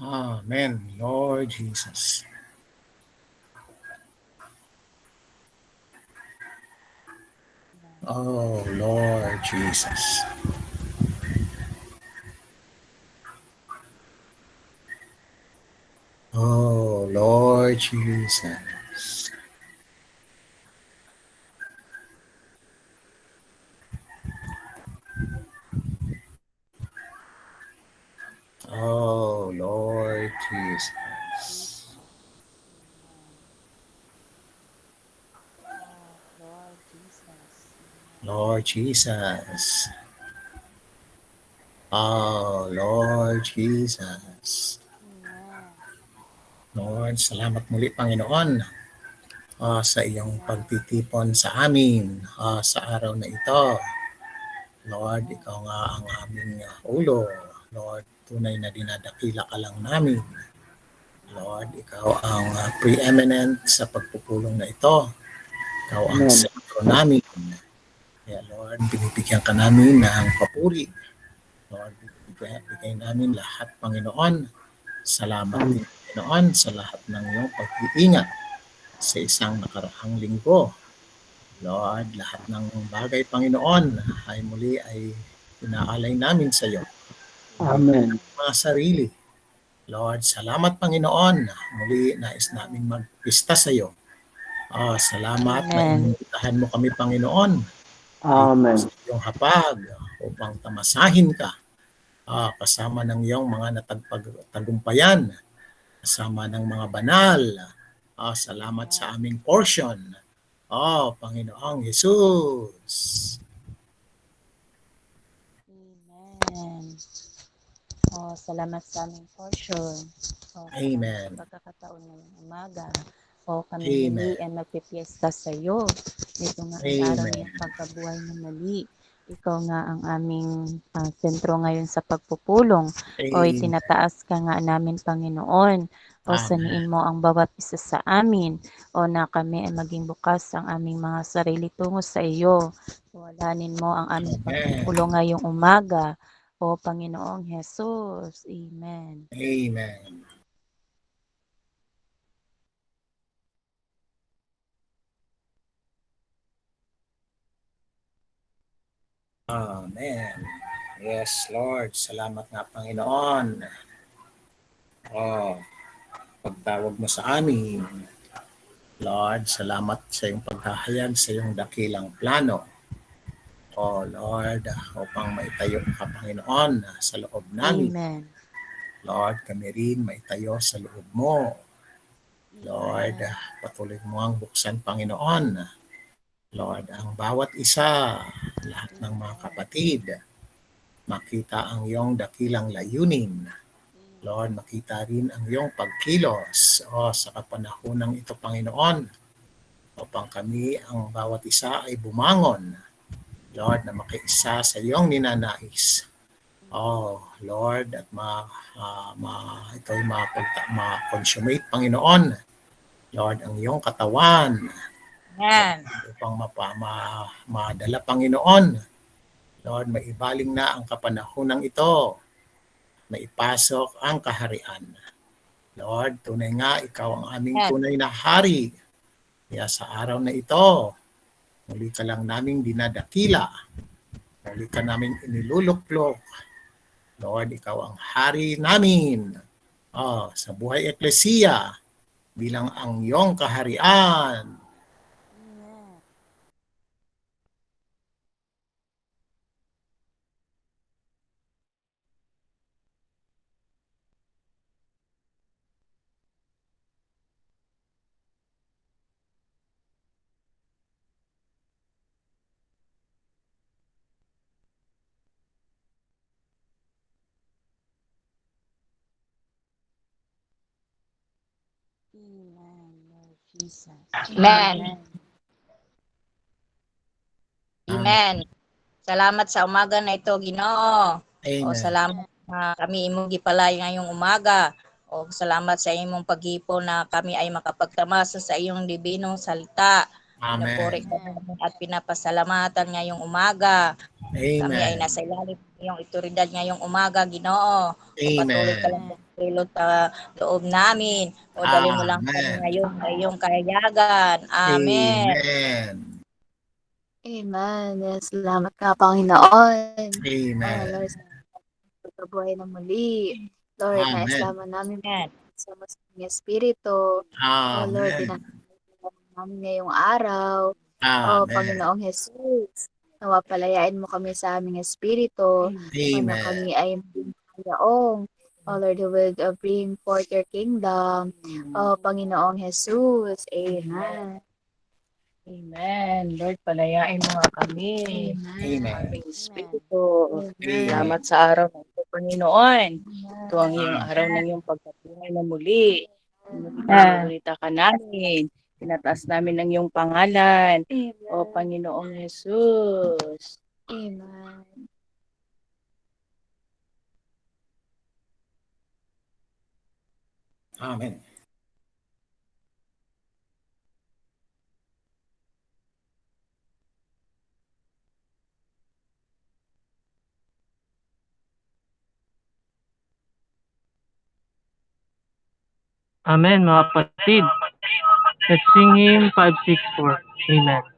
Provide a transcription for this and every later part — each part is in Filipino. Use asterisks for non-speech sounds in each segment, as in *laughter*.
Amen, Lord Jesus. Oh, Lord Jesus. Oh, Lord Jesus. Lord Jesus. Oh, Lord Jesus. Lord, salamat muli, Panginoon, ah, sa iyong pagtitipon sa amin ah, sa araw na ito. Lord, ikaw nga ang aming ulo. Lord, tunay na dinadakila ka lang namin. Lord, ikaw ang preeminent sa pagpupulong na ito. Ikaw ang sentro namin. Kaya Lord, binibigyan ka namin ng papuri. Lord, bigay, namin lahat, Panginoon. Salamat din, Panginoon, sa lahat ng iyong pag-iingat sa isang nakaraang linggo. Lord, lahat ng bagay, Panginoon, ay muli ay inaalay namin sa iyo. Amen. Mga sarili. Lord, salamat, Panginoon. Muli, nais namin magpista sa iyo. Ah, salamat na Amen. inibitahan mo kami, Panginoon, Amen. sa iyong hapag upang tamasahin ka ah, kasama ng iyong mga natagpagumpayan, kasama ng mga banal. Ah, salamat sa aming portion. Oh, Panginoong Jesus. Amen. Oh, salamat sa aming portion. Oh, Amen. Pagkakataon ngayong umaga. Oh, kami Amen. muli ay magpipiesta sa iyo. Ito nga ang araw ng pagkabuhay na muli. Ikaw nga ang aming ah, sentro ngayon sa pagpupulong. O itinataas ka nga namin, Panginoon. O Amen. saniin mo ang bawat isa sa amin. O na kami ay maging bukas ang aming mga sarili tungo sa iyo. Walanin mo ang aming pagpupulong ngayong umaga. O Panginoong Jesus. Amen. Amen. Amen. Yes, Lord. Salamat nga, Panginoon. Oh, pagtawag mo sa amin. Lord, salamat sa iyong paghahayag sa iyong dakilang plano. Oh, Lord, upang maitayo ka, Panginoon, sa loob namin. Amen. Lord, kami rin maitayo sa loob mo. Lord, patuloy mo ang buksan, Panginoon. Lord, ang bawat isa, lahat ng mga kapatid, makita ang iyong dakilang layunin. Lord, makita rin ang iyong pagkilos o sa kapanahonang ito, Panginoon, upang kami, ang bawat isa ay bumangon. Lord, na makiisa sa iyong ninanais. Oh, Lord, at ma, uh, ma ito'y ma-consummate, Panginoon. Lord, ang iyong katawan, Amen. upang mapa, ma, madala, Panginoon. Lord, maibaling na ang kapanahonang ito. Maipasok ang kaharian. Lord, tunay nga, ikaw ang aming Amen. tunay na hari. Kaya sa araw na ito, muli ka lang naming dinadakila. Muli ka naming iniluluklok. Lord, ikaw ang hari namin. Oh, sa buhay eklesiya, bilang ang iyong kaharian. Amen, Lord Jesus. Amen. Amen. Amen. Salamat sa umaga na ito, Ginoo. O Amen. salamat na kami imong gipalay ngayong umaga. O salamat sa imong paghipon na kami ay makapagtamasa sa iyong dibinong salita. Pinupuri Amen. ka namin at pinapasalamatan ngayong umaga. Kami ay Amen. nasa ilalim ng iyong itoridad ngayong umaga, Ginoo. Patuloy ka lang Amen. magpilot sa loob namin. O dali mo lang kami Amen. ngayon sa iyong kayagan. Amen. Amen. Amen. Yes, salamat ka, Panginoon. Oh, Amen. Lord, sa pagkabuhay na muli. Lord, Amen. naislaman namin Amen. sa masang Espiritu. Oh, Lord, Amen. Namin ngayong araw. Oh, Amen. Panginoong Jesus, nawapalayain mo kami sa aming Espiritu. Ano Amen. kami ay maging Panginoong. Oh Lord, who will bring forth your kingdom. Oh, Panginoong Jesus. Amen. Amen. Lord, palayain mo nga kami. Amen. Aming Espiritu. Amen. Salamat sa araw ng ito, Panginoon. Ito ang iyong araw ng iyong pagkabuhay na muli. Pinagsalita ka namin. Pinataas namin ang iyong pangalan. O Panginoong Jesus. Amen. Amen. Amen, mga kapatid. Let's sing hymn 564. Amen. Amen.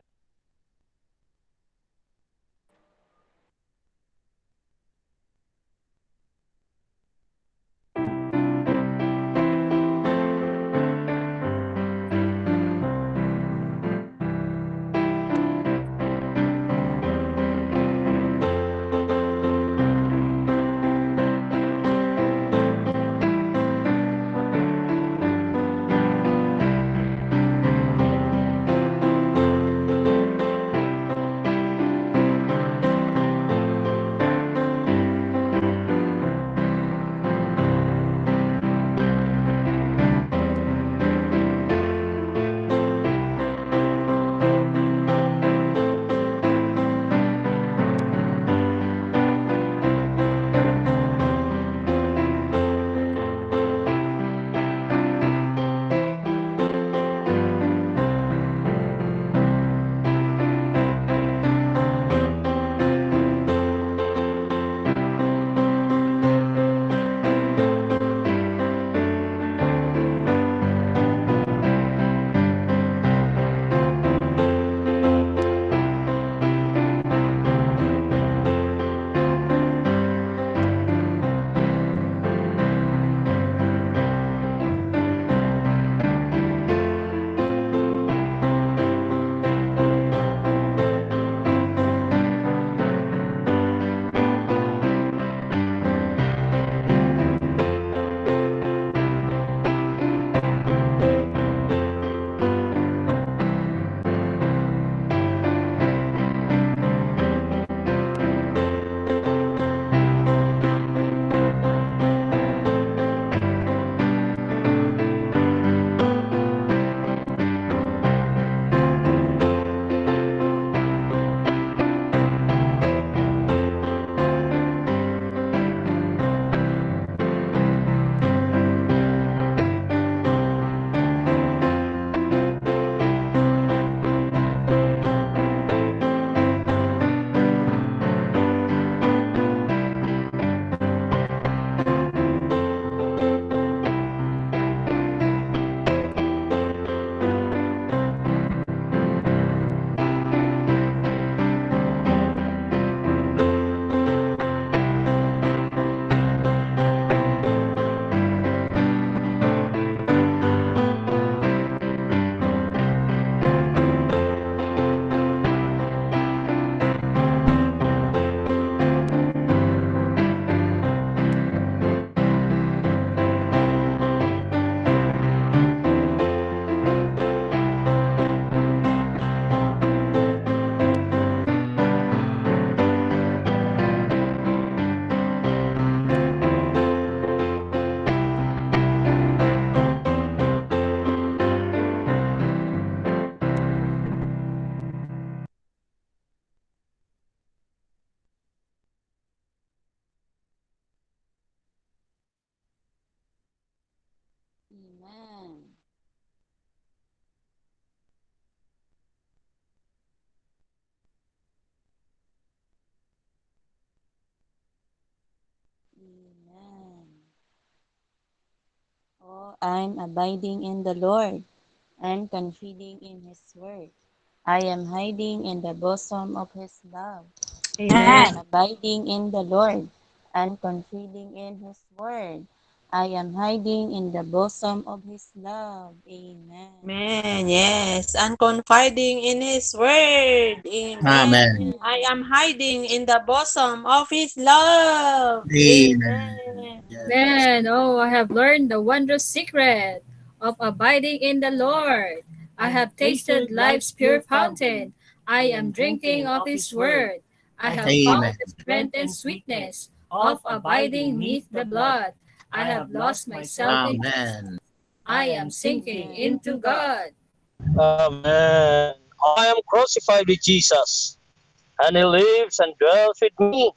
I'm abiding in the Lord and confiding in His word. I am hiding in the bosom of His love. I am abiding in the Lord and confiding in His word. I am hiding in the bosom of His love. Amen. Amen. Yes. And confiding in His word. Amen. Amen. I am hiding in the bosom of His love. Amen. Yes. Then, oh, I have learned the wondrous secret of abiding in the Lord. I have tasted life's pure fountain. I am drinking of His word. I have Amen. found the strength and sweetness of abiding neath the blood. I have lost myself in Amen. I am sinking into God. Amen. I am crucified with Jesus, and he lives and dwells with me.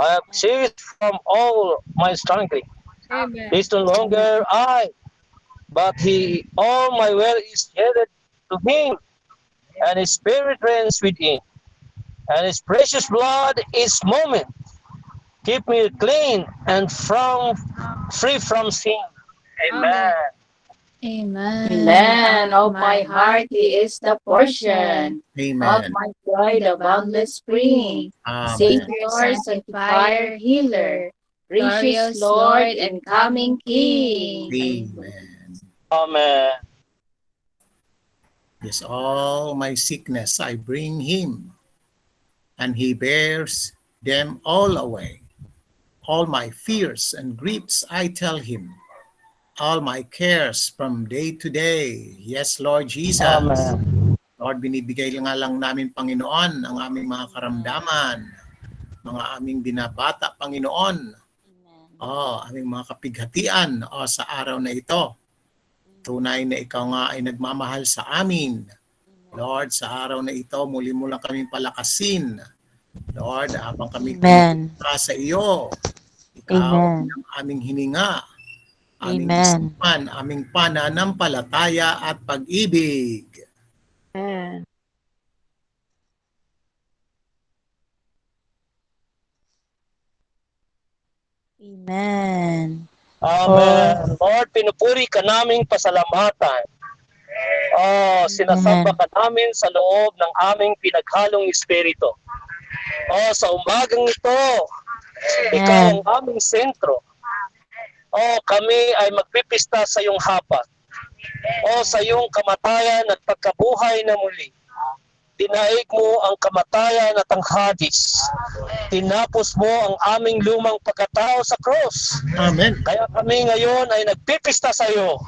I have ceased from all my struggling. Amen. It is no longer I, but he, all my will is yielded to him, and his spirit reigns within. And his precious blood is moment. Keep me clean and from free from sin. Amen. Amen. Amen. Of my heart, He is the portion. Amen. Of Amen. my joy, the boundless spring. Amen. Savior, sanctifier, healer. Gracious Lord and coming King. Amen. Amen. Yes, all my sickness I bring him, and he bears them all away. All my fears and griefs I tell him, all my cares from day to day. Yes, Lord Jesus. Amen. Lord, binibigay nga lang namin, Panginoon, ang aming mga karamdaman, mga aming binabata, Panginoon, Amen. oh, aming mga kapighatian oh, sa araw na ito. Tunay na ikaw nga ay nagmamahal sa amin. Lord, sa araw na ito, muli mo lang kaming palakasin. Lord, habang kami Amen. sa iyo, ikaw Amen. ang aming hininga, aming Amen. isipan, aming pananampalataya at pag-ibig. Amen. Amen. Amen. Lord, pinupuri ka naming pasalamatan. Oh, sinasamba ka namin sa loob ng aming pinaghalong espiritu. Oh, sa umagang ito, ikaw ang aming sentro. Oh, kami ay magpipista sa iyong hapat. Oh, sa iyong kamatayan at pagkabuhay na muli. Dinaig mo ang kamatayan at ang hadis. Tinapos mo ang aming lumang pagkatao sa cross. Amen. Kaya kami ngayon ay nagpipista sa iyo.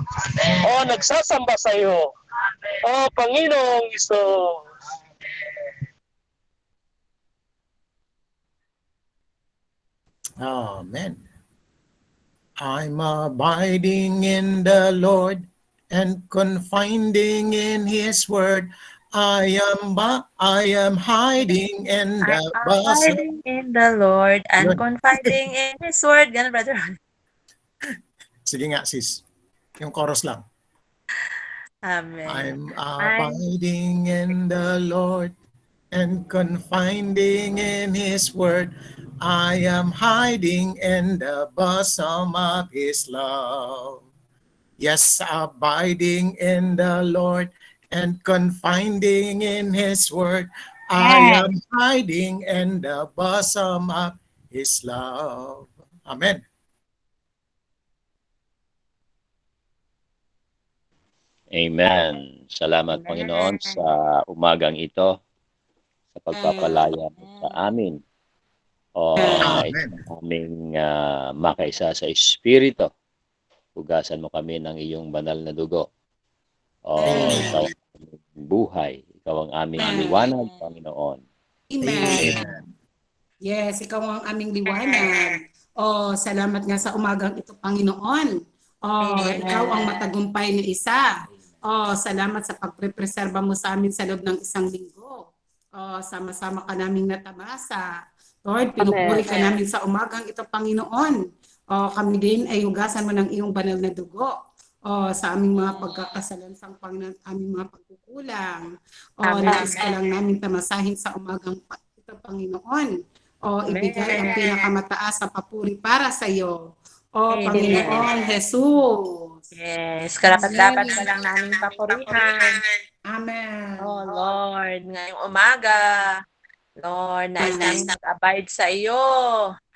O nagsasamba sa iyo. O Panginoong Isus. Amen. I'm abiding in the Lord and confiding in His word. I am I am hiding in the. Abiding in the Lord and confiding *laughs* in His word. Ganun, brother. Sige nga sis. Yung chorus lang. Amen. I'm abiding in the Lord and confiding in His word. I am hiding in the bosom of His love. Yes, abiding in the Lord and confiding in His word. I am hiding in the bosom of His love. Amen. Amen. Salamat Amen. Panginoon sa umagang ito sa pagpapalaya mo sa amin. O Amen. aming ah, makaisa sa Espiritu. Hugasan mo kami ng iyong banal na dugo. O ikaw ang aming buhay. Ikaw ang aming Amen. liwanag, Panginoon. Amen. Yes, ikaw ang aming liwanag. Oh, salamat nga sa umagang ito, Panginoon. Oh, Amen. ikaw ang matagumpay na isa. Oh, salamat sa pagprepreserba mo sa amin sa loob ng isang linggo. Oh, sama-sama ka naming natamasa. Lord, pinupuri ka namin sa umagang ito, Panginoon. Oh, kami din ay hugasan mo ng iyong banal na dugo. Oh, sa aming mga pagkakasalansang pang aming mga pagkukulang. Amen. nais ka lang namin tamasahin sa umagang ito, Panginoon. O ibigay ang pinakamataas na papuri para sa iyo. O Amen. Panginoon Jesus. Yes, karapat-dapat ka lang naming papurihan. Amen. Oh Lord, ngayong umaga, Lord, nais namin nag-abide sa iyo.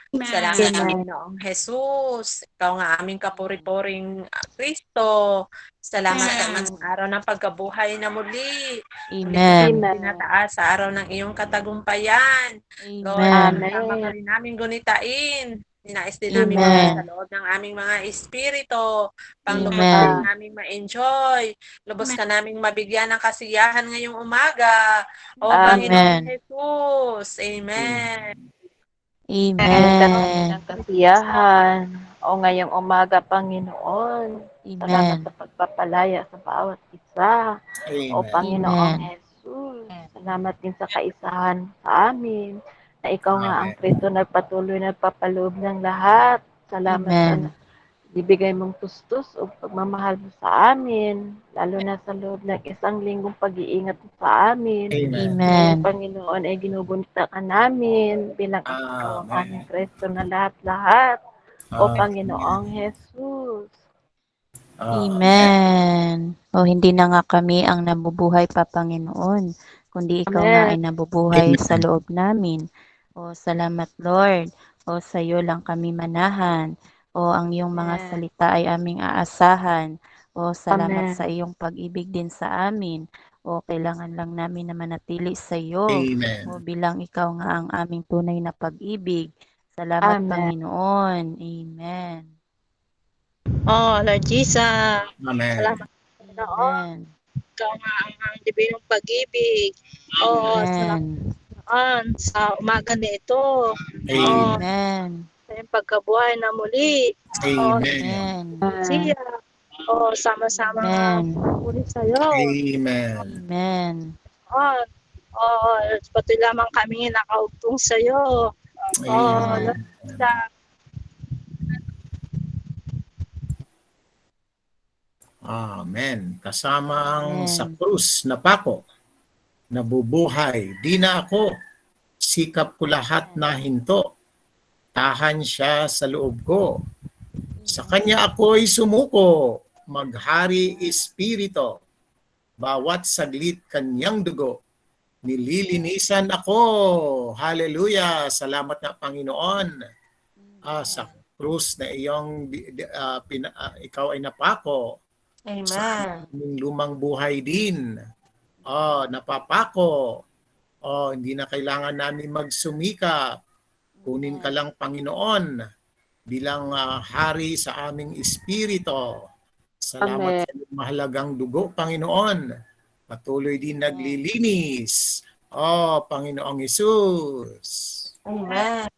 Salamat Amen. Panginoong Jesus. Ikaw nga aming kapuri-puring ah, Kristo. Salamat sa iyong araw ng pagkabuhay na muli. Amen. Tinataas sa araw ng iyong katagumpayan. Lord, Amen. ka rin namin gunitain. Ninais din namin Amen. mga sa loob ng aming mga espiritu. Panglubos Amen. ka namin ma-enjoy. Lubos ka namin mabigyan ng kasiyahan ngayong umaga. O Amen. Panginoon Jesus. Amen. Amen. ng kasiyahan. O ngayong umaga, Panginoon. Salamat Amen. sa pagpapalaya sa bawat isa. O Amen. Panginoong Amen. Jesus. Salamat din sa kaisahan sa amin. Na ikaw nga ang Amen. Kristo nagpatuloy na papaloob ng lahat. Salamat Amen. sa ibigay mong tustos o pagmamahal mo sa amin. Lalo na sa loob ng isang linggong pag-iingat mo sa amin. Amen. Amen. Panginoon, ay ginubunta ka namin bilang ikaw ang Amen. aming Kristo na lahat-lahat. O Amen. Panginoong Jesus. Amen. O hindi na nga kami ang nabubuhay pa, Panginoon, kundi ikaw nga ay Amen. nabubuhay sa Amen. loob namin. O salamat, Lord. O sa iyo lang kami manahan. O ang iyong mga Amen. salita ay aming aasahan. O salamat Amen. sa iyong pag-ibig din sa amin. O kailangan lang namin na manatili sa iyo. Amen. O bilang ikaw nga ang aming tunay na pag-ibig. Salamat, Amen. Panginoon. Amen. Oh, Lord Jesus. Amen. Salamat, Panginoon. Amen. Ikaw nga ang, ang pag-ibig. Oh, salamat. Panginoon, sa umaga na ito. Amen. Oh, Amen. sa iyong pagkabuhay na muli. Oh, Amen. Amen. siya. Oh, sama-sama muli sa'yo. Amen. Amen. Oh, oh, patuloy lamang kami nakaugtong. Oh, Amen. Lord Jesus. Amen. Kasama ang Amen. sa krus na pako, nabubuhay. Di na ako. Sikap ko lahat na hinto. Tahan siya sa loob ko. Sa kanya ako'y sumuko. Maghari espirito. Bawat saglit kanyang dugo. Nililinisan ako. Hallelujah. Salamat na Panginoon. Ah, sa krus na iyong ah, pina- ah, ikaw ay napako sa Amen. aming lumang buhay din. Oh, napapako. Oh, hindi na kailangan namin magsumikap. Kunin ka lang Panginoon bilang ah, hari sa aming espiritu. Salamat Amen. sa mahalagang dugo, Panginoon. Patuloy din naglilinis. Oh, Panginoong Yesus. Amen.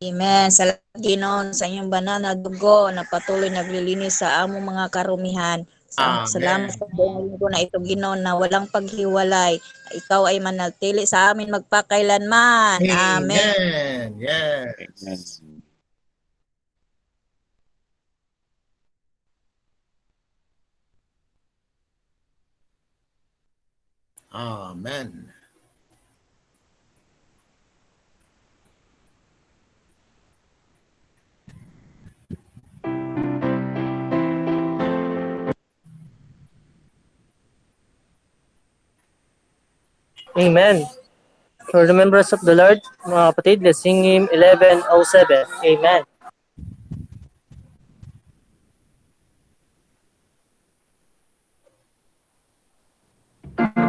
Amen. Salamat Ginoon sa inyong banal na dugo na patuloy naglilinis sa among mga karumihan. Sa- Amen. Salamat sa linggo na ito Ginoon na walang paghiwalay. Ikaw ay manatili sa amin magpakailanman. Amen. Amen. Yes. Amen. Amen. For the members of the Lord, mga kapatid, let's sing hymn 1107. Amen. Amen.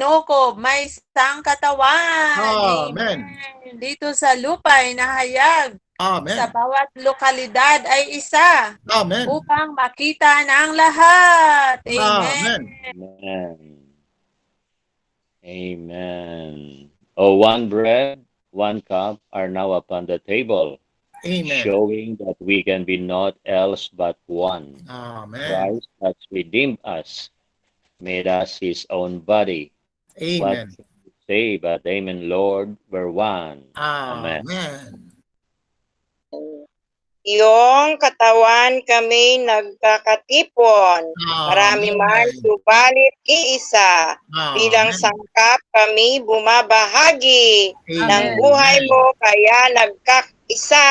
Sinukob, may isang katawan. Amen. Dito sa lupa ay nahayag. Amen. Sa bawat lokalidad ay isa. Amen. Upang makita ng lahat. Amen. Amen. Amen. Oh, one bread, one cup are now upon the table, Amen. showing that we can be not else but one. Amen. Christ has redeemed us, made us his own body. What Amen. we say but Amen, Lord, we're one. Amen. Amen. Iyong katawan kami nagkakatipon. Marami man subalit iisa. Bilang sangkap kami bumabahagi. Ng Amen. buhay mo kaya nagkakaisa.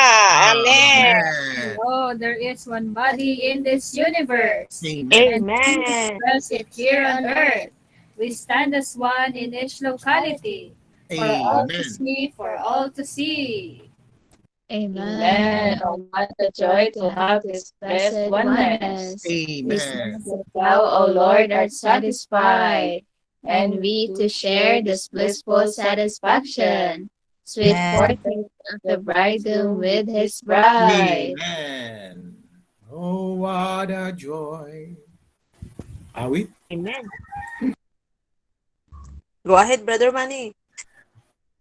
Amen. Oh, there is one body in this universe. Amen. Express it here on earth. We stand as one in each locality. For all to see, for all to see. Amen. Oh, what a joy to have this blessed oneness. Amen. That thou, O Lord, art satisfied, and we to share this blissful satisfaction. Sweet Amen. foretaste of the bridegroom with his bride. Amen. Oh, what a joy. Are we? Amen. Go ahead, Brother Manny.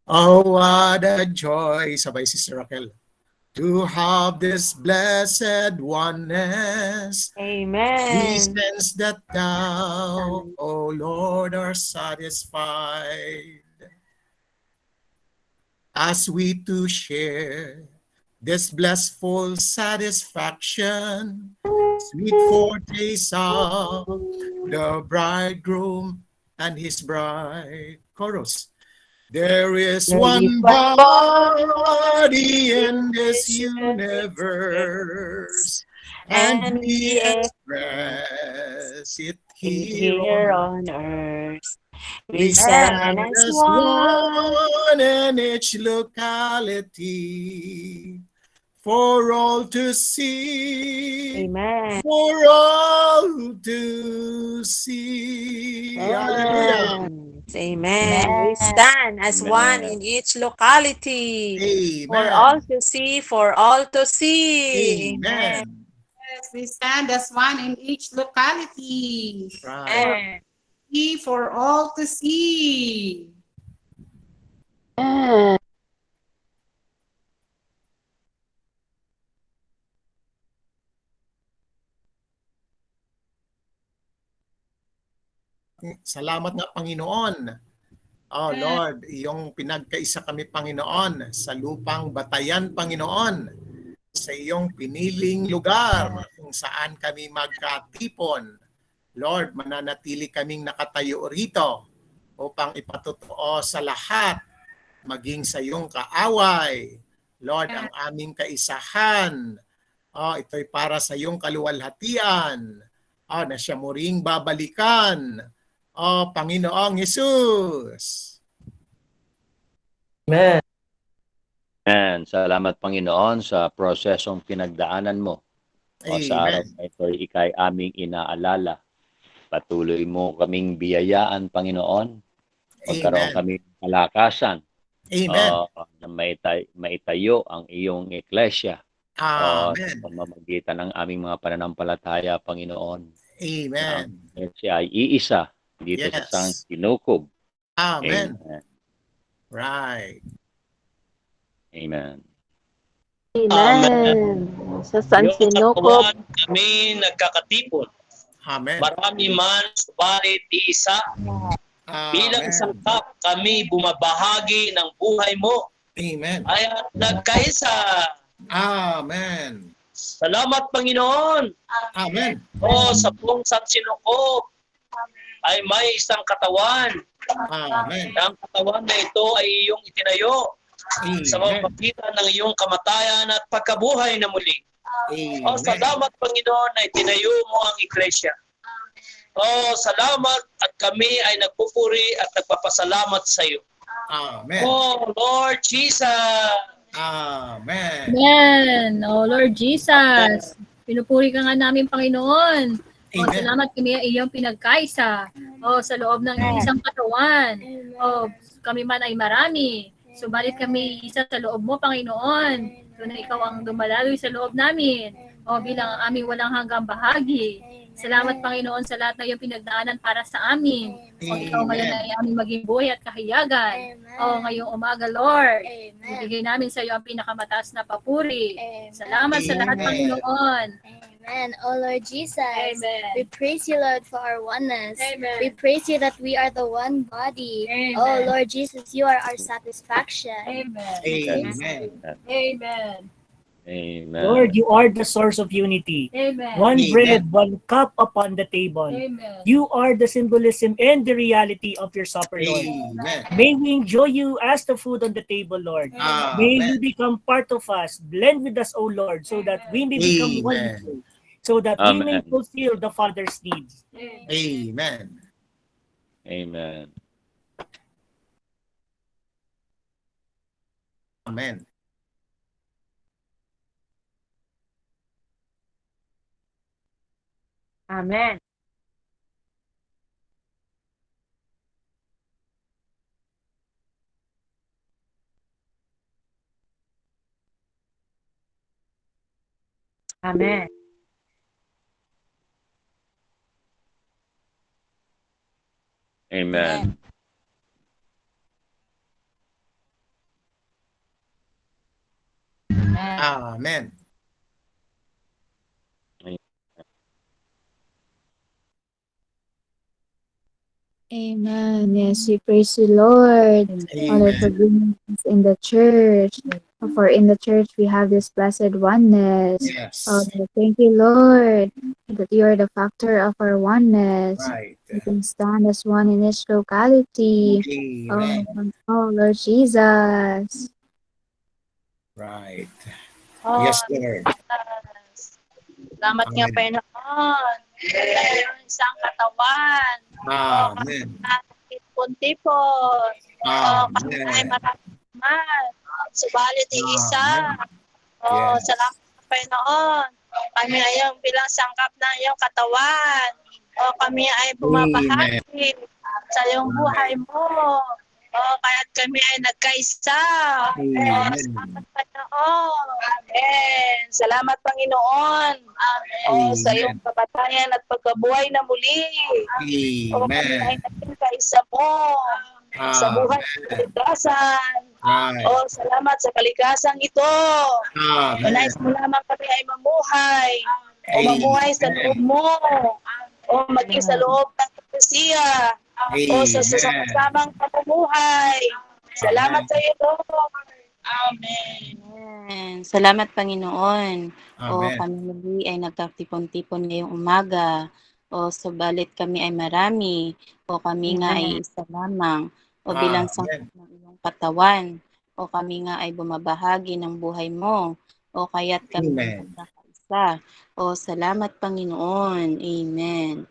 Oh, what a joy, sabay Sister Raquel, to have this blessed oneness. We Amen. sense that thou, O Lord, are satisfied. As we to share this blissful satisfaction, sweet foretaste of the bridegroom and his bride. Chorus. There is one body in this universe, and we express it here Here on on earth. we stand as one in each locality for all to see. Amen. For all to see. Hallelujah. Amen. We stand as one in each locality Amen. for all to see, for all to see. Amen. Yes, we stand as one in each locality. Right. See for all to see. Salamat nga Panginoon. Oh Lord, iyong pinagkaisa kami Panginoon sa lupang batayan Panginoon sa iyong piniling lugar kung saan kami magkatipon. Lord, mananatili kaming nakatayo rito upang ipatotoo sa lahat maging sa iyong kaaway. Lord, ang aming kaisahan. Oh, ito'y para sa iyong kaluwalhatian. Oh, na siya muring babalikan. Oh, Panginoong Jesus. Amen. Amen. Salamat Panginoon sa prosesong pinagdaanan mo. O sa araw Amen. na ito, ikay aming inaalala. Patuloy mo kaming biyayaan, Panginoon. Magkaroon Amen. kami ng kalakasan. Amen. o, na maitay, maitayo ang iyong iglesia. o, Amen. sa pamamagitan ng aming mga pananampalataya, Panginoon. Amen. Siya ay iisa dito sa Yes. sang kinukob. Amen. Amen. Right. Amen. Amen. Sa San katawan, kami nagkakatipon. Amen. Marami man, subalit isa. Bilang sangkap, kami bumabahagi ng buhay mo. Amen. Ay at nagkaisa. Amen. Salamat, Panginoon. Amen. O sa buong San Sinukob ay may isang katawan. Amen. Ang katawan na ito ay iyong itinayo sa Amen. pamagitan ng iyong kamatayan at pagkabuhay na muli. O Amen. salamat Panginoon na itinayo mo ang iglesia. O salamat at kami ay nagpupuri at nagpapasalamat sa iyo. Amen. Oh Lord Jesus. Amen. Amen. O Lord Jesus, pinupuri ka nga namin, Panginoon. O Amen. salamat kami ay iyong pinagkaisa. O sa loob ng isang katawan. O kami man ay marami. Subalit kami isa sa loob mo, Panginoon. Doon na ikaw ang dumalaloy sa loob namin. O bilang ang aming walang hanggang bahagi. Salamat, Panginoon, sa lahat na iyong pinagdaanan para sa amin. O ikaw ngayon ay aming maging buhay at kahiyagan. O ngayong umaga, Lord. Ibigay namin sa iyo ang pinakamataas na papuri. Salamat sa lahat. Panginoon. Amen. Oh Lord Jesus, Amen. we praise you, Lord, for our oneness. Amen. We praise you that we are the one body. Amen. Oh Lord Jesus, you are our satisfaction. Amen. Amen. Amen. Amen. Lord, you are the source of unity. Amen. One Amen. bread, one cup upon the table. Amen. You are the symbolism and the reality of your supper, Lord. Amen. May we enjoy you as the food on the table, Lord. May you become part of us. Blend with us, O Lord, so that we may become one with Amen. you. So that we may fulfill the Father's needs. Amen. Amen. Amen. Amen. Amen. Amen. Amen. Amen. Yes, we praise you, Lord. Father, for bringing us in the church. For in the church we have this blessed oneness. Yes. Father, thank you, Lord, that you are the factor of our oneness. Right. We can stand as one in each locality. Oh, amen. Oh, oh, Lord Jesus. Right. Oh, Yes, Lord. Salamat nga, Amen. Panginoon. Tayo isang katawan. Amen. Tipon-tipon. Oh, kami Amen. ay maraming Subalit isa. Oh, Yes. salamat Panginoon. Kami ay yung bilang sangkap ng iyong katawan. O kami ay bumabahagi. sa iyong buhay mo. Oh, kaya kami ay nagkaisa. Amen. Oh, salamat Panginoon. Amen. Salamat Panginoon. Amen. Oh, sa iyong kapatayan at pagkabuhay na muli. Oh, kami ay Amen. naging kaisa mo. Sa buhay ng kalikasan. Right. Oh, salamat sa kalikasan ito. Amen. Nais mo lamang kami ay mamuhay. O mamuhay sa loob mo. O maging sa loob ng Ecclesia. O sa Amen. sasamang pamumuhay. Salamat sa iyo, Lord. Amen. Amen. Salamat Panginoon. O Amen. kami muli ay nagkatipon-tipon ngayong umaga. O subalit kami ay marami. O kami nga ay Amen. isa lamang. O bilang Amen. sangkap ng iyong katawan. O kami nga ay bumabahagi ng buhay mo. O kaya't kami Amen. nagkakaisa. O salamat Panginoon. Amen.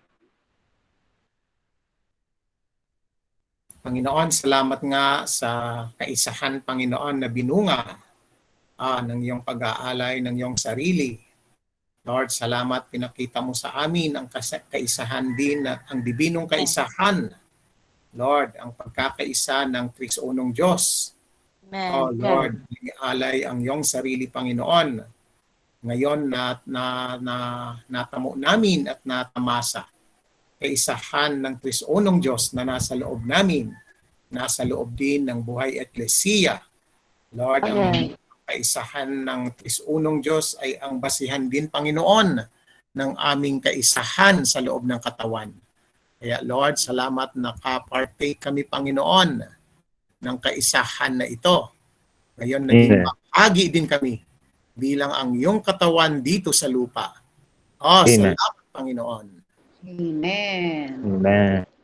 Panginoon, salamat nga sa kaisahan, Panginoon, na binunga ah, ng iyong pag-aalay ng iyong sarili. Lord, salamat pinakita mo sa amin ang kaisahan din, na- ang dibinong kaisahan. Lord, ang pagkakaisa ng Trisunong Diyos. Amen. Oh Lord, alay ang iyong sarili, Panginoon. Ngayon na, na, na natamo namin at natamasa kaisahan ng Trisunong Diyos na nasa loob namin, nasa loob din ng buhay eklesiya. Lord, ang Amen. kaisahan ng Trisunong Diyos ay ang basihan din, Panginoon, ng aming kaisahan sa loob ng katawan. Kaya Lord, salamat na ka-partake kami, Panginoon, ng kaisahan na ito. Ngayon, naging bahagi din kami bilang ang iyong katawan dito sa lupa. Oh, Amen. salamat, Panginoon. Amen. Amen.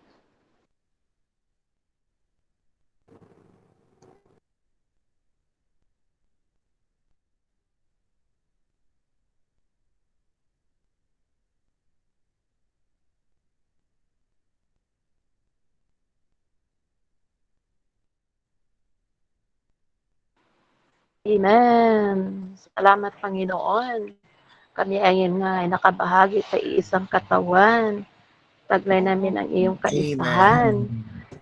Amen. Salamat, Panginoon. Kami ay nga ay nakabahagi sa iisang katawan. Taglay namin ang iyong kaisahan.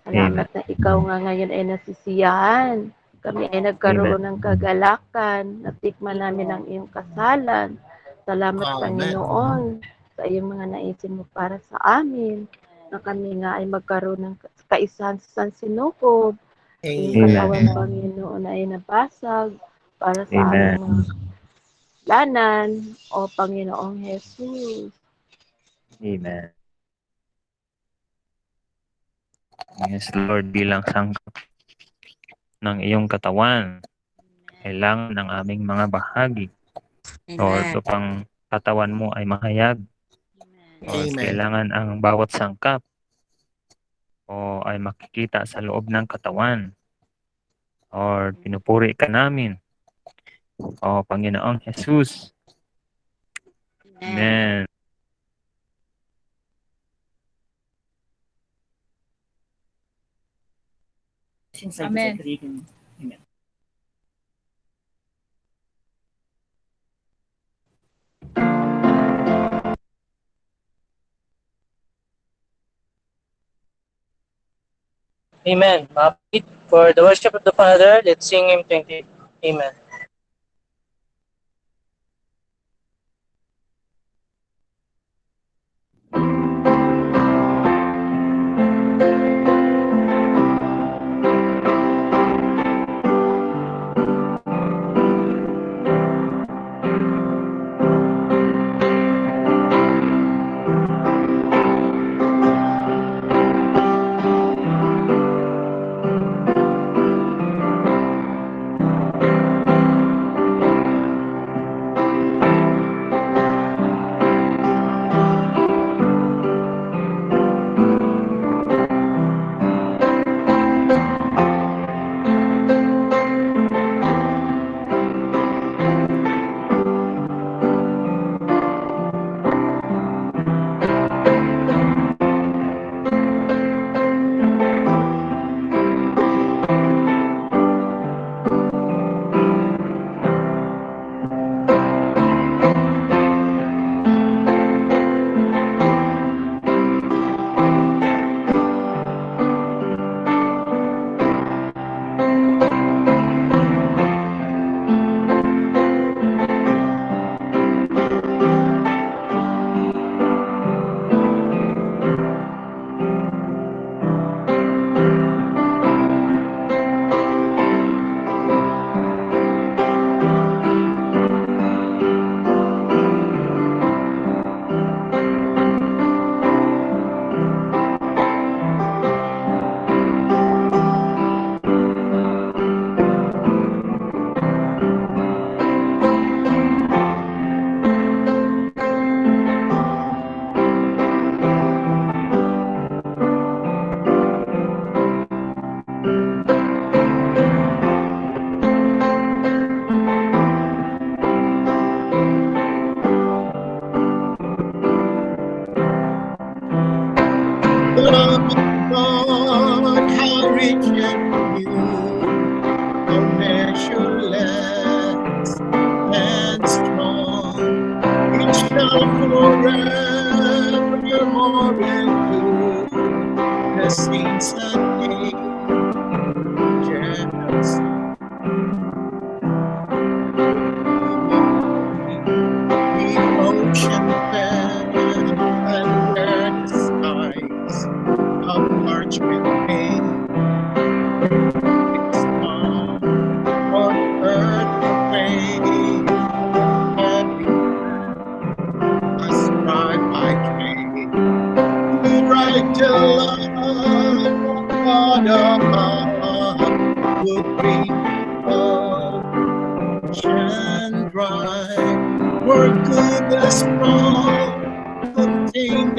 Salamat na ikaw nga ngayon ay nasisiyahan. Kami ay nagkaroon ng kagalakan. Natikman namin ang iyong kasalan. Salamat, Amen. Panginoon, sa iyong mga naisin mo para sa amin. Na kami nga ay magkaroon ng kaisahan sa Sansinukob. Iyong Amen. katawan, Panginoon, ay nabasag para sa Amen. aming mga lanan o Panginoong Jesus. Amen. Yes, Lord, bilang sangkap ng iyong katawan, kailangan ng aming mga bahagi. Lord, Amen. upang katawan mo ay mahayag. Lord, Amen. kailangan ang bawat sangkap o ay makikita sa loob ng katawan. Lord, pinupuri ka namin. O Panginoong Jesus. Amen. Amen. Amen. Amen. Mapit for the worship of the Father, let's sing Him 20. Amen. Amen.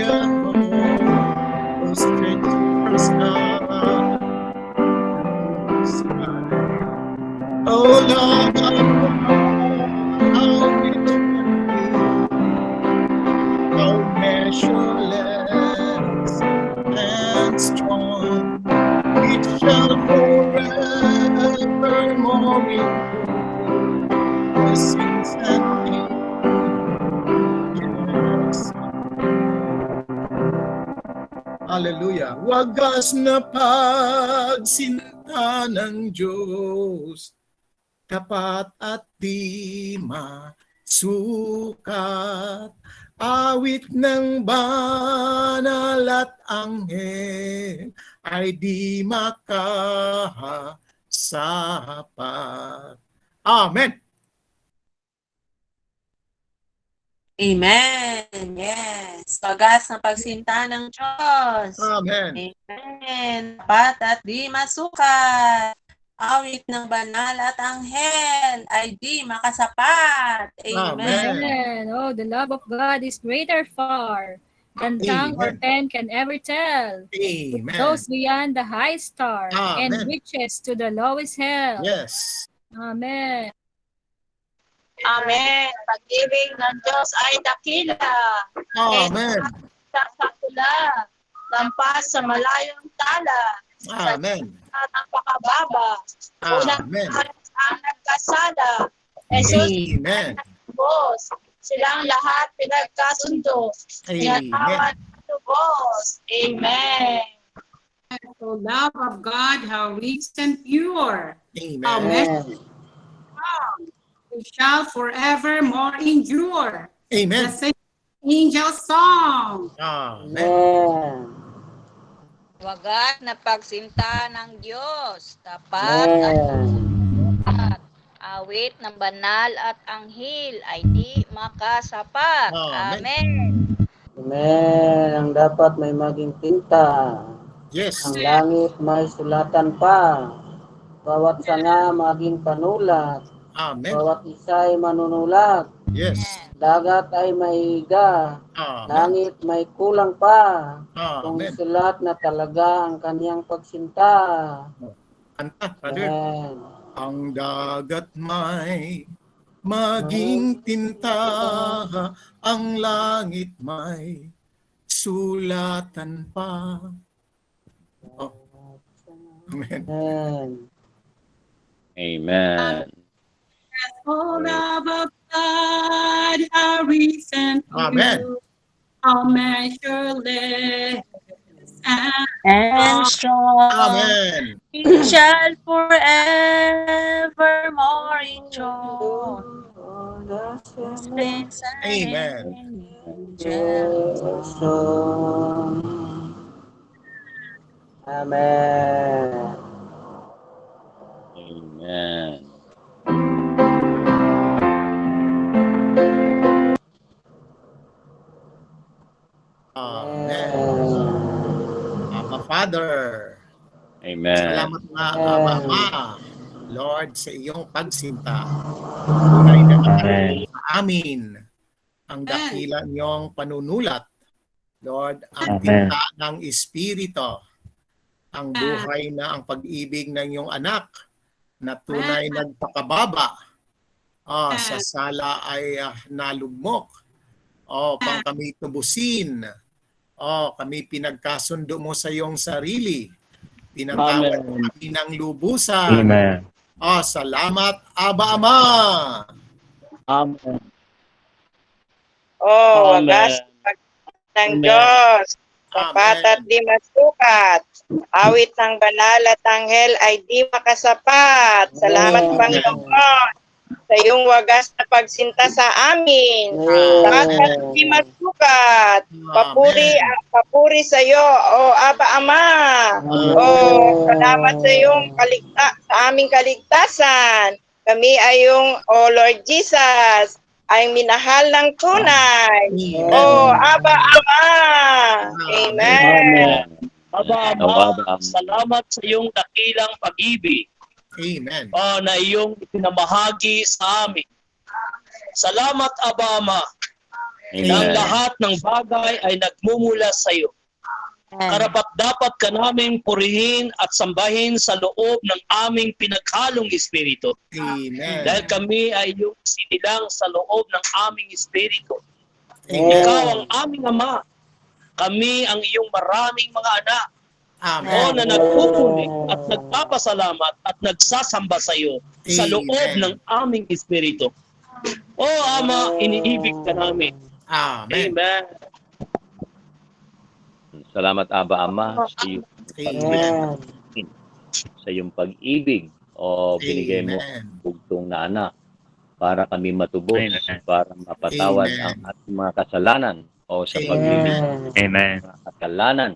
America. Wagas na pagsinta ng Diyos, tapat at di masukat. Awit ng banal at anghel ay di makasapat. Amen. Amen. Yes. Pagas ng pagsinta ng Diyos. Amen. Amen. Tapat at di masukat. Awit ng banal at anghel ay di makasapat. Amen. Amen. Oh, the love of God is greater far than tongue or pen can ever tell. It Amen. goes beyond the high star and Amen. reaches to the lowest hell. Yes. Amen. Amen. Pag-ibig ng Diyos ay dakila. Amen. Sa sakula. Lampas sa malayong tala. Amen. At napakababa. Unang Amen. ang nagkasala. Jesus, Amen. Boss. Silang lahat pinagkasundo. Amen. Tubos. Amen. The love of God, how rich and pure. How Amen. strong. Shall forevermore endure. Amen. The same angel song. Amen. Wagat na pagsinta ng Diyos, tapat at at awit ng banal at anghel ay di makasapat. Amen. Amen. Ang dapat may maging tinta. Yes. Ang langit may sulatan pa. Bawat sanga maging panulat. Amen. Bawat isa ay manunulat. Yes. Dagat ay maiga. Amen. Langit may kulang pa. Kung Amen. sulat na talaga ang kaniyang pagsinta. Kanta, Father. Amen. Ang dagat may maging tinta, ang langit may sulatan pa. Oh. Amen. Amen. Amen. Oh, love of God, how rich and Amen. pure. How measureless and, And strong. Amen. It shall forevermore enjoy. Saints Amen. Amen. Amen. Amen. Ama Father. Amen. Salamat nga, Ama Ama. Lord, sa iyong pagsinta. Tunay na Amen. sa amin ang dakila niyong panunulat. Lord, ang tinta ng Espiritu, ang buhay na ang pag-ibig ng iyong anak na tunay nagpakababa. Ah, sa sala ay ah, nalugmok. Oh, pang kami tubusin. Oh, kami pinagkasundo mo sa iyong sarili. Amen. kami ng lubusan. Amen. Ah, salamat, Aba Ama. Amen. O Amen. wagas ng Amen. Diyos. Tapat at di masukat. Awit ng banal at anghel ay di makasapat. Salamat Amen. Panginoon sa iyong wagas na pagsinta sa amin. Tapat at di masukat. Papuri, papuri sa iyo, o Aba Ama. O salamat sa iyong kaligta, sa aming kaligtasan. Kami ay yung, O Lord Jesus, ay minahal ng tunay. O Aba Ama. Amen. Amen. Aba, Ama, salamat sa iyong dakilang pag-ibig. Amen. Oh, na iyong pinamahagi sa amin. Salamat, Aba Ama, na ang Amen. lahat ng bagay ay nagmumula sa iyo. Karapat dapat ka namin purihin at sambahin sa loob ng aming pinaghalong espiritu. Amen. Dahil kami ay iyong sinilang sa loob ng aming espiritu. Amen. Ikaw ang aming ama. Kami ang iyong maraming mga anak. Amen. O na nagpupuli at nagpapasalamat at nagsasamba sa iyo sa loob Amen. ng aming espiritu. O Ama, iniibig ka namin. Amen. Amen. Salamat Aba Ama sa iyong Amen. sa iyong pag-ibig o binigay mo Amen. bugtong na anak para kami matubos, Amen. para mapatawad Amen. ang ating mga kasalanan o sa pagbibig Amen. ng mga kasalanan.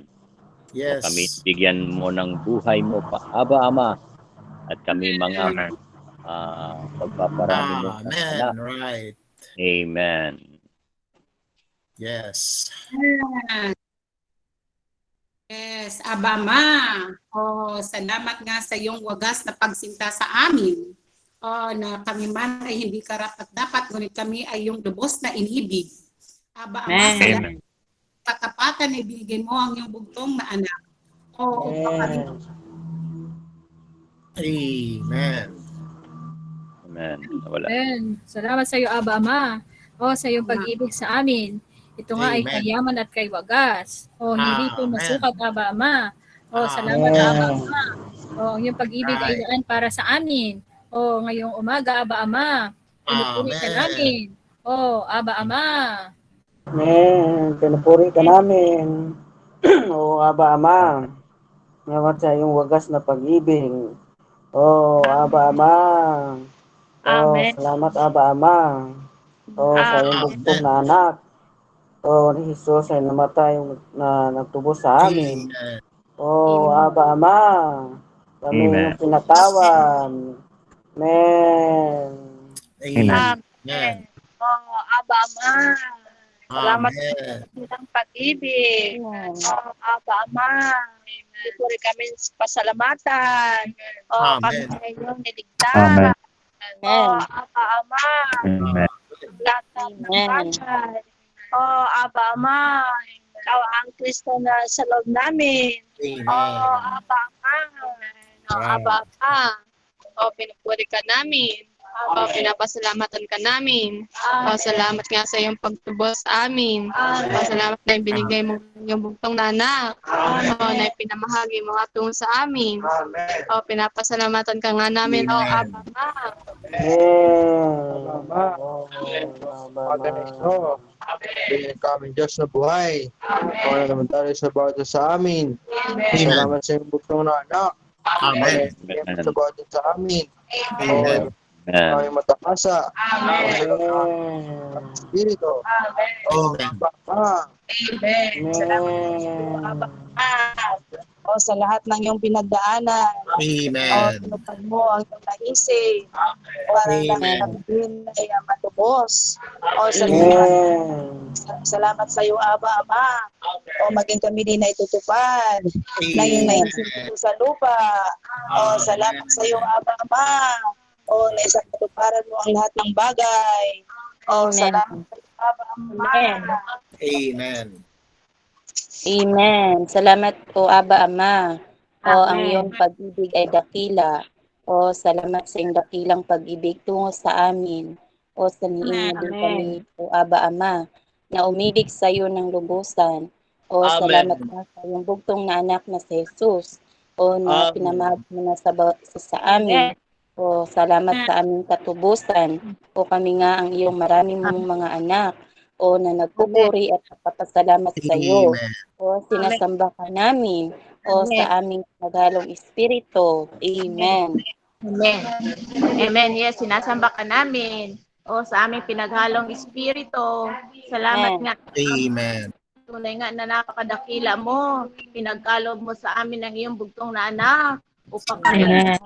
Yes. Kami bigyan mo ng buhay mo pa, Aba Ama, at kami mga Amen. ah, pagpaparami mo sa Amen. anak. Right. Amen. Yes. Yes, Abama. Oh, salamat nga sa iyong wagas na pagsinta sa amin. Oh, na kami man ay hindi karapat dapat, ngunit kami ay yung lubos na inibig. Aba, Ama, Amen. salamat Amen. Katapatan ay binigay mo ang iyong bugtong na anak. Oh, upang kami Amen. Amen. Wala. Amen. Salamat sa iyo, Aba Ama. O sa iyong pag-ibig sa amin. Ito nga ay Amen. kayaman at kay wagas. O hindi Amen. masukat, Aba Ama. O salamat, Amen. Aba Ama. O ang iyong pag-ibig ay Right. daan para sa amin. O ngayong umaga, Aba Ama. Pinupuri ka Amen. namin. O Aba Ama. Amen. Pinupuri ka namin. *clears throat* o Aba Ama. Salamat sa iyong wagas na pag-ibig. O Aba Ama. O Amen. salamat Aba Ama. O sa iyong Amen. bugtong na anak. O ni Jesus ay namatay na nagtubos sa amin. Amen. O Aba Ama. Kami Amen. yung pinatawan. Amen. Amen. Amen. Oh, Aba Ama. Salamat Amen. sa ng pag-ibig. Oh, Aba Ama. Pupuri kami sa pasalamatan. Oh, kami Amen. ay iyong niligtas. Amen. Oh, Aba Ama. Amen. Lahat ng Amen. bagay. Oh, Aba Ama. Ikaw ang Kristo na sa loob namin. Amen. Oh, Aba Ama. Oh, Aba Ama. Oh, pinupuri ka namin. Oh, pinapasalamatan ka namin. Oh, salamat nga sa iyong pagtubos sa amin. Oh, salamat na binigay mo yung bugtong na anak. Oh, na pinamahagi mo tungo sa amin. Oh, pinapasalamatan ka nga namin. Oh, Amen. Aba Ama. Amen. Aba Ama. Bigyan kami Diyos na buhay. Kung naman tayo sa bawat sa amin. Salamat sa iyong bugtong na anak. Amen. Salamat sa bawat sa amin. Amen. Amen. Kami matakasa. Amen. Espiritu. Amen. Bapa. Amen. Salamat sa Aba Ama. Oh, sa lahat ng iyong pinagdaanan. Oh, Amen. tinupad mo ang iyong naisip. Para lang Amen. din ay matubos. O salamat, Amen. salamat sa iyo, Aba, Ama. O maging kami din ay tutupad na iyong naisip sa lupa. O salamat sa iyo, Aba, Ama. O na isang katuparan mo ang lahat ng bagay. O Amen. salamat sa iyo, Aba, Ama. Amen. Amen. Salamat po, Aba Ama. O ang Amen. iyong pag-ibig ay dakila. O salamat sa iyong dakilang pag-ibig tungo sa amin. O sa niing mo din Amen. kami, o Aba Ama, na umibig sa iyo ng lubusan. O Amen. salamat nga sa iyong bugtong na anak na si Jesus. O na Amen. pinamahal mo na sa, sa, sa amin. O salamat sa aming katubusan. O kami nga ang iyong maraming mong mga anak. o na nagpupuri at nagpapasalamat sa iyo. O sinasamba ka namin o sa aming naghalong espiritu. Amen. Amen. Amen. Yes, sinasamba ka namin. O sa aming pinaghalong espiritu. Salamat Amen. nga. Amen. Tunay nga na napakadakila mo. Pinagkalob mo sa amin ang iyong bugtong na anak upang kami.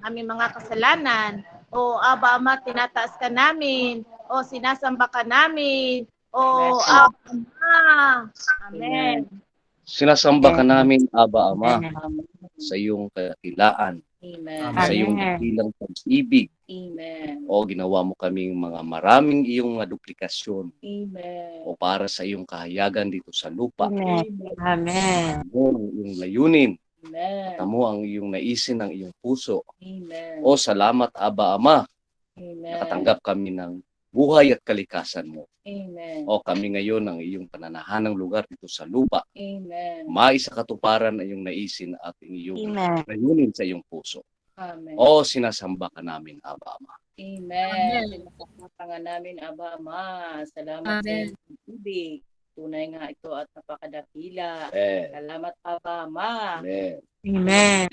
Aming mga kasalanan. O Aba Ama, tinataas ka namin. O sinasamba ka namin. O Aba Ama. Amen. Sinasamba ka namin, Aba Ama, sa iyong kadakilaan, Amen. sa iyong dakilang pag-ibig. Amen. O ginawa mo kaming mga maraming iyong mga duplikasyon Amen. o para sa iyong kahayagan dito sa lupa. Amen. Ang iyong layunin. Amen. Tamo ang iyong naisin ng iyong puso. Amen. O salamat, Aba Ama, Amen. nakatanggap kami ng buhay at kalikasan mo. Amen. O kami ngayon ang iyong pananahanang lugar dito sa lupa. Amen. Mais sa katuparan ang iyong naisin at iyong Amen. layunin sa iyong puso. Amen. O sinasamba ka namin, Aba Ama. Amen. Sinasamba nga namin, Aba Ama. Salamat sa Amen. iyong pag-ibig. Tunay nga ito at napakadakila. Amen. Salamat, Aba Ama. Amen. Amen.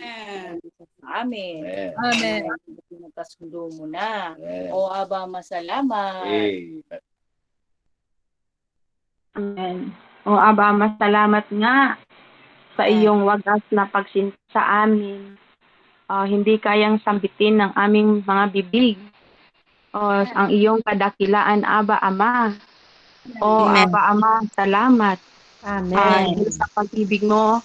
Sa amin. Amen. Amen. Nagkasundo mo na. Amen. O Aba Ama, salamat. Amen. Amen. O Aba, masalamat nga sa iyong wagas na pagsinta sa amin. Ah, hindi kayang sambitin ng aming mga bibig. O ang iyong kadakilaan, Aba Ama. O Amen. Aba Ama, salamat. Amen. Ah, dahil sa pag-ibig mo,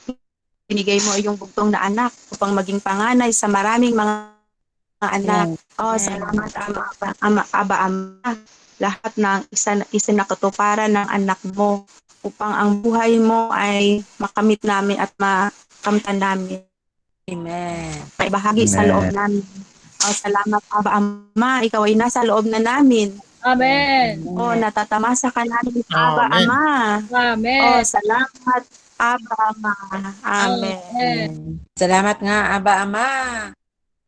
binigay mo iyong bugtong na anak upang maging panganay sa maraming mga anak. Oh, salamat Ama, Aba, Ama, Aba, Ama. Lahat ng isa, isinakatuparan ng anak mo upang ang buhay mo ay makamit namin at makamtan namin. Amen. May bahagi sa Amen. loob namin. Oh, salamat Aba, Ama. Ikaw ay nasa loob na namin. Amen. Oh, natatamasa ka namin, Aba, Amen. Ama. Amen. Oh, salamat, Aba, Ama. Amen. Salamat nga, Aba Ama.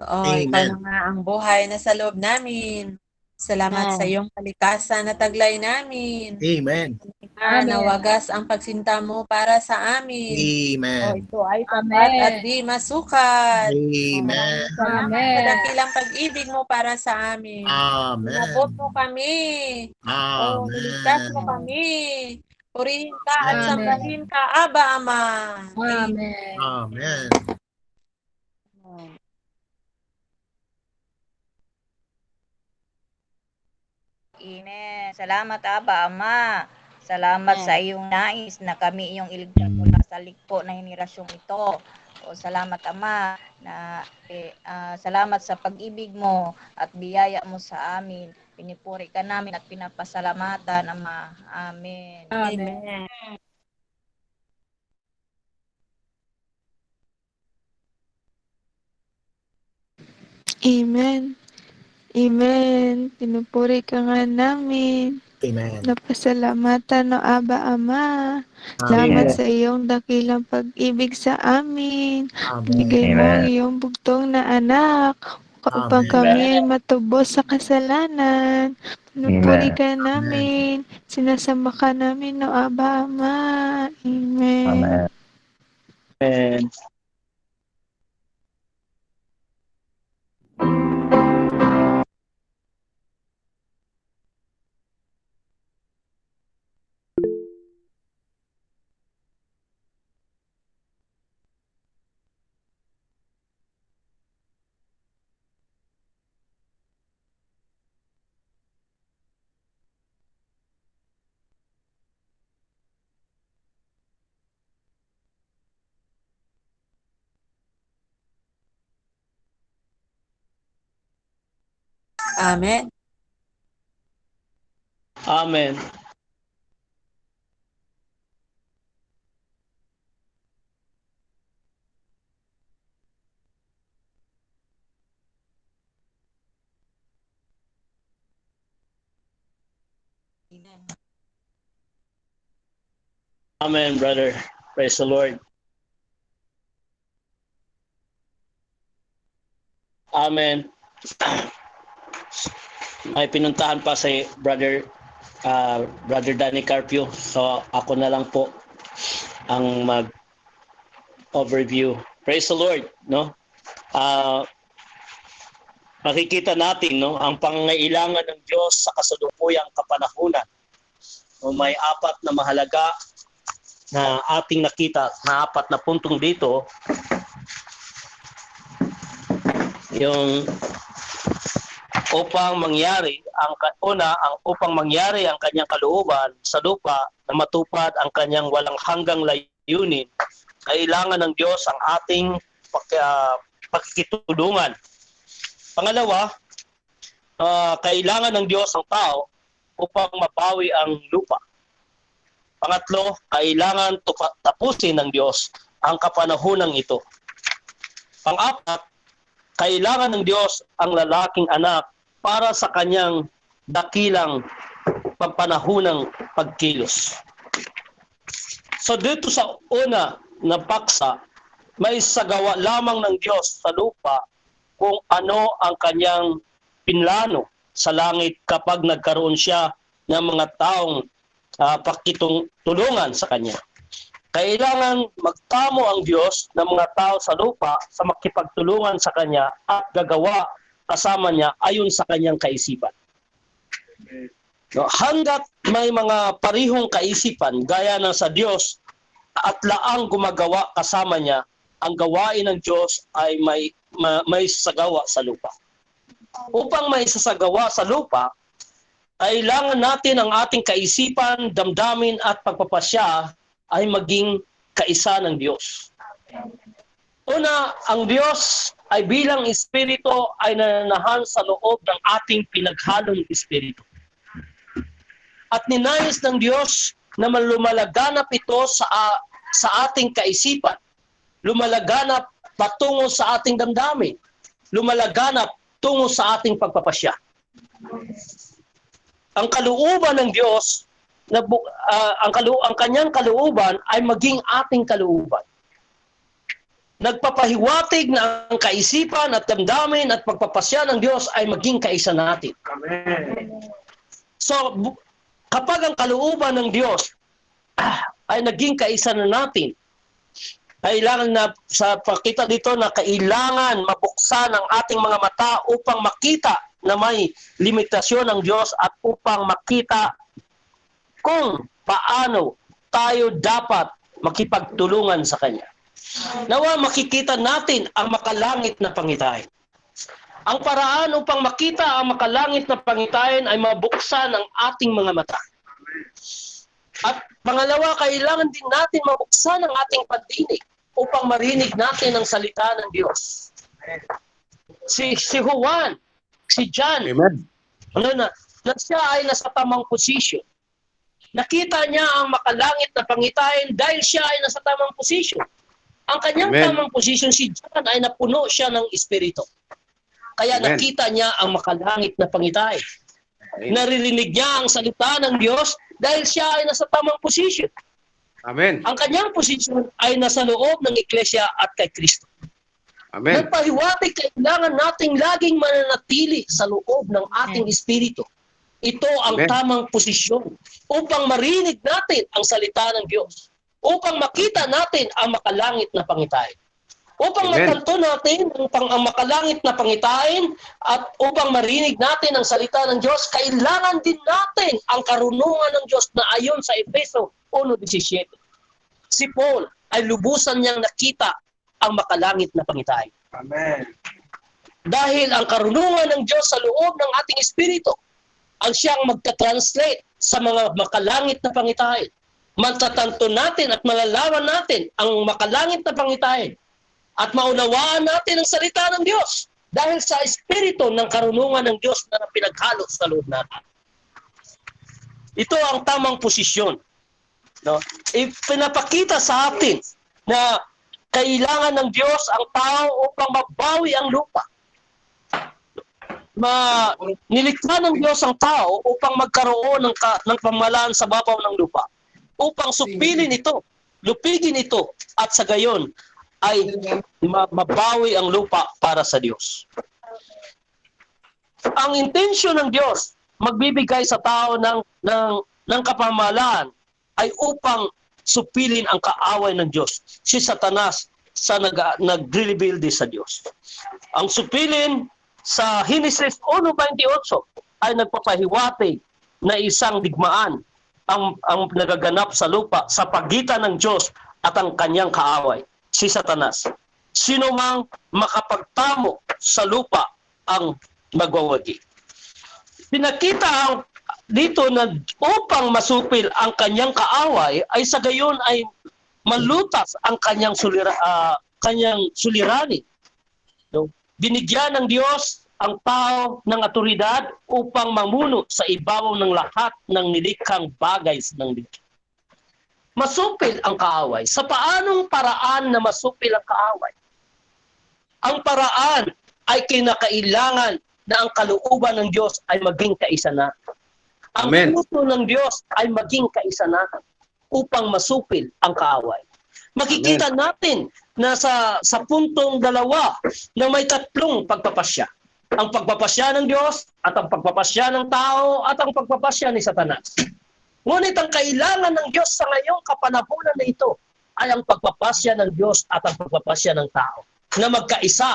Oo, Amen. ikaw na nga ang buhay na sa loob namin. Salamat Amen. sa iyong kalikasan na taglay namin. Amen. Na nawagas ang pagsinta mo para sa amin. Amen. Ito ay tapat Amen. at di masukat. Amen. Salamat Amen. sa dakilang pag-ibig mo para sa amin. Amen. Inabot mo kami. O, niligtas mo Amen. kami. Purihin ka at Amen. sambahin ka, Aba Ama. Amen. Amen. Amen. Salamat, Aba, Ama. Salamat sa iyong nais na kami iyong iligtas mula sa likpo na henerasyong ito. O salamat, Ama, na eh, ah, salamat sa pag-ibig mo at biyaya mo sa amin. Pinipuri ka namin at pinapasalamatan, Ama. Amen. Amen. Amen. Amen. Pinupuri ka nga namin. Amen. Napasalamatan no Aba Ama. Salamat sa iyong dakilang pag-ibig sa amin. Bigay mo ang Amen. iyong bugtong na anak upang Amen. kami ay matubos sa kasalanan. Pinupuri Amen. ka namin. Sinasamba ka namin no Aba Ama. Amen. Amen. Amen. Amen. Amen. Amen, brother. Praise the Lord. Amen. *clears throat* May pinuntahan pa si brother ah, Brother Danny Carpio. So ako na lang po ang mag overview. Praise the Lord, no? Ah makikita natin no ang pangangailangan ng Diyos sa kasalukuyang kapanahunan. No, may apat na mahalaga na ating nakita na apat na puntong dito yung upang mangyari ang una ang upang mangyari ang kanyang kalooban sa lupa na matupad ang kanyang walang hanggang layunin kailangan ng Diyos ang ating pag, ah, pagkikitulungan pangalawa ah, kailangan ng Diyos ang tao upang mabawi ang lupa. Pangatlo kailangan tupa- tapusin ng Diyos ang kapanahunang ito. Pang-apat kailangan ng Diyos ang lalaking anak para sa kanyang dakilang pampanahunang pagkilos. So dito sa una na paksa, may sagawa lamang ng Diyos sa lupa kung ano ang kanyang pinlano sa langit kapag nagkaroon siya ng mga taong uh, pakitong tulungan sa kanya. Kailangan magtamo ang Diyos ng mga tao sa lupa sa makipagtulungan sa Kanya at gagawa kasama niya ayon sa kanyang kaisipan. No, hanggat may mga parihong kaisipan gaya ng sa Diyos at laang gumagawa kasama niya, ang gawain ng Diyos ay may ma, may sagawa sa lupa. Upang may sasagawa sa lupa, kailangan natin ang ating kaisipan, damdamin at pagpapasya ay maging kaisa ng Diyos. Una, ang Diyos ay bilang espiritu ay nananahan sa loob ng ating pinaghalong espiritu. At ninayos ng Diyos na lumalaganap ito sa sa ating kaisipan. Lumalaganap patungo sa ating damdamin. Lumalaganap tungo sa ating pagpapasya. Ang kalooban ng Diyos na uh, ang, kalu- ang kanyang kalooban ay maging ating kalooban. Nagpapahiwatig na ang kaisipan at damdamin at pagpapasya ng Diyos ay maging kaisa natin. Amen. So, kapag ang kalooban ng Diyos ah, *clears throat* ay naging kaisa na natin, kailangan na sa pakita dito na kailangan mabuksan ang ating mga mata upang makita na may limitasyon ng Diyos at upang makita kung paano tayo dapat makipagtulungan sa Kanya. Nawa makikita natin ang makalangit na pangitain. Ang paraan upang makita ang makalangit na pangitain ay mabuksan ang ating mga mata. At pangalawa, kailangan din natin mabuksan ang ating pandinig upang marinig natin ang salita ng Diyos. Si, si Juan, si John, Amen. ano na, na siya ay nasa tamang posisyon. Nakita niya ang makalangit na pangitain dahil siya ay nasa tamang posisyon. Ang kanyang Amen. tamang posisyon, si John ay napuno siya ng Espiritu. Kaya Amen. nakita niya ang makalangit na pangitain. Naririnig niya ang salita ng Diyos dahil siya ay nasa tamang posisyon. Amen. Ang kanyang posisyon ay nasa loob ng Iglesia at kay Kristo. Amen. Nagpahiwatig kailangan nating laging mananatili sa loob ng ating espiritu. Ito ang Amen. tamang posisyon upang marinig natin ang salita ng Diyos. Upang makita natin ang makalangit na pangitain. Upang Amen. matanto natin ang, pang, ang makalangit na pangitain at upang marinig natin ang salita ng Diyos, kailangan din natin ang karunungan ng Diyos na ayon sa Efeso 1.17. Si Paul ay lubusan niyang nakita ang makalangit na pangitain. Amen. Dahil ang karunungan ng Diyos sa loob ng ating espiritu ang siyang magta-translate sa mga makalangit na pangitain. Matatanto natin at malalaman natin ang makalangit na pangitain at maunawaan natin ang salita ng Diyos dahil sa espiritu ng karunungan ng Diyos na pinaghalo sa loob natin. Ito ang tamang posisyon. No? Ipinapakita sa atin na kailangan ng Diyos ang tao upang mabawi ang lupa. Ma, nilikha ng Diyos ang tao upang magkaroon ng, ka, ng pamalaan sa babaw ng lupa. Upang supilin ito, lupigin ito, at sa gayon ay ma- mabawi ang lupa para sa Diyos. Ang intensyon ng Diyos magbibigay sa tao ng ng ng kapamahalaan ay upang supilin ang kaaway ng Diyos. Si Satanas sa nag nagre-rebelde sa Diyos. Ang supilin sa Genesis 1:28 ay nagpapahiwatig na isang digmaan ang ang nagaganap sa lupa sa pagitan ng Diyos at ang kanyang kaaway, si Satanas. Sino mang makapagtamo sa lupa ang magwawagi. Pinakita ang dito na upang masupil ang kanyang kaaway ay sa gayon ay malutas ang kanyang sulira, ah, kanyang suliranin. No? Binigyan ng Diyos ang tao ng atoridad upang mamuno sa ibabaw ng lahat ng nilikhang bagay ng likha. Masupil ang kaaway. Sa paanong paraan na masupil ang kaaway? Ang paraan ay kinakailangan na ang kalooban ng Diyos ay maging kaisa na. Ang Amen. puso ng Diyos ay maging kaisa na upang masupil ang kaaway. Makikita natin na sa, sa puntong dalawa na may tatlong pagpapasya. Ang pagpapasya ng Diyos at ang pagpapasya ng tao at ang pagpapasya ni Satanas. Ngunit ang kailangan ng Diyos sa ngayong kapanahunan na ito ay ang pagpapasya ng Diyos at ang pagpapasya ng tao na magkaisa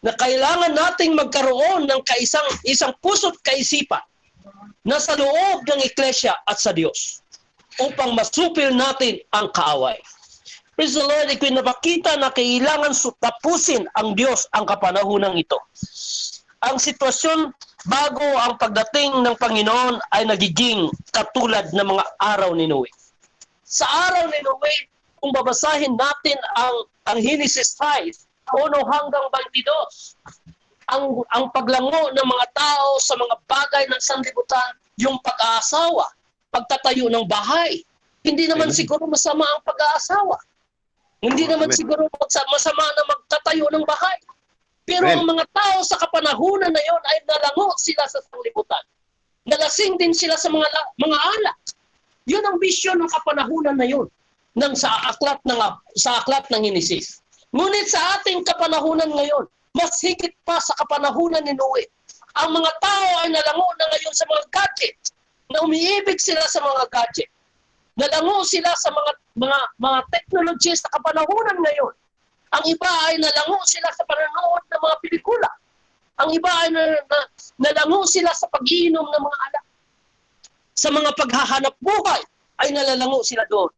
na kailangan nating magkaroon ng kaisang isang puso't kaisipan na sa loob ng iglesia at sa Diyos upang masupil natin ang kaaway. Praise the Lord, ikinapakita na kailangan tapusin ang Diyos ang kapanahunang ito. Ang sitwasyon bago ang pagdating ng Panginoon ay nagiging katulad ng mga araw ni Noe. Sa araw ni Noe, kung babasahin natin ang ang Genesis 5, 1 hanggang 22, ang ang paglango ng mga tao sa mga bagay ng sanlibutan, yung pag-aasawa, pagtatayo ng bahay. Hindi naman Amen. siguro masama ang pag-aasawa. Hindi naman Amen. siguro masama na magtatayo ng bahay. Pero ang mga tao sa kapanahunan na yon ay nalango sila sa sanlibutan. Nalasing din sila sa mga mga alak. Yun ang bisyon ng kapanahunan na yun ng sa aklat ng sa aklat ng Genesis. Ngunit sa ating kapanahunan ngayon, mas higit pa sa kapanahunan ni Noe. Ang mga tao ay nalango na ngayon sa mga gadget, na umiibig sila sa mga gadget. Nalango sila sa mga mga mga technologies sa kapanahunan ngayon. Ang iba ay nalango sila sa panonood ng mga pelikula. Ang iba ay na, na, nalango sila sa pag-iinom ng mga alak. Sa mga paghahanap buhay ay nalalango sila doon.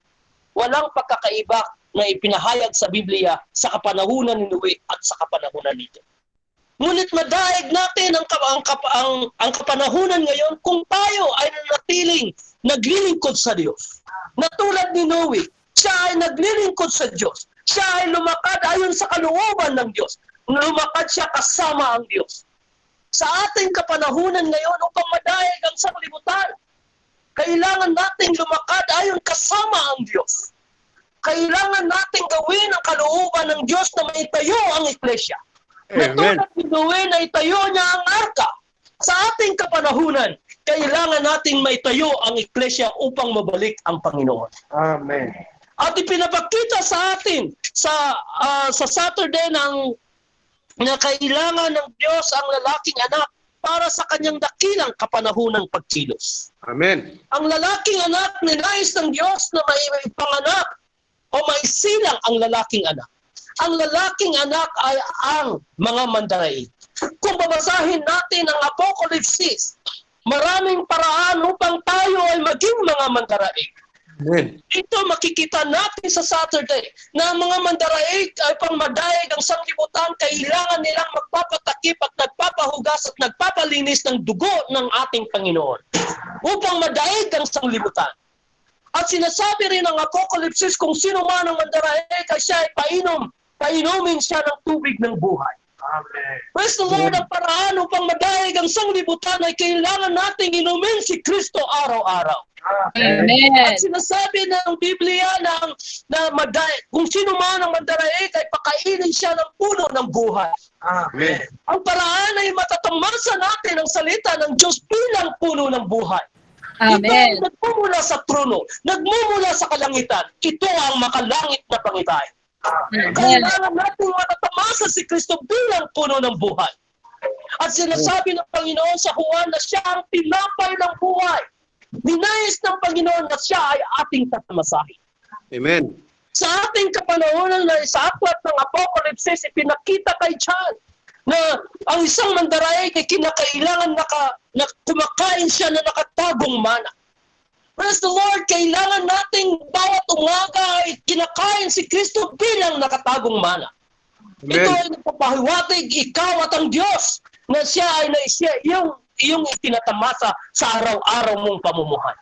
Walang pagkakaiba na ipinahayag sa Biblia sa kapanahunan ni Noe at sa kapanahunan nito. Ngunit madaig natin ang, ang, ang, ang kapanahunan ngayon kung tayo ay nanatiling naglilingkod sa Diyos. Na tulad ni Noe, siya ay naglilingkod sa Diyos. Siya ay lumakad ayon sa kalooban ng Diyos. Lumakad siya kasama ang Diyos. Sa ating kapanahunan ngayon upang madaig ang sanglibutan, kailangan nating lumakad ayon kasama ang Diyos. Kailangan nating gawin ang kalooban ng Diyos na maitayo ang iglesia. Na Amen. tulad ni Noe na itayo niya ang arka. Sa ating kapanahunan, kailangan nating maitayo ang iglesia upang mabalik ang Panginoon. Amen. At ipinapakita sa atin sa ah, sa Saturday ng na kailangan ng Diyos ang lalaking anak para sa kanyang dakilang kapanahunang pagkilos. Amen. Ang lalaking anak ninais ng Diyos na may, may panganak o may silang ang lalaking anak. Ang lalaking anak ay ang mga mandaraig. Kung babasahin natin ang Apocalypse, maraming paraan upang tayo ay maging mga mandaraig. Amen. Ito makikita natin sa Saturday na mga mandaraig ay pangmadaig ang sanglibutan, kailangan nilang magpapatakip at nagpapahugas at nagpapalinis ng dugo ng ating Panginoon upang madaig ang sanglibutan. At sinasabi rin ng Apocalypse kung sino man ang mandaraig ay siya ay painom, painumin siya ng tubig ng buhay. Amen. Praise the Lord, ang paraan upang madaig ang sanglibutan ay kailangan nating inumin si Kristo araw-araw. Amen. At sinasabi ng Biblia na, na maday, kung sino man ang mandaraig ay pakainin siya ng puno ng buhay. Amen. Ang paraan ay matatamasa natin ang salita ng Diyos bilang puno ng buhay. Ito Amen. ang nagmumula sa trono, nagmumula sa kalangitan. Ito ang makalangit na pangitay. Amen. Kailangan natin matatamasa si Kristo bilang puno ng buhay. At sinasabi ng Panginoon sa Juan na siya ang tinapay ng buhay. Dinais ng Panginoon na siya ay ating tatamasahin. Amen. Sa ating kapanahonan na sa aklat ng Apocalypse, ipinakita kay John na ang isang mandaraig ay kinakailangan naka, na kumakain siya na nakatagong mana. Praise the Lord, kailangan nating bawat umaga ay kinakain si Kristo bilang nakatagong mana. Amen. Ito ay nagpapahiwatig ikaw at ang Diyos na siya ay naisya, iyong, iyong itinatamasa sa araw-araw mong pamumuhay.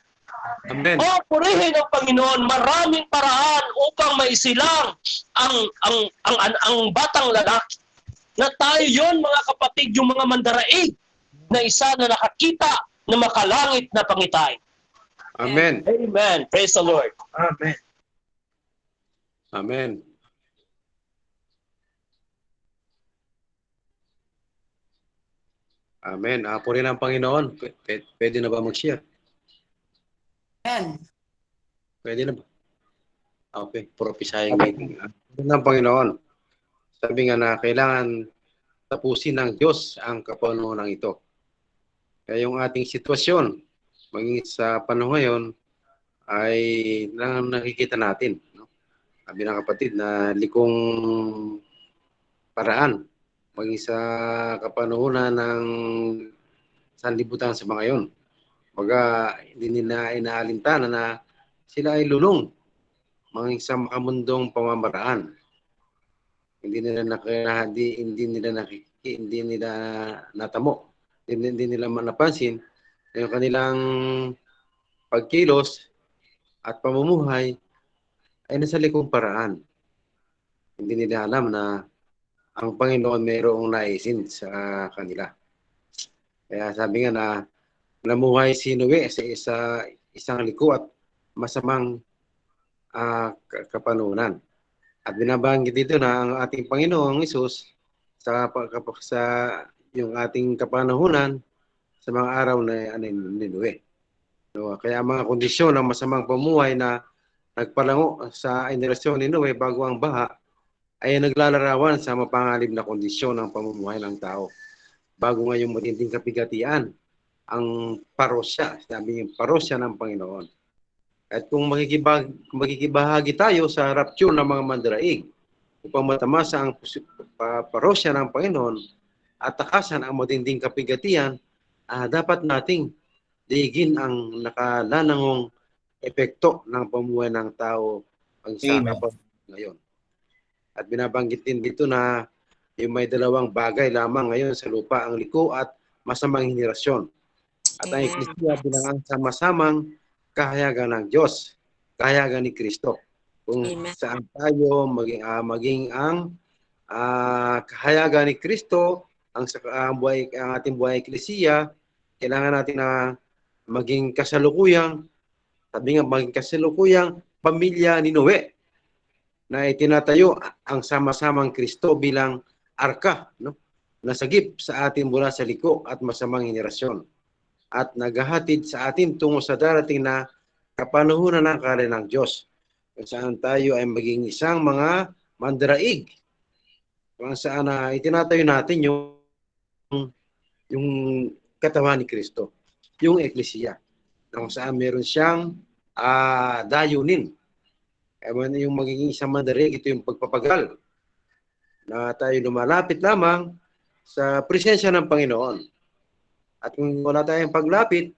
Amen. O purihin ng Panginoon, maraming paraan upang maisilang ang ang ang ang, ang batang lalaki. Na tayo yon mga kapatid, yung mga mandaraig na isa na nakakita na makalangit na pangitain. Amen. Amen. Praise the Lord. Amen. Amen. Amen. Apo rin ang Panginoon. P- p- pwede na ba mag-share? Amen. Pwede na ba? Okay. Propisayang meeting. Apo ang Panginoon. Sabi nga na kailangan tapusin ng Diyos ang kapanunan ito. Kaya yung ating sitwasyon, maging sa panahon ngayon, ay lang nakikita natin. No? Sabi ng kapatid na likong paraan maging sa kapanahunan ng sanlibutan sa mga yon. Baga, hindi nila inaalintana na sila ay lulong maging sa makamundong pamamaraan. Hindi nila nakaya, hindi, nila nakiki, hindi nila natamo, hindi, hindi nila napansin na yung kanilang pagkilos at pamumuhay ay nasa likong paraan. Hindi nila alam na ang Panginoon mayroong naisin sa kanila. Kaya sabi nga na namuhay si Noe sa isa, isang liko at masamang uh, kapanunan. At binabanggit dito na ang ating Panginoong Isus sa, sa yung ating kapanahunan sa mga araw na ano, ni Noe. No, kaya mga kondisyon ng masamang pamuhay na nagpalango sa generasyon ni Noe bago ang baha ay naglalarawan sa mapangalib na kondisyon ng pamumuhay ng tao. Bago ngayong matinding kapigatian, ang parosya, sabi yung parosya ng Panginoon. At kung makikibag, makikibahagi tayo sa rapture ng mga mandaraig, upang matamasa ang parosya ng Panginoon at takasan ang matinding kapigatian, ah, dapat nating digin ang nakalanangong epekto ng pamuhay ng tao ang sa ngayon. At binabanggit din dito na yung may dalawang bagay lamang ngayon sa lupa, ang liko at masamang henerasyon. At ang Eklesia bilang ang sama-samang kahayagan ng Diyos, kahayagan ni Kristo. Kung Amen. saan tayo maging, uh, maging ang uh, kahayagan ni Kristo, ang, uh, buhay, ang ating buhay Eklesia, kailangan natin na maging kasalukuyang, sabi nga maging kasalukuyang pamilya ni Noe na itinatayo ang sama-samang Kristo bilang arka, no? nasagip sa atin mula sa liko at masamang henerasyon at naghahatid sa atin tungo sa darating na kapanahunan ng kare ng Diyos kung saan tayo ay maging isang mga mandaraig kung saan na itinatayo natin yung yung katawan ni Kristo, yung eklesia, kung saan meron siyang uh, dayunin Ewan yung magiging isang mandarig, ito yung pagpapagal na tayo lumalapit lamang sa presensya ng Panginoon. At kung wala tayong paglapit,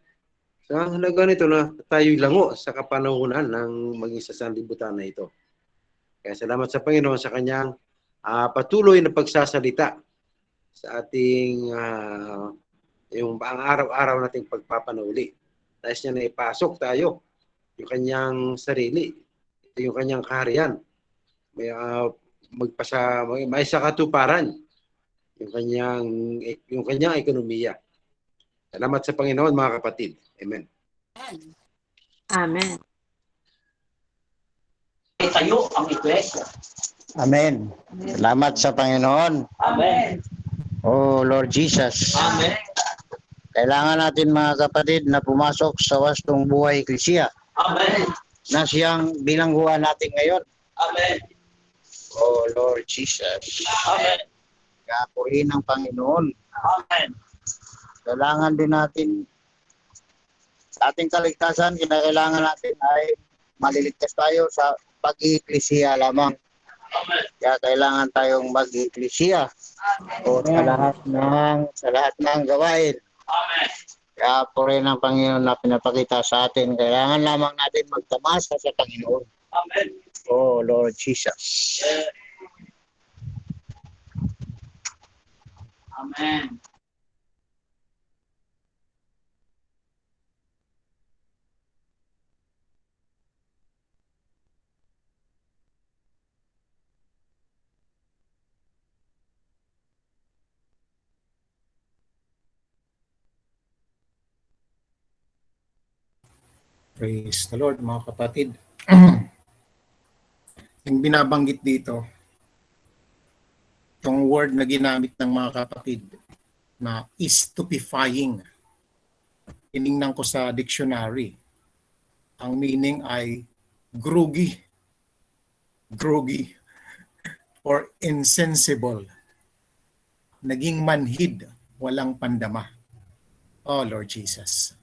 sa halaga nito na tayo lango sa kapanahunan ng maging sa sanlibutan na ito. Kaya salamat sa Panginoon sa kanyang uh, patuloy na pagsasalita sa ating uh, yung ang araw-araw nating pagpapanuli. Nais niya na ipasok tayo yung kanyang sarili yung kanyang kaharian. May uh, magpasa may, may sa katuparan yung kanyang yung kanyang ekonomiya. Salamat sa Panginoon mga kapatid. Amen. Amen. Tayo ang iglesia. Amen. Salamat sa Panginoon. Amen. Oh Lord Jesus. Amen. Kailangan natin mga kapatid na pumasok sa wastong buhay Iglesia. Amen na siyang bilangguan natin ngayon. Amen. Oh Lord Jesus. Amen. Kaya purihin ng Panginoon. Amen. Kailangan din natin sa ating kaligtasan, kinakailangan natin ay maliligtas tayo sa pag-iiklesiya lamang. Kaya kailangan tayong mag-iklesiya o sa lahat ng sa lahat ng gawain. Kaya purihin ng Panginoon na pinapakita sa atin. Kailangan lamang natin magtamasa sa Panginoon. Amen. Oh, Lord Jesus. Amen. Praise the Lord, mga kapatid. Yung binabanggit dito, yung word na ginamit ng mga kapatid na stupefying. Tiningnan ko sa dictionary. Ang meaning ay groggy. Groggy or insensible. Naging manhid, walang pandama. Oh Lord Jesus.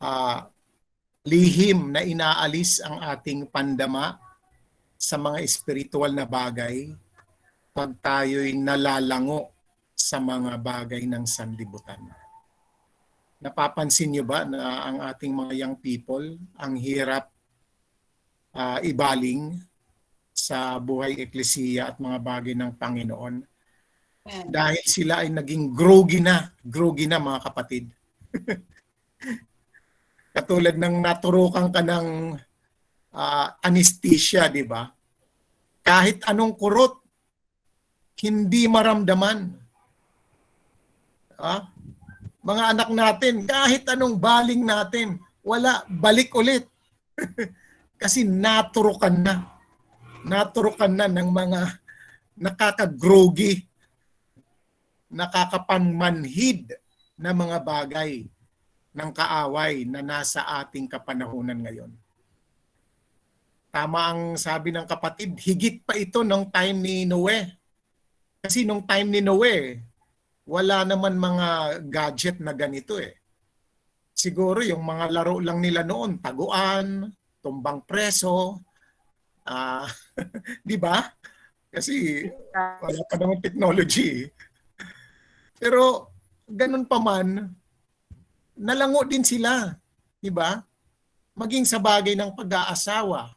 Ah, lihim na inaalis ang ating pandama sa mga espiritual na bagay pag tayo'y nalalango sa mga bagay ng sanlibutan. Napapansin niyo ba na ang ating mga young people ang hirap ah, ibaling sa buhay eklesiya at mga bagay ng Panginoon dahil sila ay naging groggy na, groggy na mga kapatid. *laughs* Katulad ng naturukan ka ng ah, anesthesia, di ba? Kahit anong kurot, hindi maramdaman. Ah? Mga anak natin, kahit anong baling natin, wala, balik ulit. *laughs* Kasi naturukan na. Naturukan na ng mga nakakagrogi, nakakapanmanhid na mga bagay ng kaaway na nasa ating kapanahunan ngayon. Tama ang sabi ng kapatid, higit pa ito nung time ni Noe. Kasi nung time ni Noe, wala naman mga gadget na ganito eh. Siguro yung mga laro lang nila noon, taguan, tumbang preso, ah, *laughs* di ba? Kasi wala pa naman technology. Pero ganun pa man, nalango din sila, di ba? Maging sa bagay ng pag-aasawa,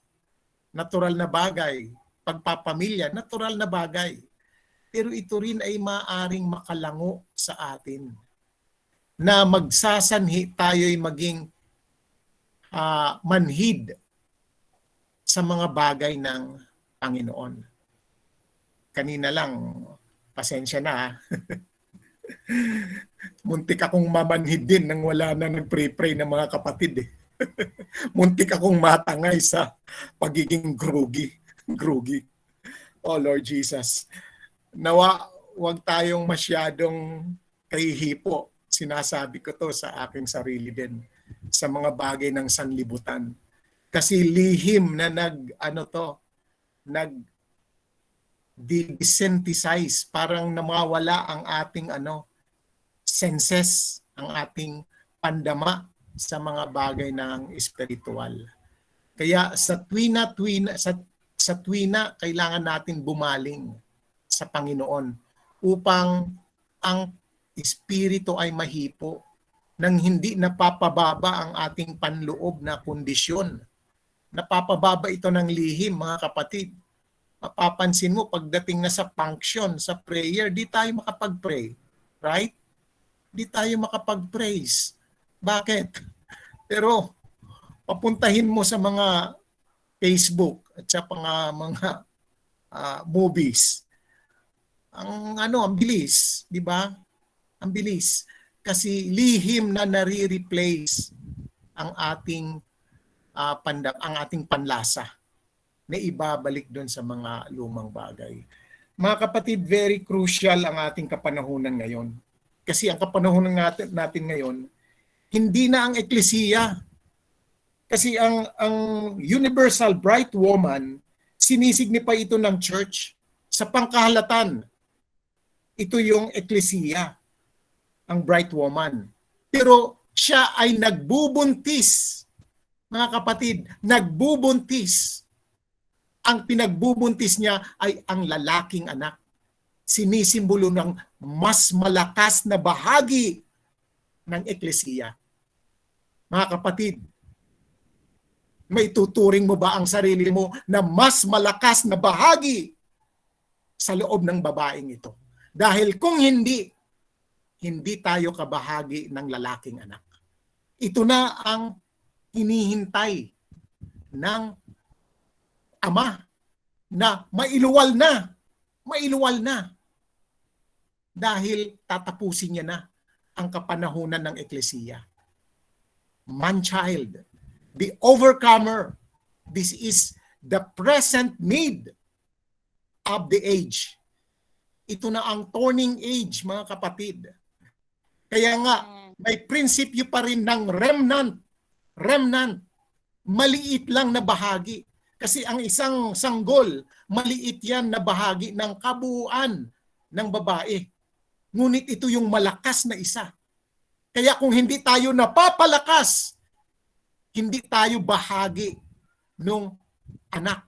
natural na bagay, pagpapamilya, natural na bagay. Pero ito rin ay maaring makalango sa atin na magsasanhi tayo'y maging ah, manhid sa mga bagay ng Panginoon. Kanina lang, pasensya na. *laughs* *laughs* Muntik akong mamanhid din nang wala na nag-pray-pray ng mga kapatid eh. *laughs* Muntik akong matangay sa pagiging groggy. *laughs* Groggy. Oh Lord Jesus. Nawa, wag tayong masyadong kahihipo. Sinasabi ko to sa aking sarili din sa mga bagay ng sanlibutan. Kasi lihim na nag ano to, nag desensitize, parang namawala ang ating ano senses, ang ating pandama sa mga bagay ng espiritual. Kaya sa tuwina tuwina sa sa tuwina kailangan natin bumaling sa Panginoon upang ang espiritu ay mahipo nang hindi napapababa ang ating panloob na kondisyon. Napapababa ito ng lihim mga kapatid mapapansin mo pagdating na sa function, sa prayer, di tayo makapag-pray. Right? Di tayo makapag-praise. Bakit? *laughs* Pero papuntahin mo sa mga Facebook at sa mga mga ah, movies. Ang ano, ang bilis, di ba? Ang bilis. Kasi lihim na nare-replace ang ating ah, panda, ang ating panlasa na ibabalik doon sa mga lumang bagay. Mga kapatid, very crucial ang ating kapanahunan ngayon. Kasi ang kapanahunan natin, natin ngayon, hindi na ang eklesiya. Kasi ang, ang universal bright woman, sinisignipa ito ng church sa Sa pangkahalatan, ito yung eklesiya, ang bright woman. Pero siya ay nagbubuntis. Mga kapatid, nagbubuntis. Ang pinagbubuntis niya ay ang lalaking anak. Sinisimbolo ng mas malakas na bahagi ng eklesiya. Mga kapatid, may tuturing mo ba ang sarili mo na mas malakas na bahagi sa loob ng babaeng ito? Dahil kung hindi, hindi tayo kabahagi ng lalaking anak. Ito na ang hinihintay ng ama na mailuwal na. Mailuwal na. Dahil tatapusin niya na ang kapanahunan ng eklesiya. Man-child, the overcomer, this is the present need of the age. Ito na ang turning age, mga kapatid. Kaya nga, may prinsipyo pa rin ng remnant. Remnant. Maliit lang na bahagi. Kasi ang isang sanggol, maliit yan na bahagi ng kabuuan ng babae. Ngunit ito yung malakas na isa. Kaya kung hindi tayo napapalakas, hindi tayo bahagi ng anak.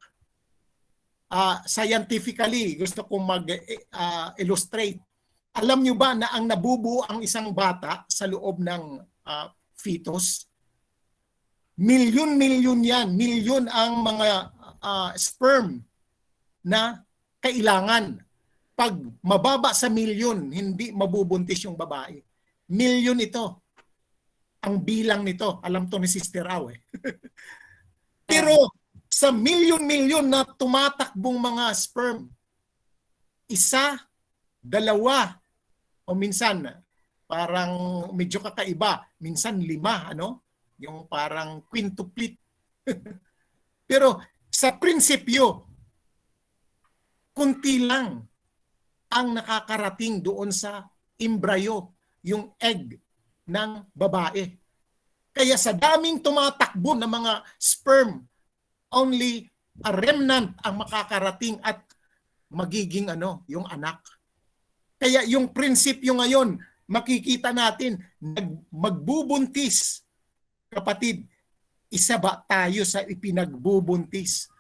Uh, scientifically, gusto kong mag-illustrate. Uh, Alam nyo ba na ang nabubuo ang isang bata sa loob ng uh, fetus? Milyon-milyon yan. Milyon ang mga uh, sperm na kailangan. Pag mababa sa milyon, hindi mabubuntis yung babae. Milyon ito. Ang bilang nito. Alam to ni Sister Aw eh. *laughs* Pero sa milyon-milyon na tumatakbong mga sperm, isa, dalawa, o minsan parang medyo kakaiba, minsan lima, ano? Yung parang quintuplet. *laughs* Pero sa prinsipyo, kunti lang ang nakakarating doon sa embryo, yung egg ng babae. Kaya sa daming tumatakbo ng mga sperm, only a remnant ang makakarating at magiging ano, yung anak. Kaya yung prinsipyo ngayon, makikita natin, magbubuntis. Kapatid, isa ba tayo sa ipinagbubuntis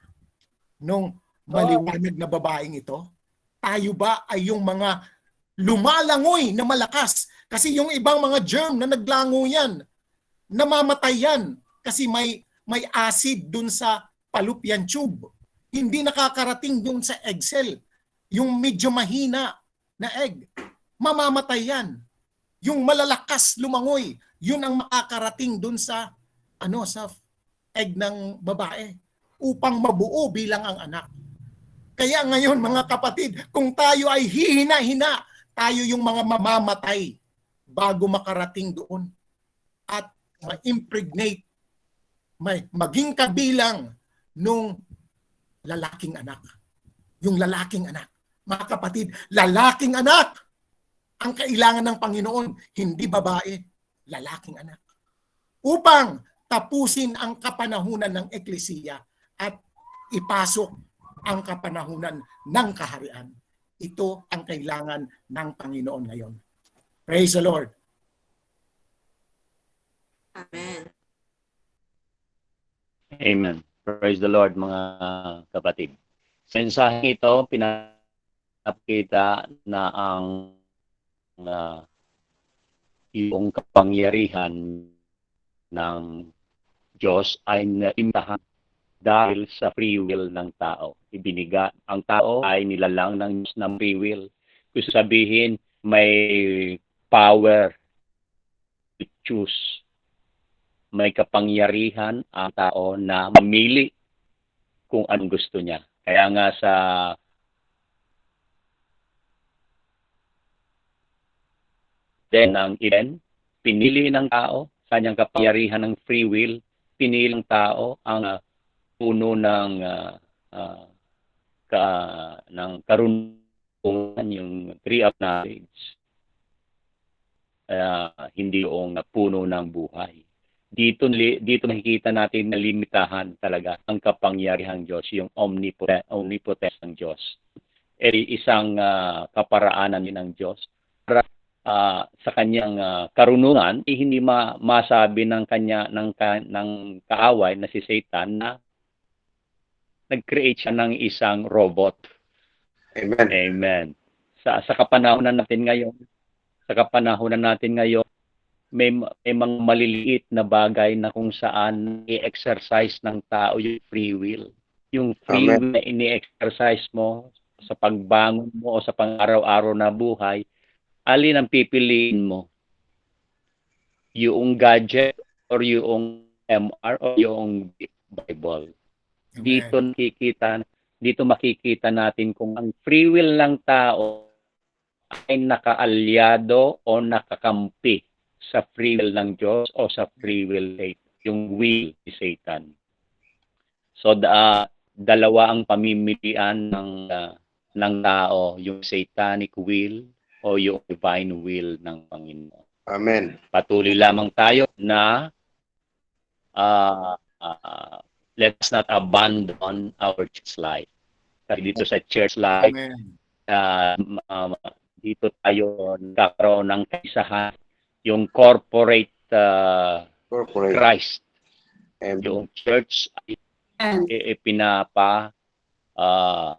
nung maliwanag na babaeng ito? Tayo ba ay yung mga lumalangoy na malakas? Kasi yung ibang mga germ na naglango yan, namamatay yan kasi may may acid dun sa fallopian tube. Hindi nakakarating dun sa egg cell. Yung medyo mahina na egg. Mamamatay yan. Yung malalakas lumangoy, yun ang makakarating dun sa ano sa egg ng babae upang mabuo bilang ang anak. Kaya ngayon mga kapatid, kung tayo ay hihina-hina, tayo yung mga mamamatay bago makarating doon at ma-impregnate, may maging kabilang nung lalaking anak. Yung lalaking anak. Mga kapatid, lalaking anak ang kailangan ng Panginoon, hindi babae, lalaking anak. Upang tapusin ang kapanahunan ng eklesiya at ipasok ang kapanahunan ng kaharian. Ito ang kailangan ng Panginoon ngayon. Praise the Lord. Amen. Amen. Praise the Lord mga kapatid. Sa mensahe ito, pinapakita na ang uh, iyong kapangyarihan ng Diyos ay naimtahan dahil sa free will ng tao. Ibiniga, ang tao ay nilalang ng Diyos ng free will. Gusto sabihin, may power to choose may kapangyarihan ang tao na mamili kung anong gusto niya. Kaya nga sa then ng event, pinili ng tao sa kanyang kapangyarihan ng free will, pinili ng tao ang uh, puno ng uh, uh, ka, ng karunungan yung tree of knowledge. Uh, hindi yung puno ng buhay dito dito nakikita natin na limitahan talaga ang kapangyarihang Diyos, yung omnipotent, omnipotent ng Diyos. ay isang ah, kaparaanan din ng Diyos para ah, sa kanyang ah, karunungan eh, hindi ma- masabi ng kanya ng ka- ng kaaway na si Satan na nag-create siya ng isang robot. Amen. Amen. Sa sa kapanahonan natin ngayon, sa kapanahonan natin ngayon, may, may mga maliliit na bagay na kung saan i-exercise ng tao yung free will. Yung free Amen. will na ini-exercise mo sa pagbangon mo o sa pang-araw-araw na buhay, alin ang pipiliin mo? Yung gadget or yung MR or yung Bible? Dito nakikita dito makikita natin kung ang free will ng tao ay nakaalyado o nakakampi sa free will ng Diyos o sa free will ng yung will ni Satan. So da, dalawa ang pamimilian ng ah, ng tao, yung satanic will o yung divine will ng Panginoon. Amen. Patuloy lamang tayo na ah, ah, let's not abandon our church life. Kasi dito sa church life, Amen. ah, um, dito tayo nagkakaroon ng kaisahan yung corporate, ah, Corporate. Christ. Yung church ay i- ipinapa ah,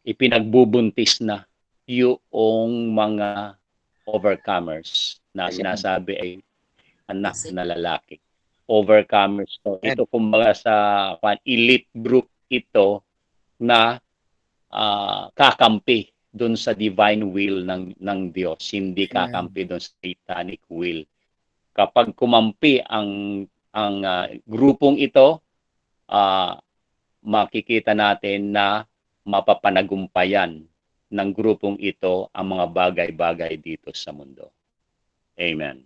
ipinagbubuntis na yung mga overcomers na sinasabi ay anak na lalaki. Overcomers. So, ito kumbaga sa elite group ito na ah, kakampi doon sa divine will ng ng Diyos, hindi kakampi doon sa satanic will. Kapag kumampi ang ang ah, grupong ito, ah, makikita natin na mapapanagumpayan ng grupong ito ang mga bagay-bagay dito sa mundo. Amen.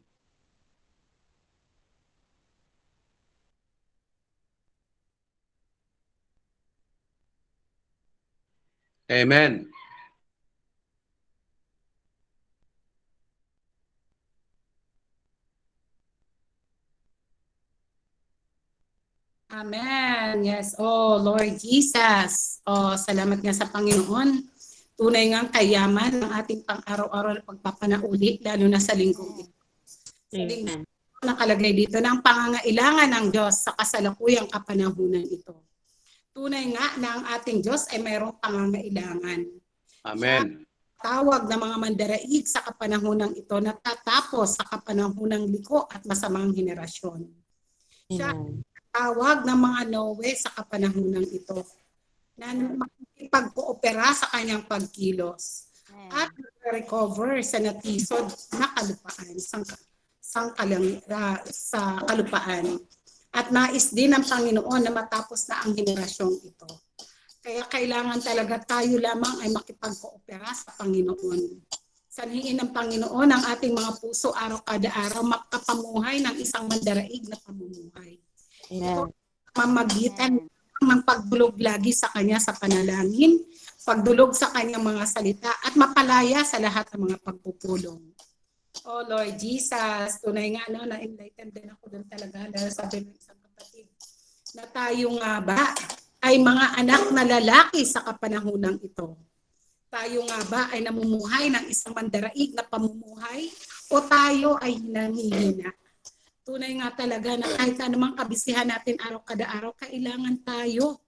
Amen. Amen. Yes. Oh, Lord Jesus. Oh, salamat nga sa Panginoon. Tunay nga ang kayaman ng ating pang-araw-araw na pagpapanauli, lalo na sa linggong ito. Sa linggong ito, nakalagay dito ang pangangailangan ng Diyos sa kasalukuyang kapanahunan ito. Tunay nga na ang ating Diyos ay mayroong pangangailangan. Amen. Tawag ng mga mandaraig sa kapanahunang ito na tatapos sa kapanahunang liko at masamang henerasyon. Siya tawag ng mga Noe sa kapanahunang ito na makikipag-koopera sa kanyang pagkilos at recover sa natisod na kalupaan sang kalang, ah, sa kalupaan. At nais din ng Panginoon na matapos na ang henerasyong ito. Kaya kailangan talaga tayo lamang ay makipag-koopera sa Panginoon. Sanhiin ng Panginoon ang ating mga puso araw kada araw makapamuhay ng isang mandaraig na pamumuhay. Ito mamagitan ng pagdulog lagi sa Kanya sa panalangin, pagdulog sa Kanyang mga salita, at mapalaya sa lahat ng mga pagpupulong. Oh Lord Jesus, tunay nga no, na-enlighten din ako doon talaga dahil sabi ng isang kapatid na tayo nga ba ay mga anak na lalaki sa kapanahunang ito. Tayo nga ba ay namumuhay ng isang mandaraig na pamumuhay o tayo ay hinangihina? Tunay nga talaga na kahit anumang kabisihan natin araw kada araw, kailangan tayo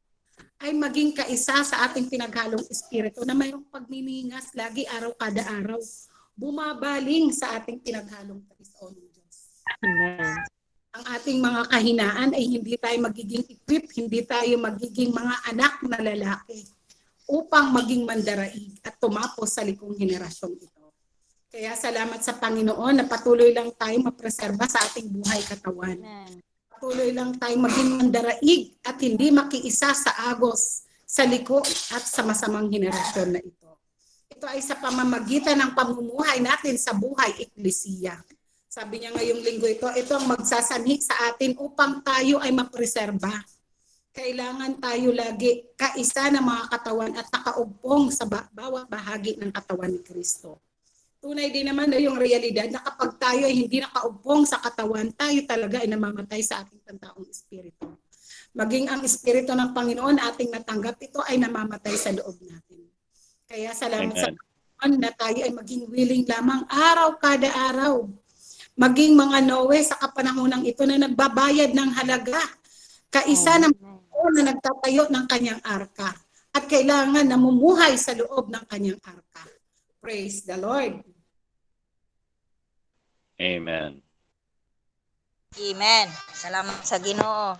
ay maging kaisa sa ating pinaghalong espiritu na mayroong pagniningas lagi araw kada araw. Bumabaling sa ating pinaghalong taison ng Diyos. Ang ating mga kahinaan ay hindi tayo magiging equip, hindi tayo magiging mga anak na lalaki upang maging mandaraig at tumapos sa likong henerasyong ito. Kaya salamat sa Panginoon na patuloy lang tayo mapreserba sa ating buhay katawan. Patuloy lang tayo maging mandaraig at hindi makiisa sa agos, sa liko at sa masamang henerasyon na ito. Ito ay sa pamamagitan ng pamumuhay natin sa buhay eklesiya. Sabi niya ngayong linggo ito, ito ang magsasanhi sa atin upang tayo ay mapreserba. Kailangan tayo lagi kaisa ng mga katawan at nakaugpong sa ba- bawat bahagi ng katawan ni Kristo. Tunay din naman na yung realidad na kapag tayo ay hindi nakaugpong sa katawan, tayo talaga ay namamatay sa ating pantaong espiritu. Maging ang espiritu ng Panginoon ating natanggap, ito ay namamatay sa loob natin. Kaya salamat sa Amen. Panginoon na tayo ay maging willing lamang araw kada araw. Maging mga Noe sa kapanahonang ito na nagbabayad ng halaga. Kaisa ng Panginoon na nagtatayo ng kanyang arka. At kailangan namumuhay sa loob ng kanyang arka. Praise the Lord. Amen. Amen. Salamat sa Ginoo.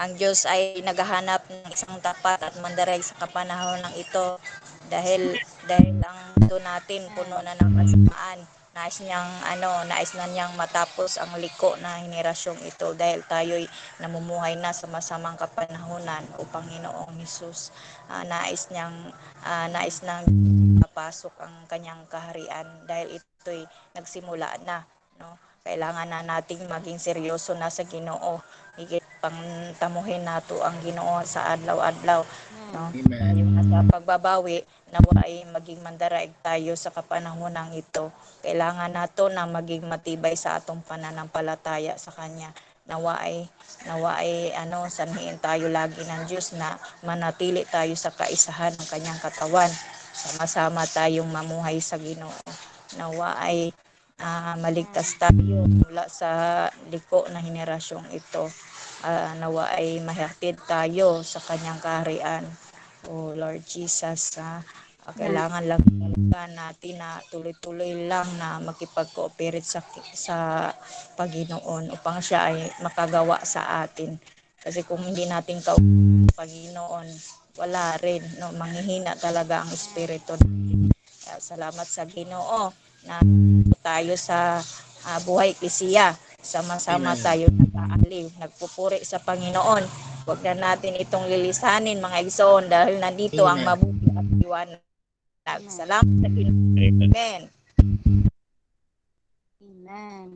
Ang Diyos ay naghahanap ng isang tapat at mandaray sa kapanahon ng ito dahil dahil ang ito natin puno na ng kasamaan. Nais niyang ano, nais na niyang matapos ang liko na henerasyong ito dahil tayo'y namumuhay na sa masamang kapanahunan o Panginoong Hesus. Ah, nais niyang ah, nais nang mapasok ang kanyang kaharian dahil ito'y nagsimula na, no? kailangan na nating maging seryoso na sa Ginoo. Higit pang tamuhin nato ang Ginoo sa adlaw-adlaw. No? Yung nasa pagbabawi, nawa ay maging mandaraig tayo sa kapanahonang ito. Kailangan nato na maging matibay sa atong pananampalataya sa Kanya. Nawa ay, nawa ay ano, sanhiin tayo lagi ng Diyos na manatili tayo sa kaisahan ng Kanyang katawan. Sama-sama tayong mamuhay sa Ginoo. Nawa ay ah, maligtas tayo mula sa liko na henerasyong ito. Ah, nawa ay mahatid tayo sa kanyang kaharian. Oh Lord Jesus, ah, kailangan lang natin na tuloy-tuloy lang na makipag-cooperate sa, sa Panginoon upang siya ay makagawa sa atin. Kasi kung hindi natin ka Panginoon, wala rin. No? Manghihina talaga ang Espiritu natin. Kaya salamat sa Ginoo na tayo sa ah, buhay kisiya. Sama-sama Amen. tayo nag-aaliw, nagpupuri sa Panginoon. Huwag na natin itong lilisanin mga igsoon dahil nandito ang Amen. mabuti at liwanag. Salamat sa Ginoo. Amen. Amen.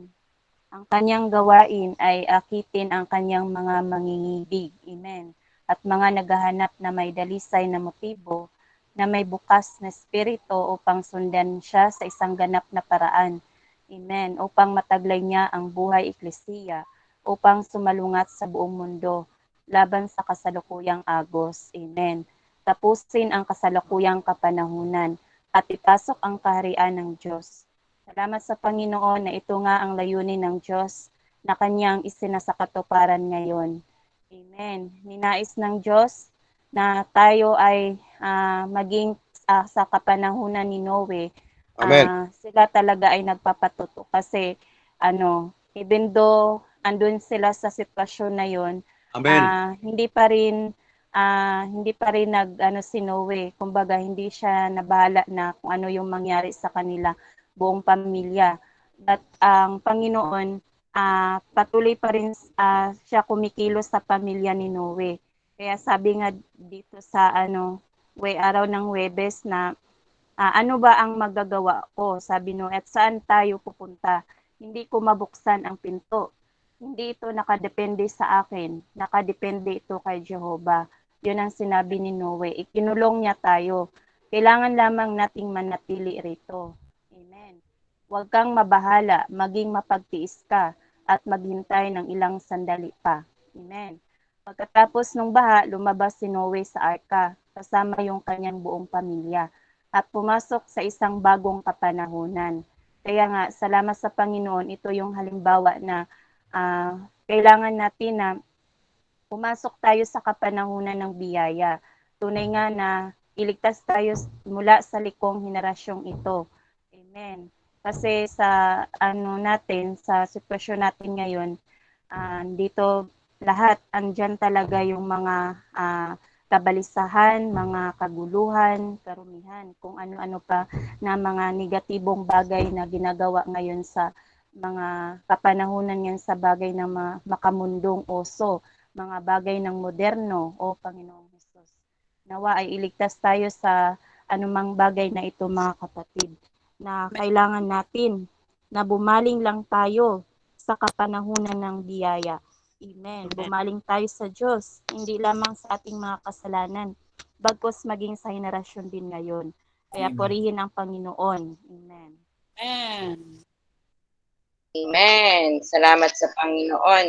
Ang kanyang gawain ay akitin ang kanyang mga mangingibig. Amen. At mga naghahanap na may dalisay na motibo na may bukas na espiritu upang sundan siya sa isang ganap na paraan. Amen. Upang mataglay niya ang buhay eklesiya, upang sumalungat sa buong mundo laban sa kasalukuyang agos. Amen. Tapusin ang kasalukuyang kapanahunan at ipasok ang kaharian ng Diyos. Salamat sa Panginoon na ito nga ang layunin ng Diyos na kanyang isinasakatuparan ngayon. Amen. Ninais ng Diyos na tayo ay ah, maging ah, sa kapanahunan ni Noe. Amen. ah, sila talaga ay nagpapatuto kasi ano, even though andun sila sa sitwasyon na yon, Amen. ah, hindi pa rin ah, hindi pa rin nag ano si Noe. Kumbaga hindi siya nabahala na kung ano yung mangyari sa kanila buong pamilya. At ang Panginoon ah, patuloy pa rin ah, siya kumikilos sa pamilya ni Noe. Kaya sabi nga dito sa ano, way araw ng Webes na ah, ano ba ang magagawa ko? Sabi no, at saan tayo pupunta? Hindi ko mabuksan ang pinto. Hindi ito nakadepende sa akin. Nakadepende ito kay Jehovah. Yun ang sinabi ni Noe. Ikinulong niya tayo. Kailangan lamang nating manatili rito. Amen. Huwag kang mabahala, maging mapagtiis ka at maghintay ng ilang sandali pa. Amen. Pagkatapos ng baha, lumabas si Noe sa arka kasama yung kanyang buong pamilya at pumasok sa isang bagong kapanahunan. Kaya nga, salamat sa Panginoon, ito yung halimbawa na ah, kailangan natin na pumasok tayo sa kapanahunan ng biyaya. Tunay nga na iligtas tayo mula sa likong henerasyong ito. Amen. Kasi sa ano natin, sa sitwasyon natin ngayon, ah, dito lahat andyan talaga yung mga ah, kabalisahan, mga kaguluhan, karumihan, kung ano-ano pa na mga negatibong bagay na ginagawa ngayon sa mga kapanahunan ngayon sa bagay ng mga makamundong oso, mga bagay ng moderno o Panginoong Hesus. Nawa ay iligtas tayo sa anumang bagay na ito mga kapatid na kailangan natin na bumaling lang tayo sa kapanahunan ng biyaya. Amen. Bumaling tayo sa Diyos, hindi lamang sa ating mga kasalanan, bagkos maging sa henerasyon din ngayon. Kaya Amen. purihin ang Panginoon. Amen. Amen. Amen. Salamat sa Panginoon.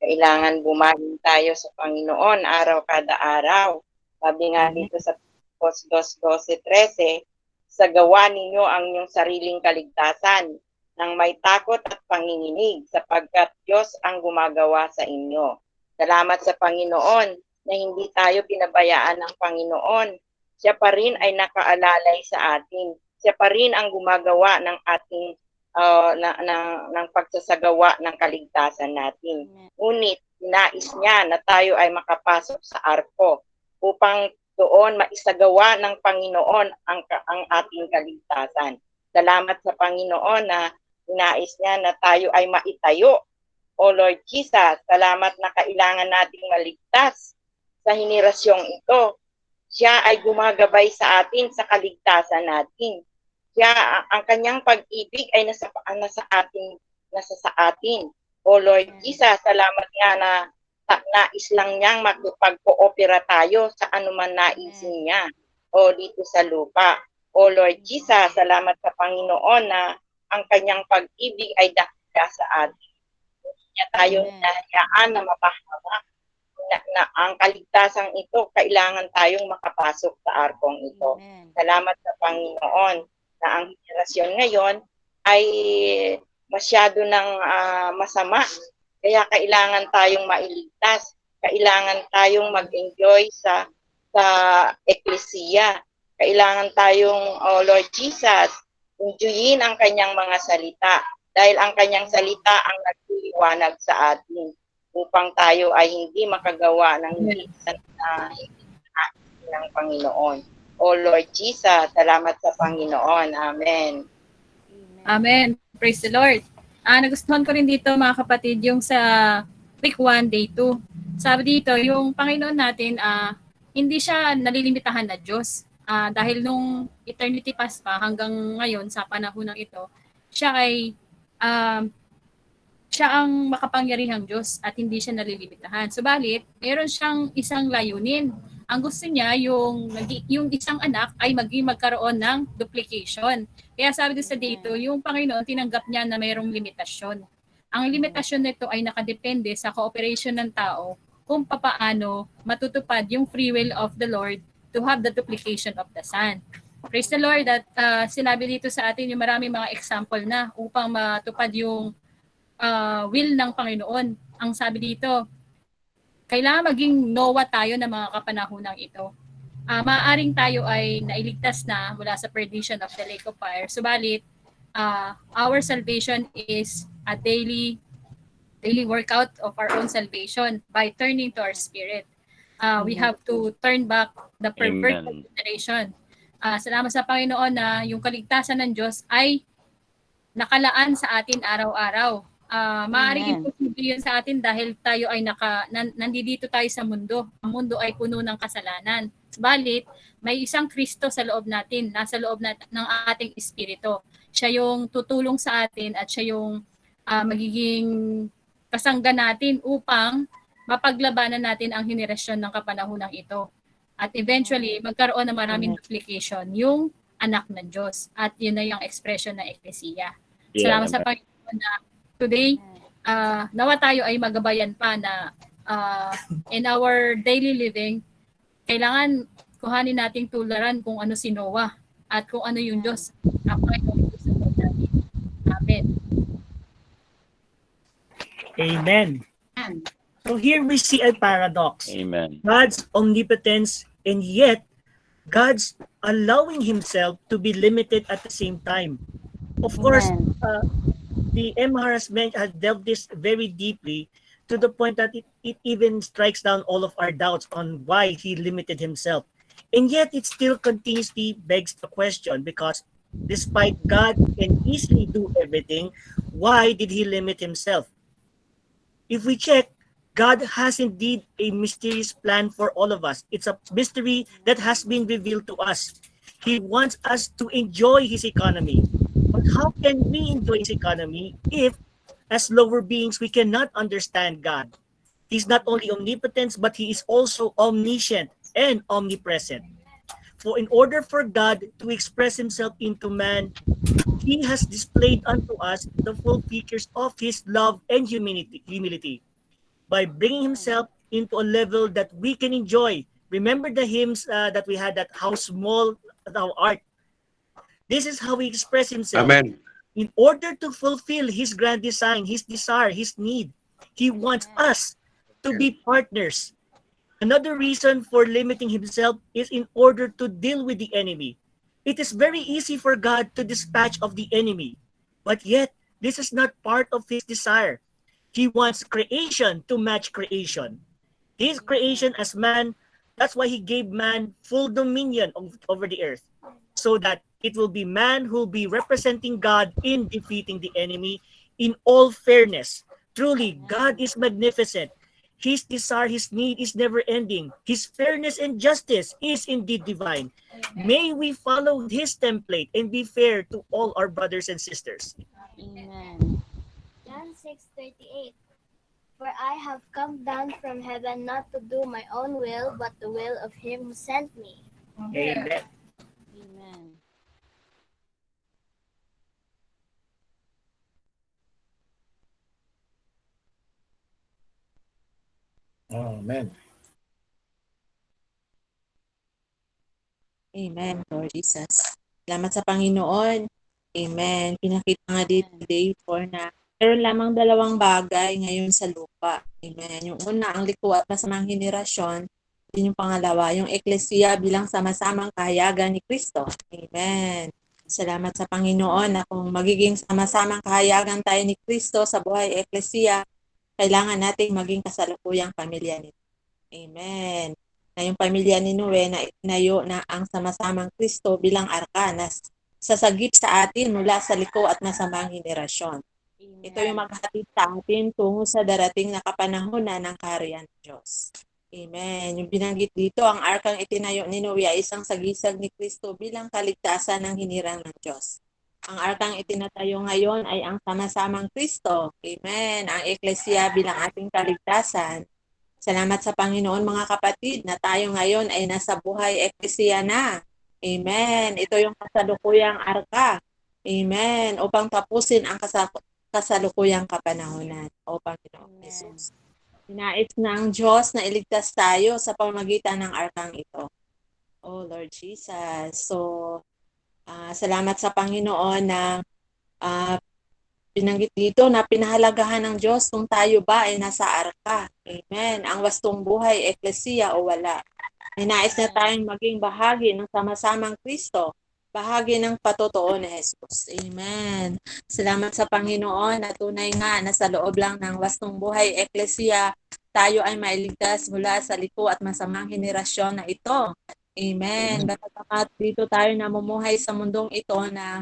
Kailangan bumaling tayo sa Panginoon araw kada araw. Sabi nga dito sa Marcos 2.12.13, sa gawa ninyo ang inyong sariling kaligtasan ng may takot at panginginig sapagkat Diyos ang gumagawa sa inyo. Salamat sa Panginoon na hindi tayo pinabayaan ng Panginoon. Siya pa rin ay nakaalalay sa atin. Siya pa rin ang gumagawa ng ating uh, na, na, ng pagsasagawa ng kaligtasan natin. Ngunit nais niya na tayo ay makapasok sa arko upang doon maisagawa ng Panginoon ang, ang ating kaligtasan. Salamat sa Panginoon na nais niya na tayo ay maitayo. O Lord Jesus, salamat na kailangan nating maligtas sa henerasyong ito. Siya ay gumagabay sa atin sa kaligtasan natin. Siya, ang kanyang pag-ibig ay nasa, nasa atin, nasa sa atin. O Lord Jesus, salamat nga na nais lang niyang magpag-coopera tayo sa anuman naisin niya o dito sa lupa. O Lord Jesus, salamat sa Panginoon na ang kanyang pag-ibig ay dakila sa atin. Niya tayo hinahayaan na mapahama na, na ang kaligtasang ito, kailangan tayong makapasok sa arkong ito. Amen. Salamat sa Panginoon na ang henerasyon ngayon ay masyado ng uh, masama kaya kailangan tayong mailigtas. Kailangan tayong mag-enjoy sa sa eklesiya. Kailangan tayong, oh Lord Jesus, enjoyin ang kanyang mga salita. Dahil ang kanyang salita ang nagliliwanag sa atin upang tayo ay hindi makagawa ng na ng Panginoon. O Lord Jesus, salamat sa Panginoon. Amen. Amen. Praise the Lord. Ah, nagustuhan ko rin dito mga kapatid yung sa week 1, day 2. Sabi dito, yung Panginoon natin, ah, hindi siya nalilimitahan na Diyos. Ah, dahil nung eternity past pa hanggang ngayon sa panahon ng ito, siya ay um, siya ang makapangyarihang Diyos at hindi siya nalilimitahan. Subalit, meron siyang isang layunin. Ang gusto niya, yung, yung isang anak ay maging magkaroon ng duplication. Kaya sabi doon sa dito, yung Panginoon tinanggap niya na mayroong limitasyon. Ang limitasyon nito ay nakadepende sa cooperation ng tao kung papaano matutupad yung free will of the Lord to have the duplication of the Son. Praise the Lord that uh, sinabi dito sa atin yung maraming mga example na upang matupad yung uh, will ng Panginoon. Ang sabi dito, kailangan maging Noah tayo ng mga kapanahonang ito. Uh, maaaring tayo ay nailigtas na mula sa perdition of the lake of fire. Subalit, uh, our salvation is a daily daily workout of our own salvation by turning to our spirit. Uh, we have to turn back the perverted generation. Uh, salamat sa Panginoon na yung kaligtasan ng Diyos ay nakalaan sa atin araw-araw Uh, maaaring imposible yun sa atin dahil tayo ay naka, nan, nandito tayo sa mundo. Ang mundo ay puno ng kasalanan. Balit, may isang Kristo sa loob natin, nasa loob nat, ng ating espiritu. Siya yung tutulong sa atin at siya yung uh, magiging kasangga natin upang mapaglabanan natin ang henerasyon ng kapanahonang ito. At eventually, magkaroon ng maraming duplication yung anak ng Diyos. At yun na yung expression ng Ecclesia. Salamat sa Panginoon na today, uh, nawa tayo ay magabayan pa na uh, in our daily living, kailangan kuhanin nating tularan kung ano si Noah at kung ano yung Diyos. Ang Panginoon Diyos natin. Amen. Amen. So here we see a paradox. Amen. God's omnipotence and yet God's allowing himself to be limited at the same time. Of course, uh, the MR has, has delved this very deeply to the point that it, it even strikes down all of our doubts on why he limited himself. And yet it still continuously begs the question because despite God can easily do everything, why did he limit himself? If we check, God has indeed a mysterious plan for all of us. It's a mystery that has been revealed to us. He wants us to enjoy his economy. But how can we enjoy his economy if, as lower beings, we cannot understand God? He's not only omnipotent, but he is also omniscient and omnipresent. For in order for God to express himself into man, he has displayed unto us the full features of his love and humility, humility by bringing himself into a level that we can enjoy Remember the hymns uh, that we had that how small thou art. This is how he expressed himself. Amen. In order to fulfill his grand design, his desire, his need, he wants us to be partners. Another reason for limiting himself is in order to deal with the enemy. It is very easy for God to dispatch of the enemy, but yet this is not part of his desire. He wants creation to match creation. His creation as man, that's why he gave man full dominion of, over the earth, so that it will be man who will be representing God in defeating the enemy in all fairness. Truly, God is magnificent. His desire, his need is never ending. His fairness and justice is indeed divine. May we follow his template and be fair to all our brothers and sisters. Amen. John 6:38 For I have come down from heaven not to do my own will but the will of him who sent me. Amen. Amen. Amen. Amen, Lord Jesus. Salamat sa Panginoon. Amen. Pinakita nga dito day 4 na meron lamang dalawang bagay ngayon sa lupa. Amen. Yung una, ang liko at masamang henerasyon. Din yung pangalawa, yung eklesiya bilang sama-samang kahayagan ni Kristo. Amen. Salamat sa Panginoon na kung magiging sama-samang kahayagan tayo ni Kristo sa buhay eklesiya, kailangan nating maging kasalukuyang pamilya nito. Amen. Na yung pamilya ni Noe na itinayo na ang sama-samang Kristo bilang arka na sasagip sa atin mula sa liko at masamang henerasyon. Ito yung maghatid sa atin tungo sa darating na kapanahon na ng kaharian ng Diyos. Amen. Yung binanggit dito, ang arkang itinayo ni Noe ay isang sagisag ni Kristo bilang kaligtasan ng hinirang ng Diyos. Ang arkang itinatayo ngayon ay ang sama-samang Kristo. Amen. Ang eklesiya bilang ating kaligtasan. Salamat sa Panginoon mga kapatid na tayo ngayon ay nasa buhay eklesiya na. Amen. Ito yung kasalukuyang arka. Amen. Upang tapusin ang kasalukuyang kapanahonan. O Panginoon Jesus. Tinais ng Diyos na iligtas tayo sa pamagitan ng arkang ito. Oh Lord Jesus. So, ah, salamat sa Panginoon na ah, binanggit dito na pinahalagahan ng Diyos kung tayo ba ay nasa arka. Amen. Ang wastong buhay, eklesiya o wala. Ninais na tayong maging bahagi ng sama-samang Kristo, bahagi ng patotoo ni Jesus. Amen. Salamat sa Panginoon na tunay nga na sa loob lang ng wastong buhay, eklesiya, tayo ay mailigtas mula sa liko at masamang henerasyon na ito. Amen. Bagamat dito tayo namumuhay sa mundong ito na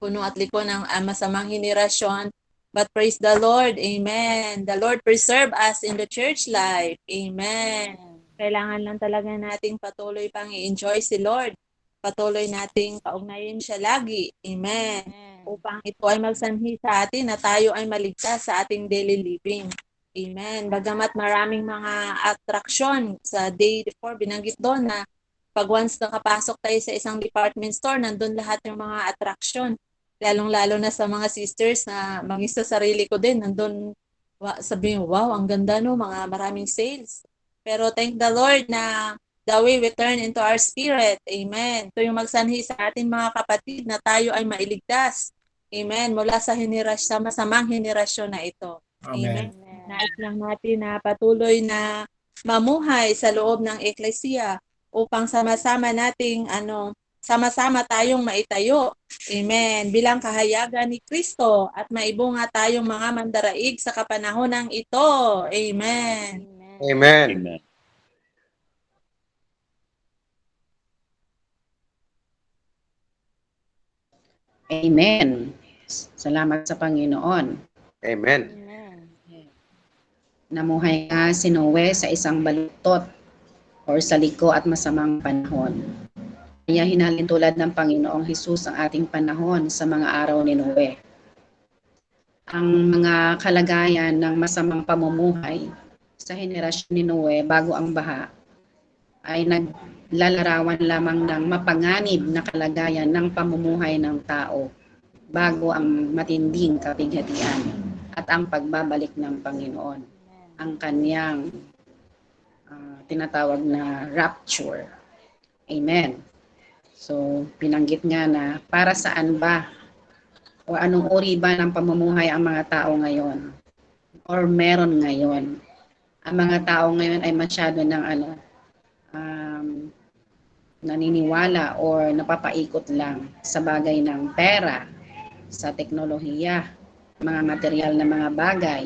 puno at liko ng ah, masamang henerasyon, But praise the Lord. Amen. The Lord preserve us in the church life. Amen. Kailangan lang talaga nating patuloy pang i-enjoy si Lord. Patuloy nating kaugnayin siya lagi. Amen. Upang ito ay magsanhi sa atin na tayo ay maligtas sa ating daily living. Amen. Bagamat maraming mga attraction sa day before, binanggit doon na pag once nakapasok tayo sa isang department store, nandun lahat yung mga attraction lalong-lalo na sa mga sisters na maging sa sarili ko din, nandun sabi wow, ang ganda no, mga maraming sales. Pero thank the Lord na the way we turn into our spirit. Amen. Ito yung magsanhi sa atin mga kapatid na tayo ay mailigtas. Amen. Mula sa henerasyon, sa masamang henerasyon na ito. Amen. Nais lang natin na patuloy na mamuhay sa loob ng eklesiya upang sama-sama nating ano sama-sama tayong maitayo. Amen. Bilang kahayagan ni Kristo at maibunga tayong mga mandaraig sa kapanahonang ito. Amen. Amen. Amen. Amen. Salamat sa Panginoon. Amen. Namuhay nga si Noe sa isang baluktot or sa liko at masamang panahon. Kaya hinalin tulad ng Panginoong Hesus ang ating panahon sa mga araw ni Noe. Ang mga kalagayan ng masamang pamumuhay sa henerasyon ni Noe bago ang baha ay naglalarawan lamang ng mapanganib na kalagayan ng pamumuhay ng tao bago ang matinding kapighatian at ang pagbabalik ng Panginoon. Ang kanyang ah, tinatawag na rapture. Amen. So, pinanggit nga na para saan ba o anong uri ba ng pamumuhay ang mga tao ngayon or meron ngayon. Ang mga tao ngayon ay masyado ng ano, um, naniniwala or napapaikot lang sa bagay ng pera, sa teknolohiya, mga material na mga bagay,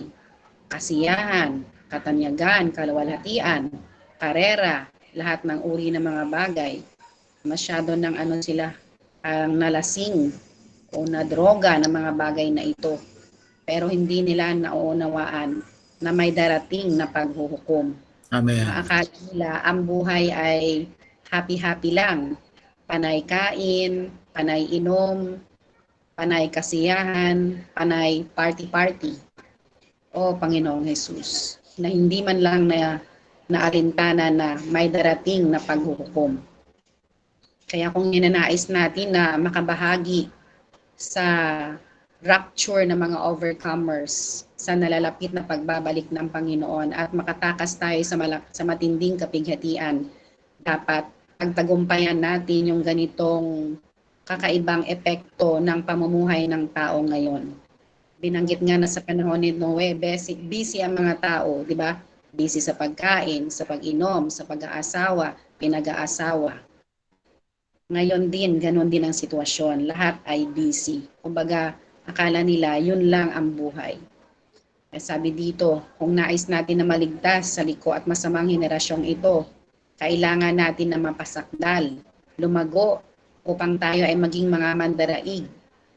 kasiyahan, katanyagan, kalawalhatian, karera, lahat ng uri ng mga bagay. Masyado ng ano sila, ang nalasing o nadroga ng mga bagay na ito. Pero hindi nila nauunawaan na may darating na paghuhukom. Amen. Akala nila ang buhay ay happy-happy lang. Panay kain, panay inom, panay kasiyahan, panay party-party. O Panginoong Jesus, na hindi man lang na naalintana na may darating na paghuhukom. Kaya kung ninanais natin na makabahagi sa rapture ng mga overcomers sa nalalapit na pagbabalik ng Panginoon at makatakas tayo sa, malak- sa matinding kapighatian, dapat pagtagumpayan natin yung ganitong kakaibang epekto ng pamumuhay ng tao ngayon. Binanggit nga na sa panahon ni Noe, busy, busy ang mga tao, di ba? Busy sa pagkain, sa pag-inom, sa pag-aasawa, pinag-aasawa. Ngayon din, ganun din ang sitwasyon. Lahat ay busy. Kumbaga, akala nila yun lang ang buhay. Sabi dito, kung nais natin na maligtas sa liko at masamang henerasyong ito, kailangan natin na mapasakdal, lumago, upang tayo ay maging mga mandaraig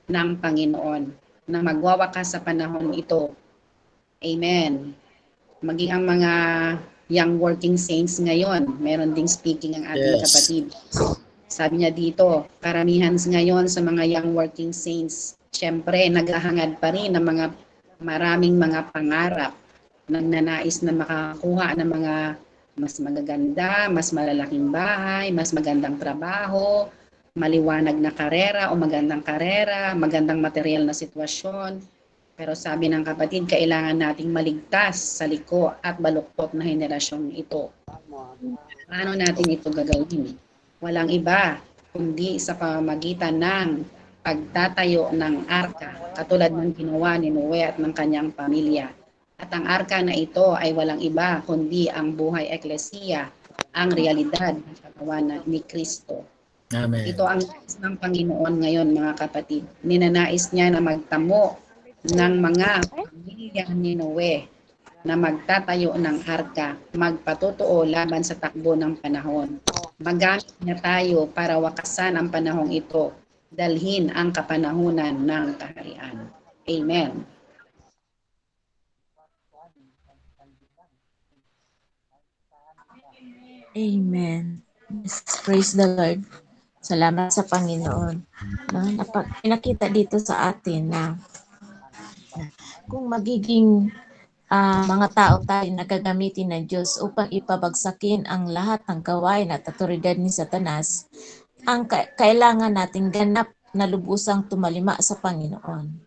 ng Panginoon na magwawakas sa panahon ito. Amen. Maging ang mga young working saints ngayon, meron ding speaking ang ating Yes. kapatid. Sabi niya dito, karamihan ngayon sa mga young working saints, syempre naghahangad pa rin ng mga maraming mga pangarap nagnanais na makakuha ng mga mas magaganda, mas malalaking bahay, mas magandang trabaho, maliwanag na karera o magandang karera, magandang material na sitwasyon. Pero sabi ng kapatid, kailangan nating maligtas sa liko at baluktot na henerasyong ito. Paano natin ito gagawin? Walang iba kundi sa pamamagitan ng pagtatayo ng arka katulad ng ginawa ni Noe at ng kanyang pamilya. At ang arka na ito ay walang iba kundi ang buhay eklesiya, ang realidad ng katawan na- ni Kristo. Amen. Ito ang nais ng Panginoon ngayon mga kapatid. Ninanais niya na magtamo ng mga pamilya ni Noe na magtatayo ng arka, magpatutuo laban sa takbo ng panahon. Magamit niya tayo para wakasan ang panahong ito, dalhin ang kapanahunan ng kaharian. Amen. Amen. Praise the Lord. Salamat sa Panginoon. No, napag, pinakita dito sa atin na, kung magiging ah, mga tao tayo na gagamitin ng Diyos upang ipabagsakin ang lahat ng gawain at autoridad ni Satanas, ang ka- kailangan nating ganap na lubusang tumalima sa Panginoon.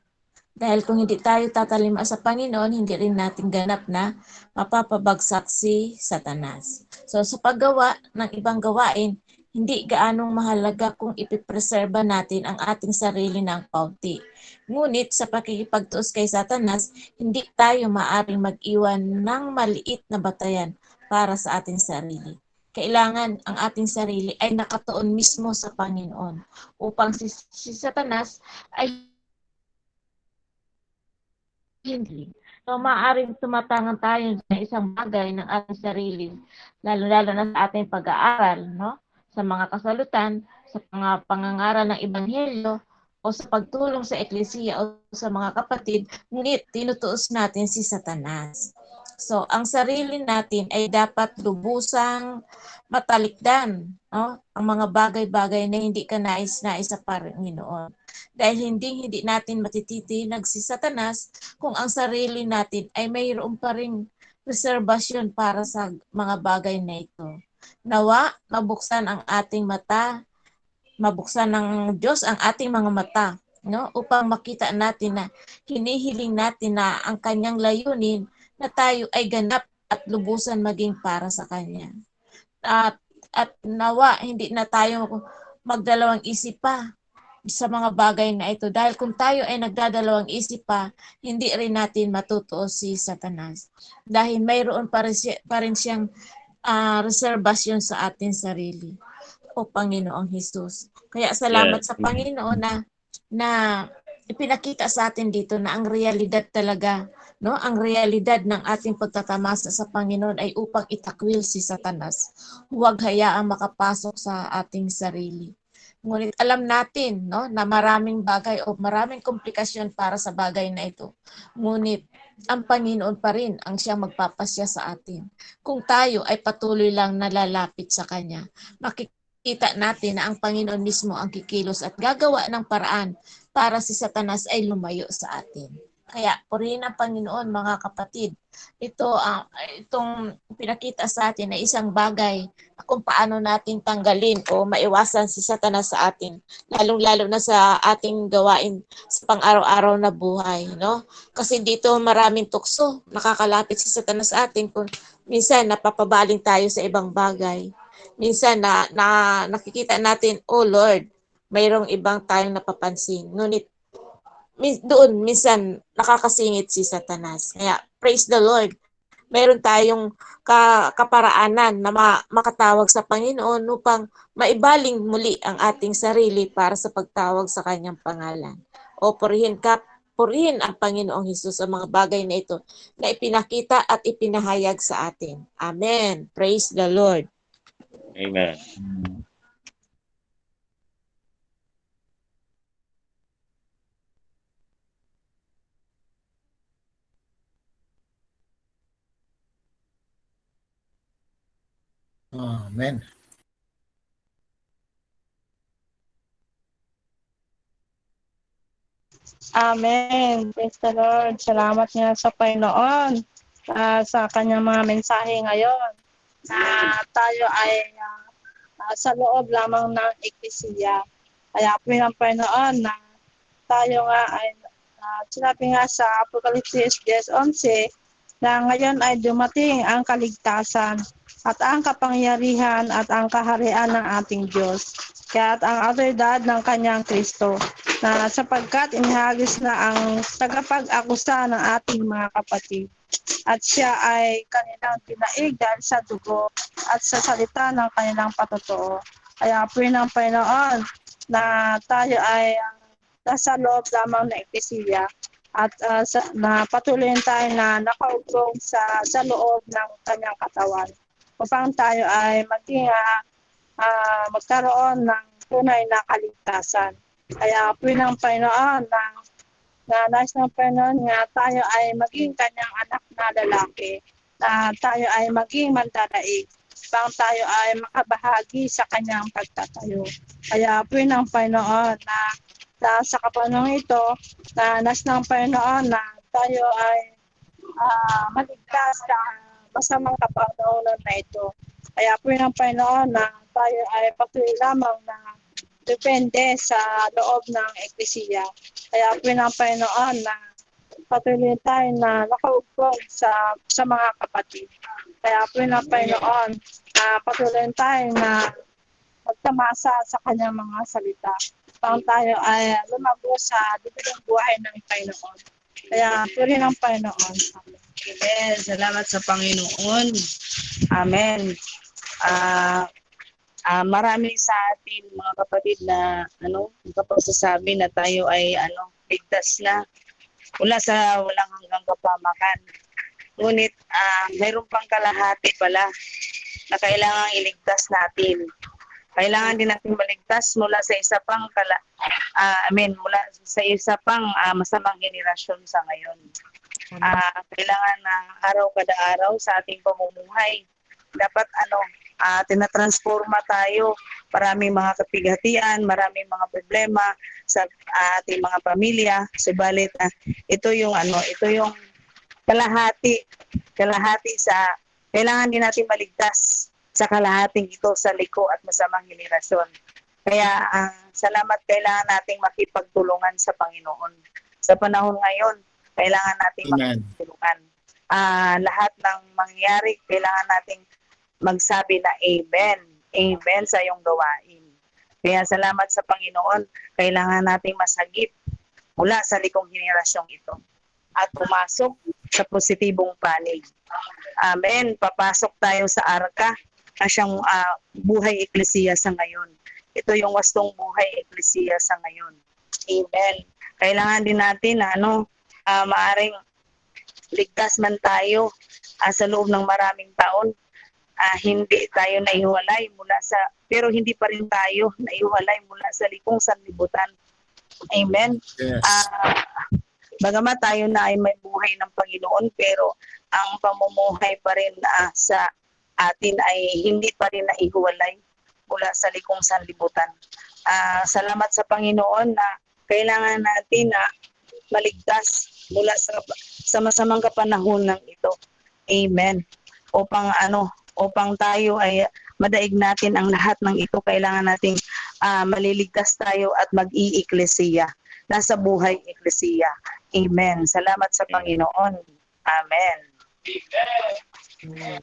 Dahil kung hindi tayo tatalima sa Panginoon, hindi rin natin ganap na mapapabagsak si Satanas. So sa paggawa ng ibang gawain, hindi gaanong mahalaga kung ipipreserba natin ang ating sarili ng kaunti. Ngunit sa pakikipagtuos kay Satanas, hindi tayo maaring mag-iwan ng maliit na batayan para sa ating sarili. Kailangan ang ating sarili ay nakatuon mismo sa Panginoon upang si, si Satanas ay hindi. So, maaaring tumatangan tayo sa isang bagay ng ating sarili, lalo-lalo na sa ating pag-aaral, no? sa mga kasalutan, sa mga pangangaral ng Ebanghelyo, o sa pagtulong sa eklesiya o sa mga kapatid, ngunit tinutuos natin si Satanas. So, ang sarili natin ay dapat lubusang matalikdan no? ang mga bagay-bagay na hindi ka nais-nais sa Panginoon. Dahil hindi hindi natin matititinag si Satanas kung ang sarili natin ay mayroon pa ring reservasyon para sa mga bagay na ito. Nawa, mabuksan ang ating mata, mabuksan ng Diyos ang ating mga mata, no? Upang makita natin na hinihiling natin na ang kanyang layunin na tayo ay ganap at lubusan maging para sa kanya. at at nawa hindi na tayo magdalawang isip pa sa mga bagay na ito. Dahil kung tayo ay nagdadalawang isip pa hindi rin natin matutuo si Satanas. Dahil mayroon pa rin, siya, pa rin siyang ah, reservasyon sa ating sarili o Panginoong Hesus. Kaya salamat Yes. sa Panginoon na na ipinakita sa atin dito na ang realidad talaga no? Ang realidad ng ating pagtatamasa sa Panginoon ay upang itakwil si Satanas. Huwag hayaang makapasok sa ating sarili ngunit alam natin no na maraming bagay o maraming komplikasyon para sa bagay na ito ngunit ang Panginoon pa rin ang siyang magpapasya sa atin kung tayo ay patuloy lang nalalapit sa Kanya makikita natin na ang Panginoon mismo ang kikilos at gagawa ng paraan para si Satanas ay lumayo sa atin. Kaya purihin ang Panginoon mga kapatid. Ito ang itong pinakita sa atin na isang bagay kung paano natin tanggalin o maiwasan si Satanas sa atin, lalong-lalo na sa ating gawain sa pang-araw-araw na buhay, no? Kasi dito maraming tukso, nakakalapit si Satanas sa atin kung minsan napapabaling tayo sa ibang bagay. Minsan na, na nakikita natin, oh Lord, mayroong ibang tayong napapansin. Ngunit doon minsan nakakasingit si Satanas. Kaya praise the Lord. Meron tayong ka, kaparaanan na ma- makatawag sa Panginoon upang maibaling muli ang ating sarili para sa pagtawag sa kanyang pangalan. O purihin ka, purihin ang Panginoong Hesus sa mga bagay na ito na ipinakita at ipinahayag sa atin. Amen. Praise the Lord. Amen. Amen. Amen. Praise the Lord. Salamat nga sa Panginoon ah, sa kanyang mga mensahe ngayon na tayo ay ah, ah, sa loob lamang ng eklesiya. Kaya po ng Panginoon na tayo nga ay ah, sinabi nga sa Apocalypse 10.11 na ngayon ay dumating ang kaligtasan at ang kapangyarihan at ang kaharian ng ating Diyos. Kaya at ang autoridad ng kanyang Kristo na sapagkat inihagis na ang tagapag-akusa ng ating mga kapatid. At siya ay kanilang tinaig dahil sa dugo at sa salita ng kanilang patotoo. Kaya po ng Panginoon na tayo ay nasa loob lamang ng eklesiya at ah, sa, na patuloy tayo na nakaugrong sa, sa loob ng kanyang katawan upang tayo ay maging ah, magkaroon ng tunay na kaligtasan. Kaya po ng Panginoon na na nais ng Panginoon nga tayo ay maging kanyang anak na lalaki, na tayo ay maging mandadaig, upang tayo ay makabahagi sa kanyang pagtatayo. Kaya po ng Panginoon na, na sa kapanong ito, na nais ng Panginoon na tayo ay ah, maligtas sa masamang kapanahonan na ito. Kaya po ng Panginoon na tayo ay patuloy lamang na depende sa loob ng eklesiya. Kaya po ng Panginoon na patuloy tayo na nakaugrong sa, sa mga kapatid. Kaya po ng Panginoon na patuloy tayo na magtamasa sa kanyang mga salita. Upang tayo ay lumago sa dibilang buhay ng Panginoon. Kaya puri ng Panginoon. Amen. Salamat sa Panginoon. Amen. Ah ah, marami sa atin mga kapatid na ano, kapagsasabi na tayo ay ano, ligtas na mula sa walang hanggang kapamakan. Ngunit ah, mayroon pang kalahati pala na kailangang iligtas natin. Kailangan din natin maligtas mula sa isa pang kala, ah, I mean, mula sa isa pang ah, masamang henerasyon sa ngayon. Ah, kailangan na araw kada araw sa ating pamumuhay. Dapat ano ah tinatransforma tayo. Maraming mga kapighatian maraming mga problema sa ah, ating mga pamilya. Subalit ah, ito yung ano ito yung kalahati kalahati sa kailangan din natin maligtas sa kalahating ito sa liko at masamang henerasyon kaya ah, salamat kailangan nating makipagtulungan sa Panginoon sa panahon ngayon kailangan nating Amen. makipagtulungan ah lahat ng mangyayari kailangan nating magsabi na Amen. Amen sa iyong gawain. Kaya salamat sa Panginoon, kailangan nating masagip mula sa likong henerasyong ito at pumasok sa positibong panig. Amen. Papasok tayo sa arka na siyang ah, buhay eklesiya sa ngayon. Ito yung wastong buhay eklesiya sa ngayon. Amen. Kailangan din natin na ano, ah, maaring ligtas man tayo ah, sa loob ng maraming taon. Ah, hindi tayo naiwalay mula sa pero hindi pa rin tayo naiwalay mula sa likong sanlibutan. Amen. Yes. Ah, bagamat tayo na ay may buhay ng Panginoon pero ang pamumuhay pa rin ah, sa atin ay hindi pa rin naihiwalay mula sa likong sanlibutan. Ah, salamat sa Panginoon na kailangan natin na maligtas mula sa sa masamang kapanahunan ito. Amen. Upang ano, upang tayo ay madaig natin ang lahat ng ito, kailangan nating ah, maliligtas tayo at mag-iiklesiya. Nasa buhay eklesiya. Amen. Salamat sa Panginoon. Amen. Amen.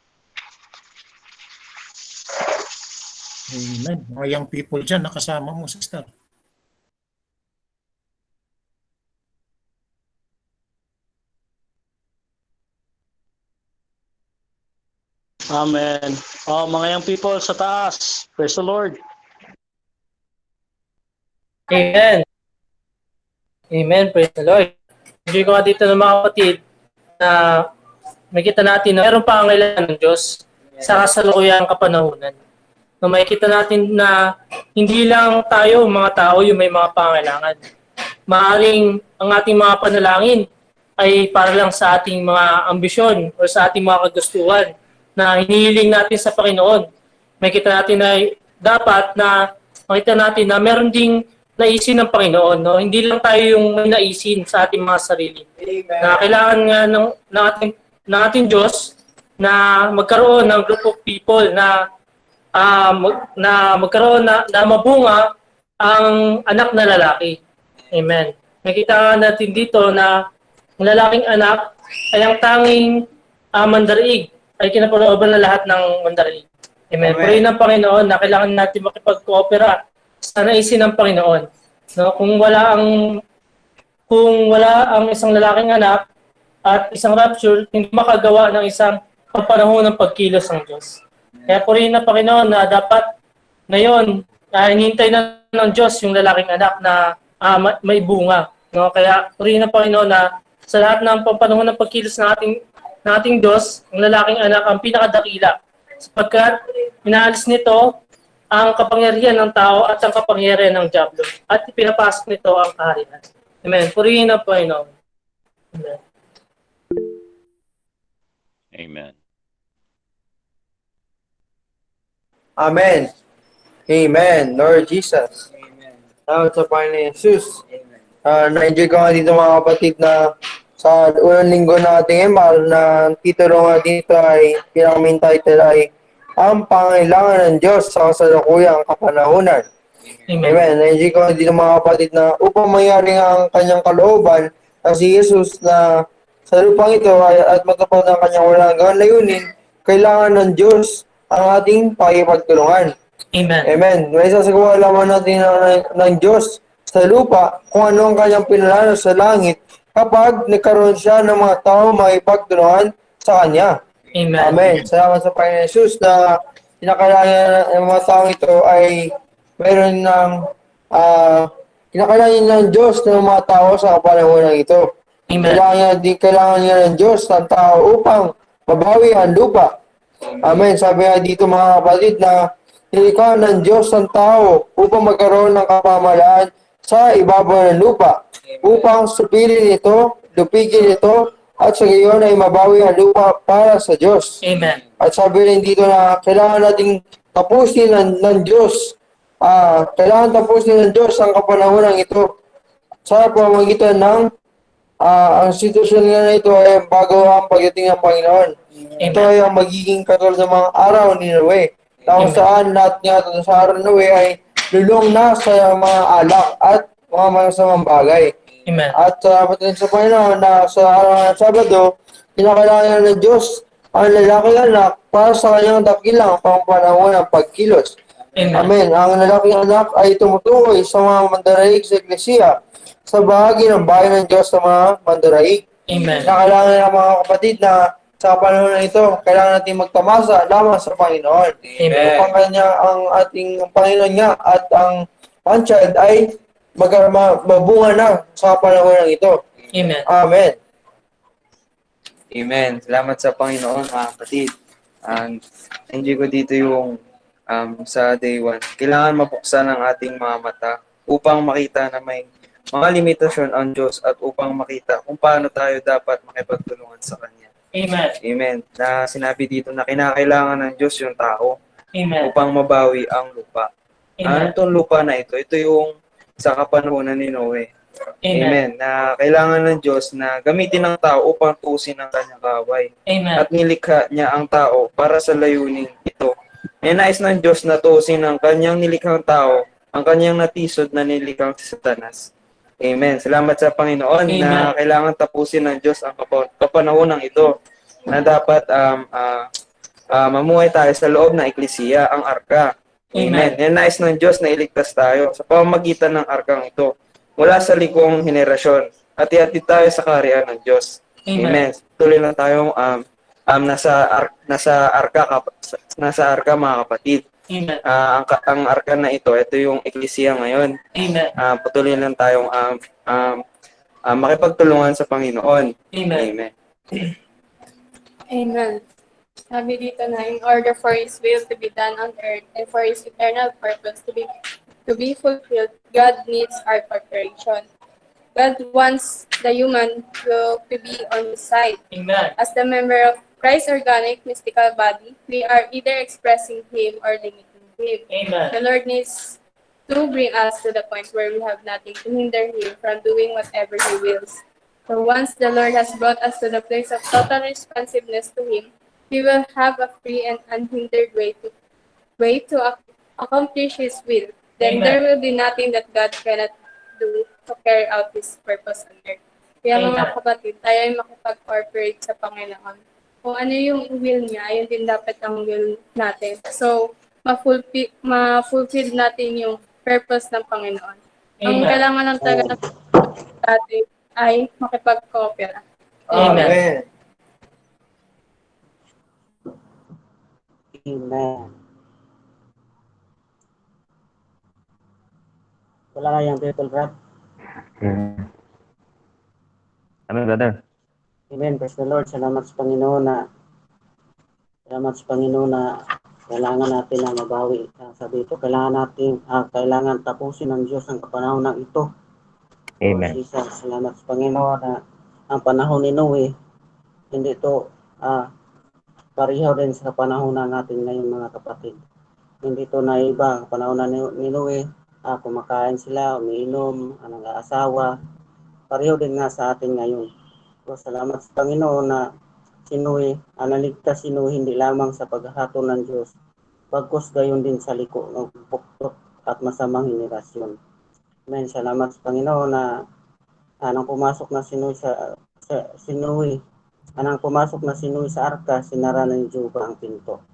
Mga young people dyan, nakasama mo, sister. Amen. Oh, mga young people sa taas. Praise the Lord. Amen. Amen. Praise the Lord. Enjoy ko nga dito ng mga kapatid na makita natin na meron pa ang kailangan ng Diyos sa kasalukuyang kapanahunan. Na makikita natin na hindi lang tayo, mga tao, yung may mga pangailangan. Maaring ang ating mga panalangin ay para lang sa ating mga ambisyon o sa ating mga kagustuhan na hinihiling natin sa Panginoon. Makikita natin na dapat na makita natin na meron ding naisin ng Panginoon. No? Hindi lang tayo yung may naisin sa ating mga sarili. Na kailangan nga ng, ng, ating, ng ating Diyos na magkaroon ng group of people na ah, mag- na magkaroon na, na mabunga ang anak na lalaki. Amen. Nakita natin dito na ang lalaking anak ay ang tanging ah, mandaraig ay kinapalooban ng lahat ng mandaraig. Amen. Amen. Pray ng Panginoon na kailangan natin makipag-coopera sa naisin ng Panginoon. No, kung wala ang kung wala ang isang lalaking anak at isang rapture, hindi makagawa ng isang panahon ng pagkilos ng Diyos. Kaya purihin ng Panginoon na dapat ngayon, uh, hinihintay na ng Diyos yung lalaking anak na ah, ma- may bunga. No? Kaya purihin ng Panginoon na sa lahat ng panahon ng pagkilos ng ating, ng ating Diyos, ang lalaking anak ang pinakadakila. Sapagkat inaalis nito ang kapangyarihan ng tao at ang kapangyarihan ng Diablo. At pinapasok nito ang kaharian. Amen. Purihin ng Panginoon. Amen. Amen. Amen. Amen. Lord Jesus. Salamat sa Panginoon Jesus. Ah, na-enjoy ko nga dito mga kapatid na sa unang linggo nating MR na titulo nga dito ay pinaka-main title ay Ang Pangailangan ng Diyos sa kasalukuyang kapanahunan. Amen. Na-enjoy ko nga dito mga kapatid na upang mangyari nga ang kanyang kalooban na si Jesus na sa lupang ito ay, at matupad ang kanyang walang hanggang layunin, kailangan ng Diyos ang ating pakipagtulungan. Amen. Amen. May sasagawa lamang natin ng, ng, ng Diyos sa lupa kung ano ang kanyang pinalano sa langit kapag nagkaroon siya ng mga tao makipagtulungan sa Kanya. Amen. Amen. Salamat sa Panginoon Jesus na kinakailangan ng mga tao ito ay mayroon ng ah kinakailangan ng Diyos ng mga tao sa kapanahonan ito. Amen. Kailangan di, kailangan niya ng Diyos ng tao upang mabawi ang lupa. Amen. Sabi nga dito mga kapatid na nilikha ng Diyos ng tao upang magkaroon ng kapamalaan sa ibabaw ng lupa upang supilin ito, lupigin ito, at sa gayon ay mabawi ang lupa para sa Diyos. Amen. At sabi rin dito na kailangan nating tapusin ng, ng Diyos. Ah, kailangan tapusin ng Diyos ang kapanahonan ito sa pamamagitan ng ah, ang sitwasyon nga na ito ay bago ang pagdating ng Panginoon. Ito ay ang magiging katulad ng mga araw ni Noe. Na kung Amen. saan lahat nga sa araw ni Noe ay lulong na sa mga alak at mga masamang bagay. Amen. At salamat din sa Panginoon na sa araw ng Sabado, kinakailangan ng Diyos ang lalaking anak para sa kanyang dakilang pangpanahon ng pagkilos. Amen. Ang lalaking anak ay tumutukoy sa mga mandaraig sa Eklesia sa bahagi ng bayan ng Diyos sa mga mandaraig. Amen. Na kailangan ng mga kapatid na sa panahon na ito, kailangan natin magtamasa lamang sa Panginoon. Amen. Upang kanya ang ating ang Panginoon niya at ang child ay mag mabunga na sa panahon ng ito. Amen. Amen. Amen. Salamat sa Panginoon, mga kapatid. Ang enjoy ko dito yung um, sa day one. Kailangan mabuksan ang ating mga mata upang makita na may mga limitasyon ang Diyos at upang makita kung paano tayo dapat makipagtulungan sa Kanya. Amen. Amen. Na sinabi dito na kinakailangan ng Diyos yung tao Amen. upang mabawi ang lupa. Amen. Ano itong lupa na ito? Ito yung sa kapanahonan ni Noe. Amen. Amen. Na kailangan ng Diyos na gamitin ng tao upang tuusin ang kanyang kaway. Amen. At nilikha niya ang tao para sa layunin ito. E nais ng Diyos na tuusin ang kanyang nilikhang tao, ang kanyang natisod na nilikhang si Satanas. Amen. Salamat sa Panginoon Amen. na kailangan tapusin ng Diyos ang kapa- kapanahonang ito na dapat um, ah, ah, mamuhay tayo sa loob ng eklesiya, ang arka. Amen. Yan nais ng Diyos na iligtas tayo sa pamamagitan ng arkang ito mula sa likong henerasyon at ihatid tayo sa kaharian ng Diyos. Amen. Amen. Tuloy lang tayong um, um, nasa, ar- nasa arka, kap- nasa arka mga kapatid. Amen. Ah, ang, ang arka na ito, ito yung eklesiya ngayon. Amen. Ah, patuloy lang tayong um, um, um, makipagtulungan sa Panginoon. Amen. Amen. Amen. Sabi dito na in order for His will to be done on earth and for His eternal purpose to be to be fulfilled, God needs our cooperation. God wants the human will to be on His side. Amen. As the member of Christ's organic mystical body, we are either expressing Him or limiting Him. Amen. The Lord needs to bring us to the point where we have nothing to hinder Him from doing whatever He wills. So once the Lord has brought us to the place of total responsiveness to Him, we will have a free and unhindered way to way to ac- accomplish His will. Then Amen. there will be nothing that God cannot do to carry out His purpose on earth. Kaya mga Amen. kapatid, tayo ay makipag-cooperate sa Panginoon. Kung ano yung will niya, yun din dapat ang will natin. So, ma-fulfill, ma-fulfill natin yung purpose ng Panginoon. Ang Amen. kailangan lang talaga natin ay makipag-coopera. Amen. Amen. Wala kayang title rap. Amen, brother. Amen. Praise the Lord. Salamat sa Panginoon na salamat sa Panginoon na kailangan natin na mabawi. Sabi ito, kailangan natin, ah, kailangan tapusin ng Diyos ang kapanahon ng ito. Amen. Lord Jesus, salamat sa Panginoon na ang panahon ni Noe, hindi ito ah, pareho din sa panahon na natin ngayon mga kapatid. Hindi ito na iba. Ang panahon na ni Noe, ah, kumakain sila, umiinom, ah, nag-aasawa. Pareho din nga sa atin ngayon. So, salamat sa Panginoon na si Noe, ah, naligtas si Noe hindi lamang sa paghahatol ng Diyos, pagkus gayon din sa liko ng puktot at masamang henerasyon. Amen. Salamat sa Panginoon na ah, nang pumasok na si Noe sa, sa si Noe, ah, nang pumasok na si Noe sa arka, sinara ng Juba ang pinto.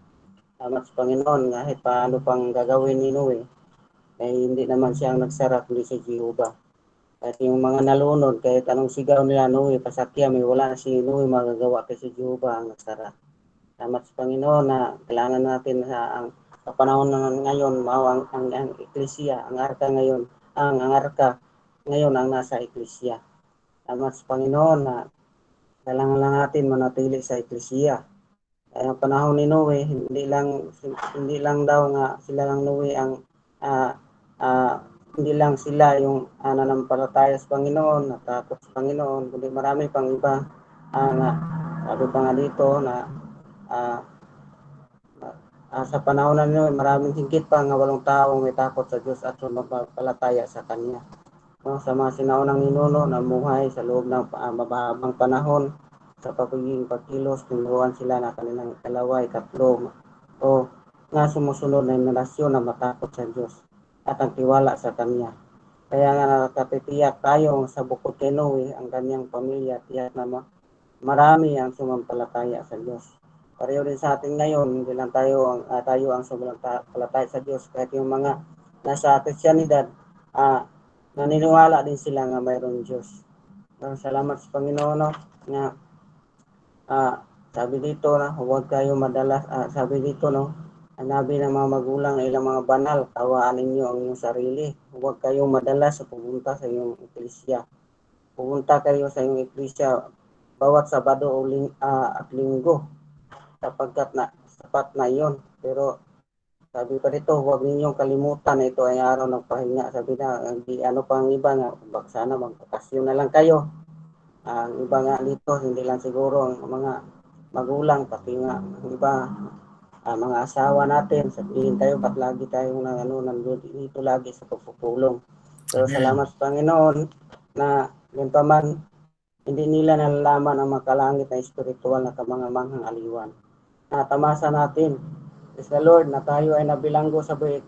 Salamat sa Panginoon kahit paano pang gagawin ni Noe, eh hindi naman siya ang nagsara kundi si Jehovah. At yung mga nalunod, kahit anong sigaw nila Noe, pasakya, may wala na si Noe magagawa kasi Jehovah ang nagsara. Salamat sa Panginoon na kailangan natin sa ang sa panahon na ngayon, mao ang, ang, ang eklesiya, ang arka ngayon, ang, ang arka ngayon ang nasa eklesiya. Salamat sa Panginoon na kailangan lang natin manatili sa eklesiya. Ay ang panahon ni Noe, hindi lang hindi lang daw nga sila lang Noe ang ah, ah, hindi lang sila yung uh, nanampalataya sa Panginoon, natakot sa Panginoon, kundi marami pang iba ah, na sabi pa nga dito na ah, ah, sa panahon na nyo, maraming higit pa nga walong tao may takot sa Diyos at sumampalataya sa Kanya. No, sa mga sinaunang ninuno na muhay sa loob ng uh, mabahabang panahon sa pagiging pagkilos, tinuruan sila na kanilang kalaway, katlo, o nga sumusunod na relasyon na matakot sa Diyos at ang tiwala sa Kanya. Kaya nga nakatitiyak tayo sa bukod kay Noe, ang kanyang pamilya, tiyak na ma- marami ang sumampalataya sa Diyos. pareho din sa atin ngayon, hindi lang tayo ang ah, tayo ang sumalatay sa Diyos kahit yung mga nasa Christianidad, ah naniniwala din sila nga mayroong Diyos. Ah, salamat sa Panginoon no, na ah, sabi dito na huwag kayo madalas, ah, sabi dito no, Hanabi ng mga magulang ang ilang mga banal, tawaan ninyo ang inyong sarili. Huwag kayong madalas sa pumunta sa iyong iglesia. Pumunta kayo sa iyong iglesia bawat Sabado o ling, ah, at Linggo sapagkat na sapat na iyon. Pero sabi pa dito, huwag ninyong kalimutan ito ay araw ng pahinga. Sabi na, hindi ano pang iba nga, bak sana magpakasyon na lang kayo. Ang iba nga dito, hindi lang siguro ang mga magulang, pati nga ang iba, ah, mga asawa natin, sabihin tayo, ba't lagi tayong na, ano, nandito dito lagi sa pagpupulong. Pero Amen. salamat sa Panginoon na yun pa man, hindi nila nalalaman ang makalangit na espiritual na kamangamanghang aliwan. Natamasa natin, is the Lord, na tayo ay nabilanggo sa buhay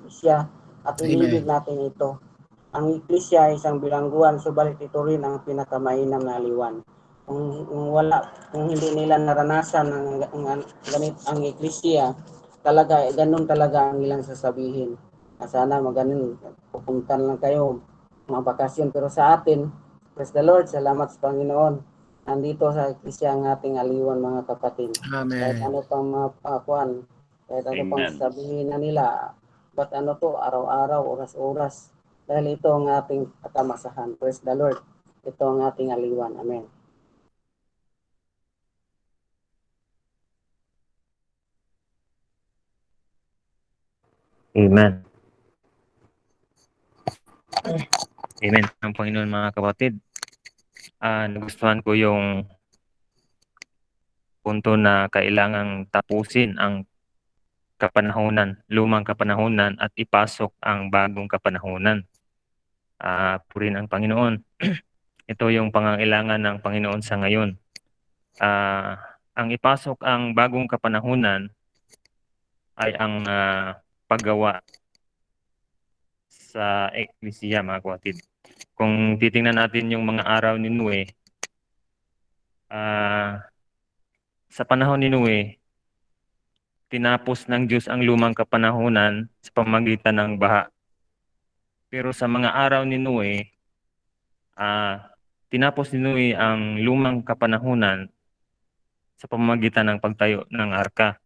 at inibig natin ito. Ang Eklisya ay isang bilangguan, subalit ito rin ang pinakamainam na aliwan. Kung, kung wala, kung hindi nila naranasan ang, ang, ang, ganit, ang Eklisya, talaga, eh, ganun talaga ang ilang sasabihin. Na sana maganon, pupuntan lang kayo, mga bakasyon. Pero sa atin, praise the Lord, salamat sa Panginoon. Nandito sa Eklisya ang ating aliwan mga kapatid. Amen. Kahit ano pang mga uh, kuan, kahit ano pang Amen. sabihin na nila, ba't ano to, araw-araw, oras-oras. Dahil ito ang ating katamasahan. Praise the Lord. Ito ang ating aliwan. Amen. Amen. Amen. Ang Panginoon mga kapatid. Ah, nagustuhan ko yung punto na kailangang tapusin ang kapanahunan, lumang kapanahunan at ipasok ang bagong kapanahunan. Ah, purin ang Panginoon. *clears throat* Ito yung pangangailangan ng Panginoon sa ngayon. Ah, ang ipasok ang bagong kapanahunan ay ang ah, paggawa sa eklesiya mga kapatid. Kung titingnan natin yung mga araw ni Noe, ah sa panahon ni Noe, tinapos ng Diyos ang lumang kapanahunan sa pamagitan ng baha. Pero sa mga araw ni Noe, ah tinapos ni Noe ang lumang kapanahunan sa pamamagitan ng pagtayo ng arka.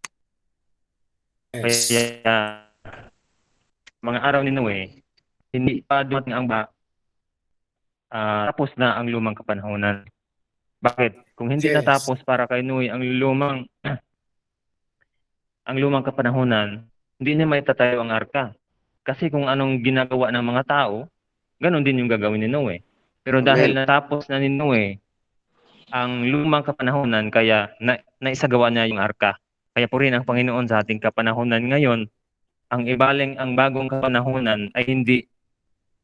Kaya mga araw ni Noe, hindi pa dumating ang ba ah, tapos na ang lumang kapanahunan. Bakit? Kung hindi Yes. natapos para kay Noe ang lumang ang lumang kapanahunan, hindi niya may tatayo ang arka. Kasi kung anong ginagawa ng mga tao, ganun din yung gagawin ni Noe. Pero dahil Amen. natapos na ni Noe ang lumang kapanahunan, kaya na, naisagawa niya yung arka. Kaya po rin ang Panginoon sa ating kapanahunan ngayon, ang ibaling ang bagong kapanahunan ay hindi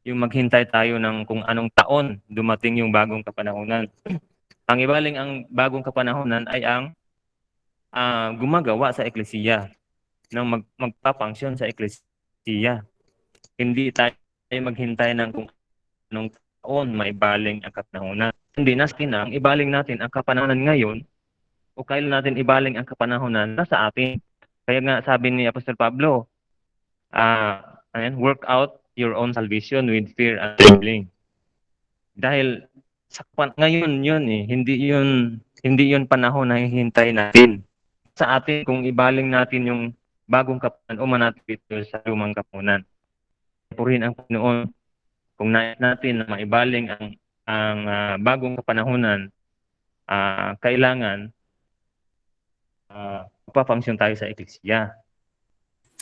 yung maghintay tayo ng kung anong taon dumating yung bagong kapanahunan. *clears throat* ang ibaling ang bagong kapanahunan ay ang ah, gumagawa sa eklesiya ng mag, magpapangsyon sa eklesiya. Hindi tayo maghintay ng kung anong taon maibaling ang kapanahunan. Hindi na ang ibaling natin ang kapanahunan ngayon o kailan natin ibaling ang kapanahunan nasa atin. Kaya nga sabi ni Apostol Pablo, ah ayan, work out your own salvation with fear and trembling. Dahil sa pan- ngayon yun eh, hindi yun hindi yun panahon na hihintay natin. Sa atin kung ibaling natin yung bagong kapanan o manatili sa lumang kapunan. Purihin ang Panginoon kung nais natin na maibaling ang ang ah, bagong kapanahunan, ah, kailangan uh, papangsyon tayo sa eklesiya.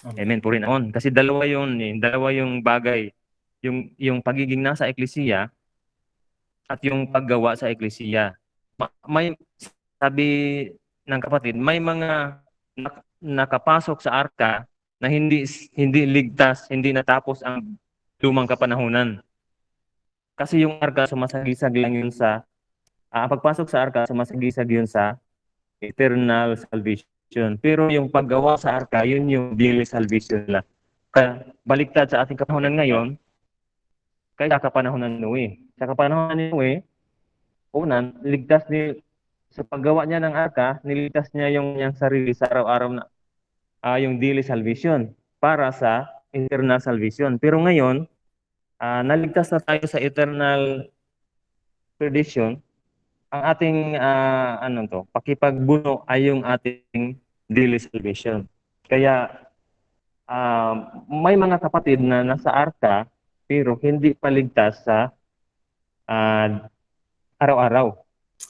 Amen. Purin on. Kasi dalawa yun, eh. dalawa yung bagay. Yung, yung pagiging nasa eklesiya at yung paggawa sa eklesiya. Ma- May, sabi ng kapatid, may mga nak- nakapasok sa arka na hindi hindi ligtas, hindi natapos ang lumang kapanahunan. Kasi yung arka sumasagisag lang yun sa ah, pagpasok sa arka sumasagisag yun sa eternal salvation. Pero yung paggawa sa arka, yun yung daily salvation lang. Kaya baliktad sa ating kapanahonan ngayon, kaya kapanahonan ni Noe. Sa kapanahonan ni Noe, unan, ligtas ni sa paggawa niya ng arka, niligtas niya yung niyang sarili sa araw-araw na ah, yung daily salvation para sa eternal salvation. Pero ngayon, ah, naligtas na tayo sa eternal perdition. Ang ating ah, ano to, pakipagbuno ay yung ating daily salvation. Kaya ah, may mga kapatid na nasa arka pero hindi paligtas sa ah, araw-araw.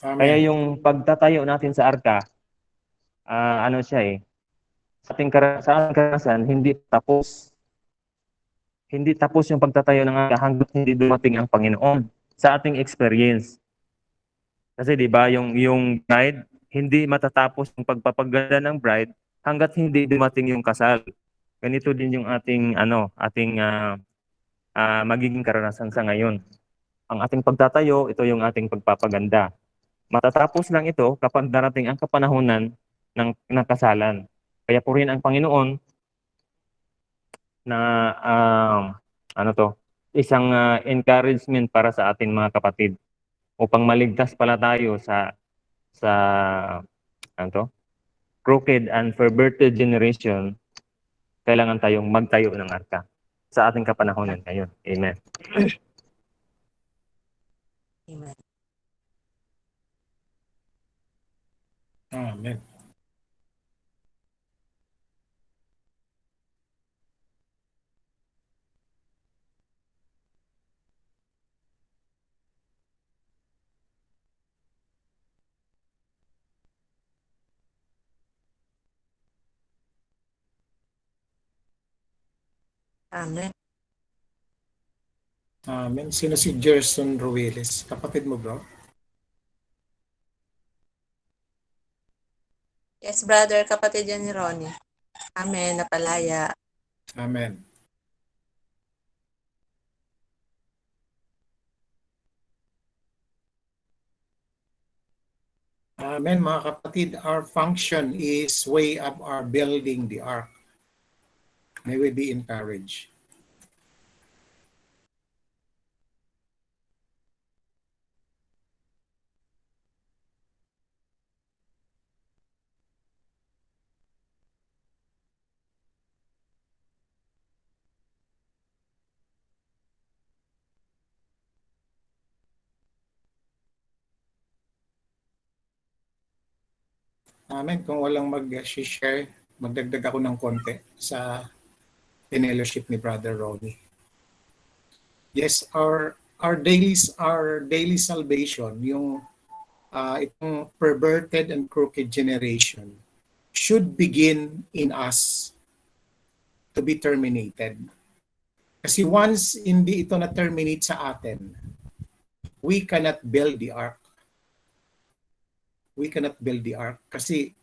Amen. Kaya yung pagtatayo natin sa arka, ah, ano siya eh, sa ating, kara- sa ating karanasan, hindi tapos. Hindi tapos yung pagtatayo ng arka hanggat hindi dumating ang Panginoon sa ating experience. Kasi 'di ba yung yung bride, hindi matatapos yung pagpapaganda ng bride hanggat hindi dumating yung kasal. Ganito din yung ating ano, ating ah, ah, magiging karanasan sa ngayon. Ang ating pagtatayo, ito yung ating pagpapaganda. Matatapos lang ito kapag darating ang kapanahunan ng, ng kasalan. Kaya po rin ang Panginoon na um, ano to, isang ah, encouragement para sa atin mga kapatid upang maligtas pala tayo sa sa ano to, crooked and perverted generation, kailangan tayong magtayo ng arka sa ating kapanahonan ngayon. Amen. Amen. Amen. Amen. Amen. Sino si Gerson Rueles? Kapatid mo, bro? Yes, brother, kapatid yan ni Ronnie. Amen, napalaya. Amen. Amen, mga kapatid. Our function is way up our building the ark. May we be encouraged. Amen. Kung walang mag-share, magdagdag ako ng konti sa fellowship ni Brother Ronnie. Yes, our our daily our daily salvation, yung uh, itong perverted and crooked generation should begin in us to be terminated. Kasi once hindi ito na-terminate sa atin, we cannot build the ark we cannot build the ark kasi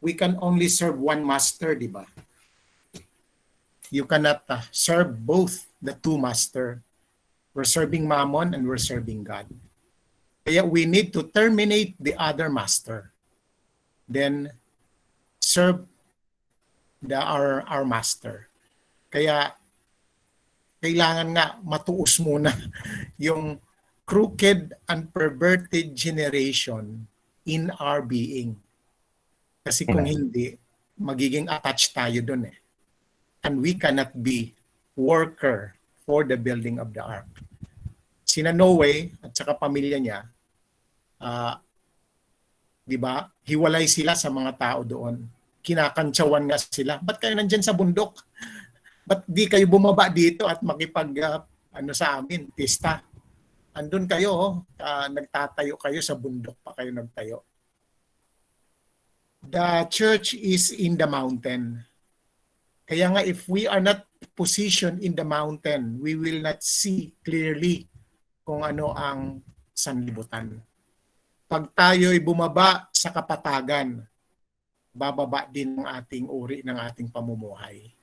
we can only serve one master, di ba? You cannot uh, serve both the two master. We're serving Mammon and we're serving God. Kaya we need to terminate the other master. Then serve the our our master. Kaya kailangan nga matuos muna *laughs* yung crooked and perverted generation in our being. Kasi kung hindi, magiging attached tayo dun eh. And we cannot be worker for the building of the ark. Sina Noe at saka pamilya niya, uh, di ba, hiwalay sila sa mga tao doon. Kinakantsawan nga sila. Ba't kayo nandyan sa bundok? Ba't di kayo bumaba dito at makipag uh, ano sa amin, pista? andun kayo, uh, nagtatayo kayo sa bundok pa kayo nagtayo. The church is in the mountain. Kaya nga if we are not positioned in the mountain, we will not see clearly kung ano ang sanlibutan. Pag tayo ay bumaba sa kapatagan, bababa din ang ating uri ng ating pamumuhay.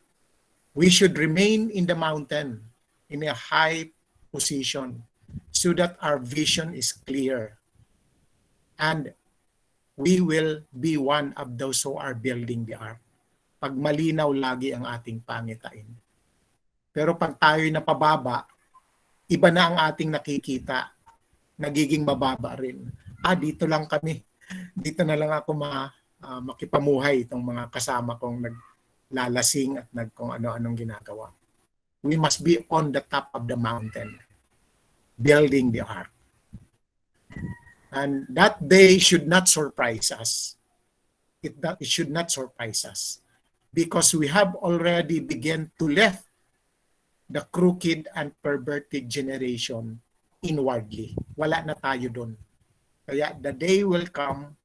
We should remain in the mountain in a high position so that our vision is clear. And we will be one of those who are building the ark. Pag malinaw lagi ang ating pangitain. Pero pag tayo'y napababa, iba na ang ating nakikita. Nagiging mababa rin. Ah, dito lang kami. dito na lang ako ma, ah, makipamuhay itong mga kasama kong naglalasing at nag kung ano-anong ginagawa. We must be on the top of the mountain building the ark. And that day should not surprise us. It, it should not surprise us because we have already begun to left the crooked and perverted generation inwardly. Wala na tayo doon. Kaya the day will come,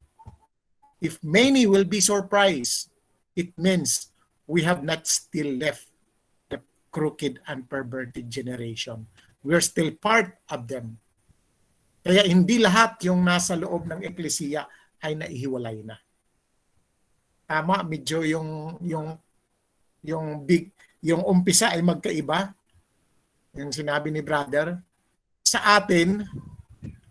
if many will be surprised, it means we have not still left the crooked and perverted generation. We're still part of them. Kaya hindi lahat yung nasa loob ng eklesiya ay naihiwalay na. Tama, medyo yung yung yung big yung umpisa ay magkaiba. Yung sinabi ni brother, sa atin,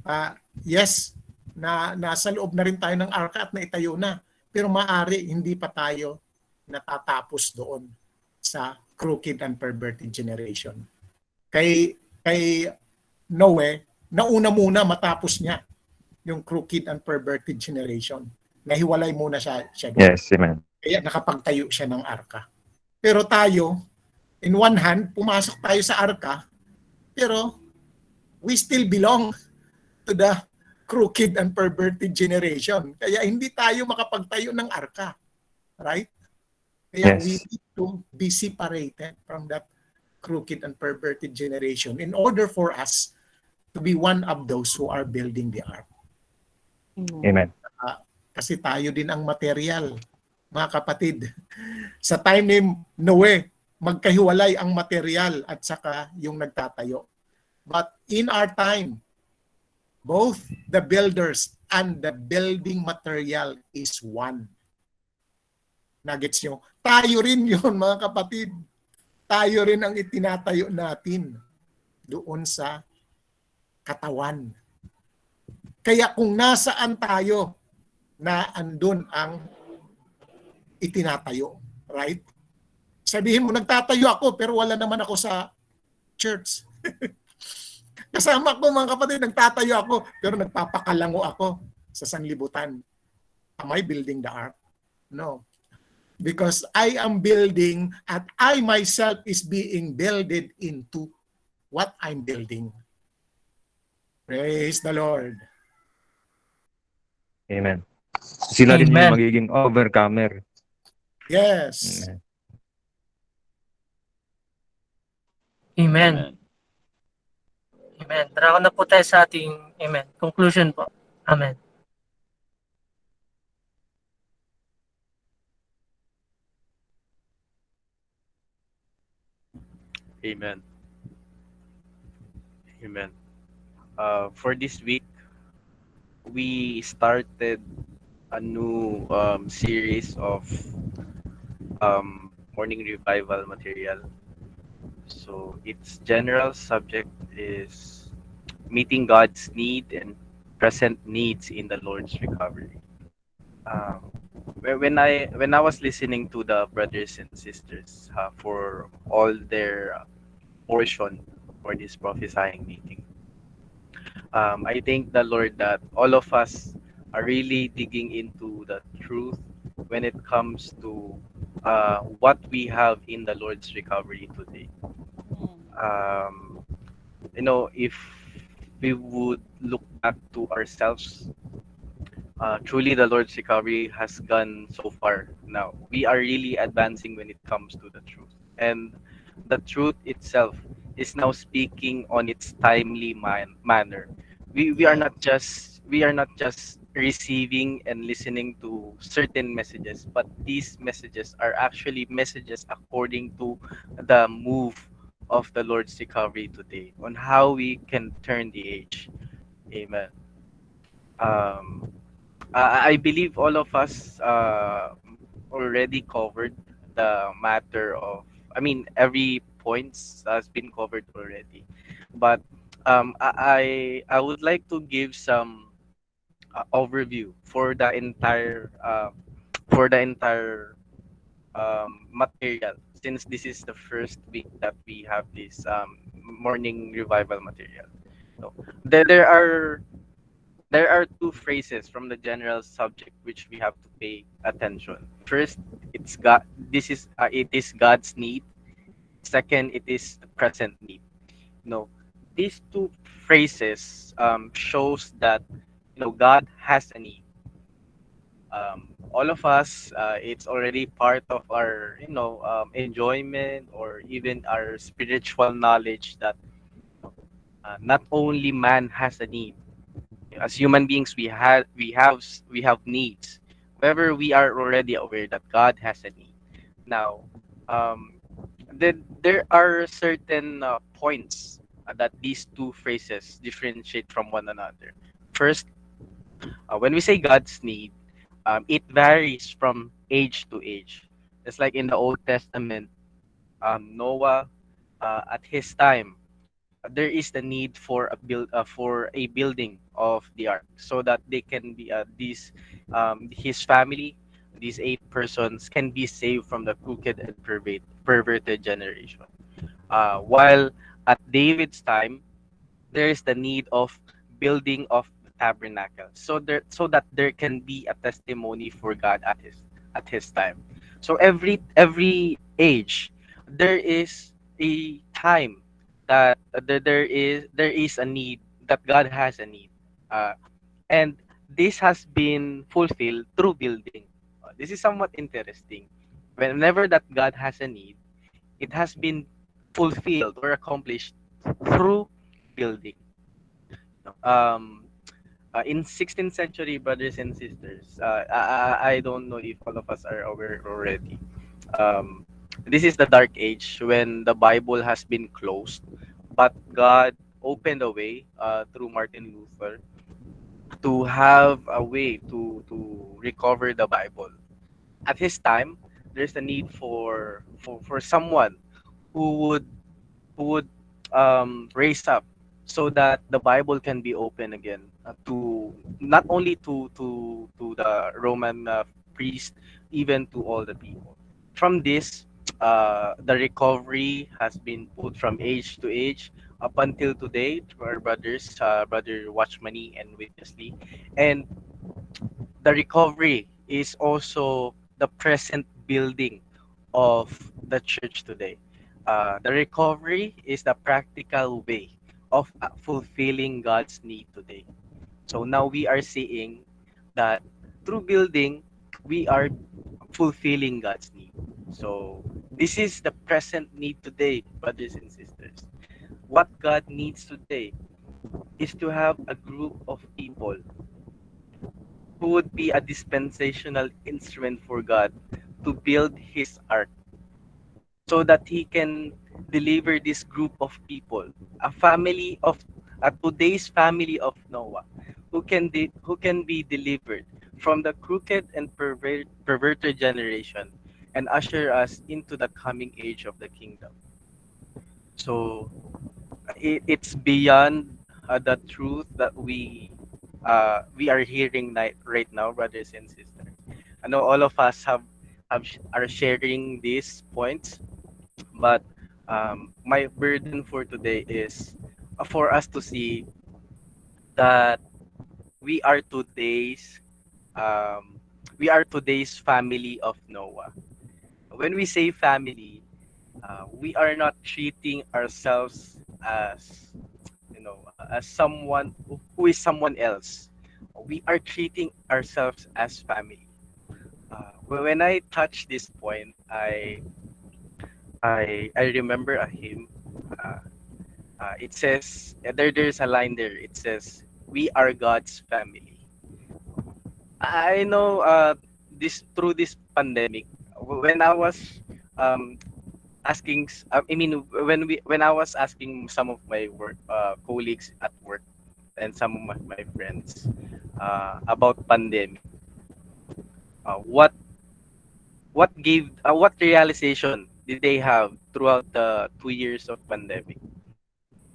ah, yes, na nasa loob na rin tayo ng arka at naitayo na. Pero maari hindi pa tayo natatapos doon sa crooked and perverted generation. Kay kay Noe, nauna muna matapos niya yung crooked and perverted generation. Nahiwalay muna siya, siya doon. Yes, amen. Kaya nakapagtayo siya ng arka. Pero tayo, in one hand, pumasok tayo sa arka, pero we still belong to the crooked and perverted generation. Kaya hindi tayo makapagtayo ng arka. Right? Kaya Yes. we need to be separated from that crooked and perverted generation in order for us to be one of those who are building the ark. Amen. Ah, kasi tayo din ang material, mga kapatid. Sa time ni Noe, magkahiwalay ang material at saka yung nagtatayo. But in our time, both the builders and the building material is one. Nuggets nyo. Tayo rin yun, mga kapatid. Tayo rin ang itinatayo natin doon sa katawan. Kaya kung nasaan tayo, na andun ang itinatayo. Right? Sabihin mo, nagtatayo ako pero wala naman ako sa church. *laughs* Kasama ko mga kapatid, nagtatayo ako pero nagpapakalango ako sa sanlibutan. Am I building the ark? No. Because I am building at I myself is being builded into what I'm building. Praise the Lord. Amen. Sila rin Amen. yung magiging overcomer. Yes. Amen. Amen. Tara na po tayo sa ating amen. Conclusion po. Amen. Amen. Amen. Uh, for this week, we started a new um, series of um, morning revival material. So its general subject is meeting God's need and present needs in the Lord's recovery. Um, when I when I was listening to the brothers and sisters uh, for all their portion for this prophesying meeting, um, I thank the Lord that all of us are really digging into the truth when it comes to uh, what we have in the Lord's recovery today. Um, you know, if we would look back to ourselves, uh, truly the Lord's recovery has gone so far now. We are really advancing when it comes to the truth. And the truth itself is now speaking on its timely man- manner. We, we are not just we are not just receiving and listening to certain messages, but these messages are actually messages according to the move of the Lord's recovery today on how we can turn the age. Amen. Um, I, I believe all of us uh, already covered the matter of, I mean, every points has been covered already. But um, I, I I would like to give some uh, overview for the entire uh, for the entire um, material since this is the first week that we have this um, morning revival material. So there, there are there are two phrases from the general subject which we have to pay attention. First, it's God. This is uh, it is God's need. Second, it is the present need. Know, these two phrases um, shows that you know God has a need. Um, all of us, uh, it's already part of our you know um, enjoyment or even our spiritual knowledge that uh, not only man has a need. As human beings, we have we have we have needs. However, we are already aware that God has a need. Now, um, then there are certain uh, points that these two phrases differentiate from one another. First, uh, when we say God's need, um, it varies from age to age. It's like in the Old Testament, um, Noah, uh, at his time, there is the need for a build uh, for a building of the ark so that they can be uh, these um, his family these eight persons can be saved from the crooked and pervert, perverted generation uh, while at david's time there is the need of building of tabernacle so there so that there can be a testimony for god at his at his time so every every age there is a time that there, there is there is a need that God has a need, uh, and this has been fulfilled through building. Uh, this is somewhat interesting. Whenever that God has a need, it has been fulfilled or accomplished through building. Um, uh, in 16th century, brothers and sisters, uh, I, I don't know if all of us are aware already. Um, this is the dark age when the Bible has been closed, but God opened a way uh, through Martin Luther to have a way to to recover the Bible. At his time, there's a need for for, for someone who would who would um, raise up so that the Bible can be open again uh, to not only to to to the Roman uh, priest, even to all the people. From this, uh, the recovery has been put from age to age up until today to our brothers, uh, brother Watchmani and Witnessly, and the recovery is also the present building of the church today. Uh, the recovery is the practical way of fulfilling God's need today. So now we are seeing that through building, we are fulfilling God's need. So this is the present need today, brothers and sisters. What God needs today is to have a group of people who would be a dispensational instrument for God to build his ark so that he can deliver this group of people, a family of a today's family of Noah, who can de- who can be delivered from the crooked and pervert, perverted generation and usher us into the coming age of the kingdom. So it, it's beyond uh, the truth that we uh, we are hearing ni- right now, brothers and sisters. I know all of us have, have are sharing these points, but um, my burden for today is uh, for us to see that we are today's um, we are today's family of Noah. When we say family, uh, we are not treating ourselves as you know as someone who is someone else. We are treating ourselves as family. Uh, when I touch this point, I I I remember a hymn. Uh, uh, it says there there's a line there. It says, "We are God's family." I know uh, this through this pandemic. When I was um, asking, I mean, when we when I was asking some of my work uh, colleagues at work and some of my, my friends uh, about pandemic, uh, what what gave uh, what realization did they have throughout the two years of pandemic?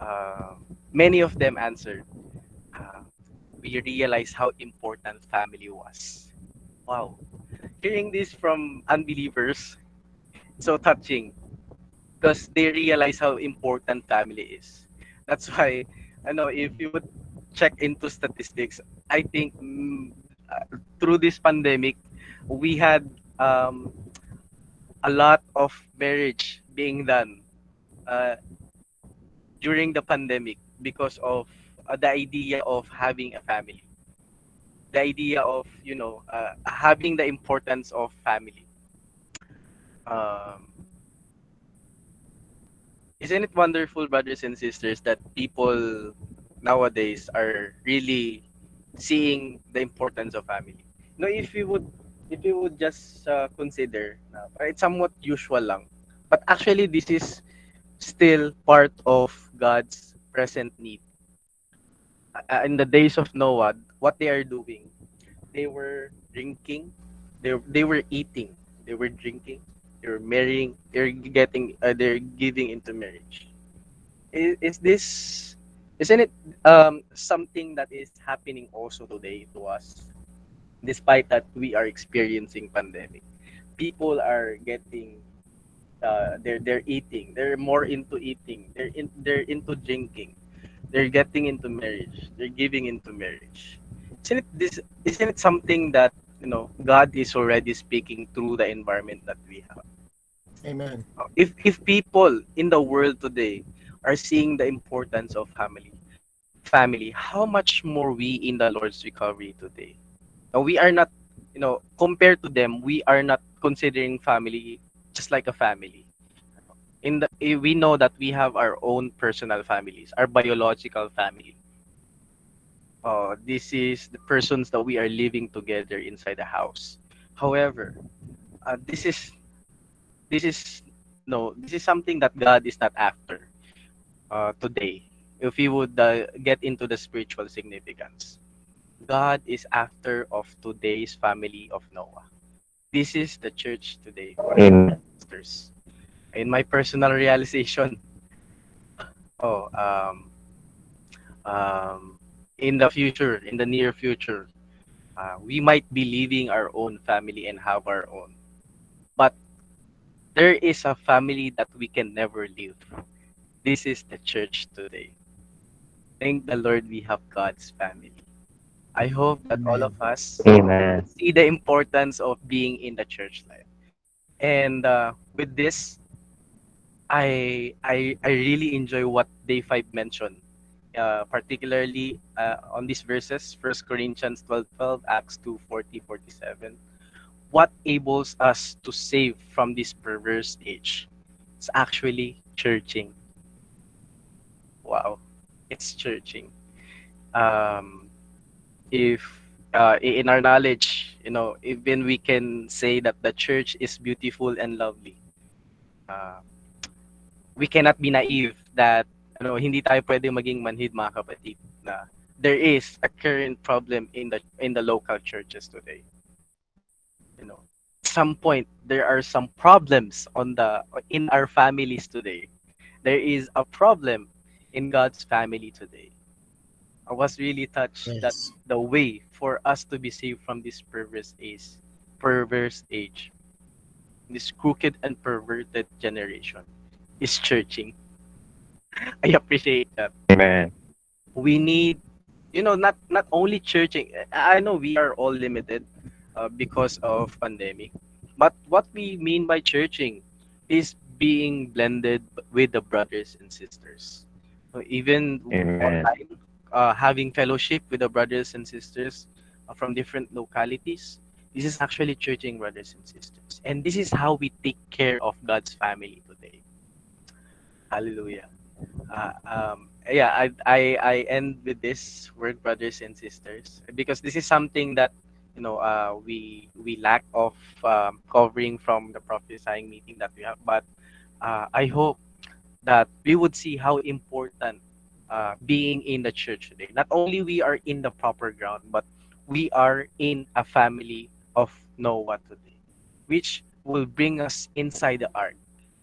Uh, many of them answered, uh, we realized how important family was. Wow. Hearing this from unbelievers, so touching because they realize how important family is. That's why, I know, if you would check into statistics, I think mm, uh, through this pandemic, we had um, a lot of marriage being done uh, during the pandemic because of uh, the idea of having a family, the idea of you know uh, having the importance of family. Um, isn't it wonderful, brothers and sisters, that people nowadays are really seeing the importance of family? No, if you would, if you would just uh, consider, uh, it's somewhat usual lang, but actually this is still part of God's present need. Uh, in the days of Noah, what they are doing, they were drinking, they they were eating, they were drinking, they were marrying, they're getting, uh, they're giving into marriage. Is, is this, isn't it um, something that is happening also today to us, despite that we are experiencing pandemic? People are getting, uh, they're they're eating, they're more into eating, they're in, they're into drinking, they're getting into marriage, they're giving into marriage. Isn't it this? Isn't it something that you know God is already speaking through the environment that we have? Amen. if if people in the world today are seeing the importance of family family how much more we in the lord's recovery today we are not you know compared to them we are not considering family just like a family. In the eh, we know that we have our own personal families our biological family. Uh, this is the persons that we are living together inside the house. However uh, this is this is no this is something that god is not after uh, today. If we would uh, get into the spiritual significance god is after of today's family of noah this is the church today Amen. in my personal realization *laughs* oh um um in the future in the near future uh, we might be leaving our own family and have our own but there is a family that we can never leave. This is the church today. Thank the Lord we have God's family. I hope that all of us Amen. see the importance of being in the church life. And uh, with this, I, I I really enjoy what day five mentioned, uh, particularly uh, on these verses, First Corinthians 12, 12, Acts 2, 40, 47 what enables us to save from this perverse age? It's actually churching. Wow, it's churching. Um, if uh, in our knowledge, you know, even we can say that the church is beautiful and lovely. Uh, we cannot be naive that ano, hindi tayo pwede maging manhid mga kapatid na there is a current problem in the in the local churches today. You know some point there are some problems on the in our families today. There is a problem in god's family today i was really touched Yes. that the way for us to be saved from this perverse age perverse age this crooked and perverted generation is churching *laughs* i appreciate that Amen. we need you know not not only churching i know we are all limited uh, because of pandemic but what we mean by churching is being blended with the brothers and sisters so even Amen. online uh, having fellowship with the brothers and sisters uh, from different localities. This is actually churching brothers and sisters. And this is how we take care of god's family today. Hallelujah. Uh, um, yeah, I, I I end with this word, brothers and sisters, because this is something that you know uh, we we lack of um, covering from the prophesying meeting that we have. But uh, I hope that we would see how important uh, being in the church today. Not only we are in the proper ground, but we are in a family of Noah today, which will bring us inside the ark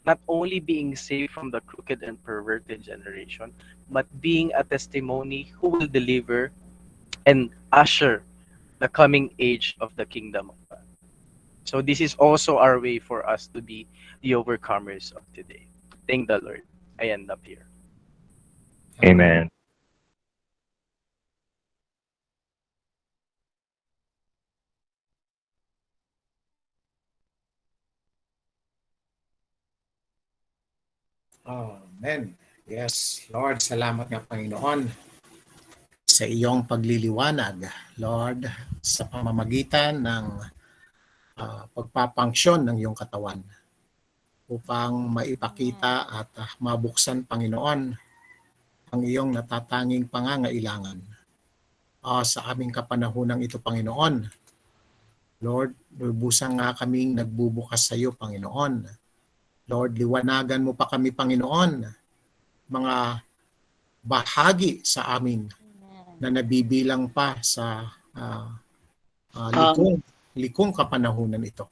not only being saved from the crooked and perverted generation, but being a testimony who will deliver and usher the coming age of the kingdom of God. So this is also our way for us to be the overcomers of today. Thank the Lord. I end up here. Amen Amen. Yes, Lord, salamat nga Panginoon sa iyong pagliliwanag, Lord, sa pamamagitan ng uh, pagpapangsyon ng iyong katawan upang maipakita at uh, mabuksan, Panginoon, ang iyong natatanging pangangailangan uh, sa aming kapanahunang ito, Panginoon. Lord, lubusang nga kaming nagbubukas sa iyo, Panginoon. Lord, liwanagan mo pa kami, Panginoon, mga bahagi sa amin na nabibilang pa sa uh, uh, likong, likong kapanahunan ito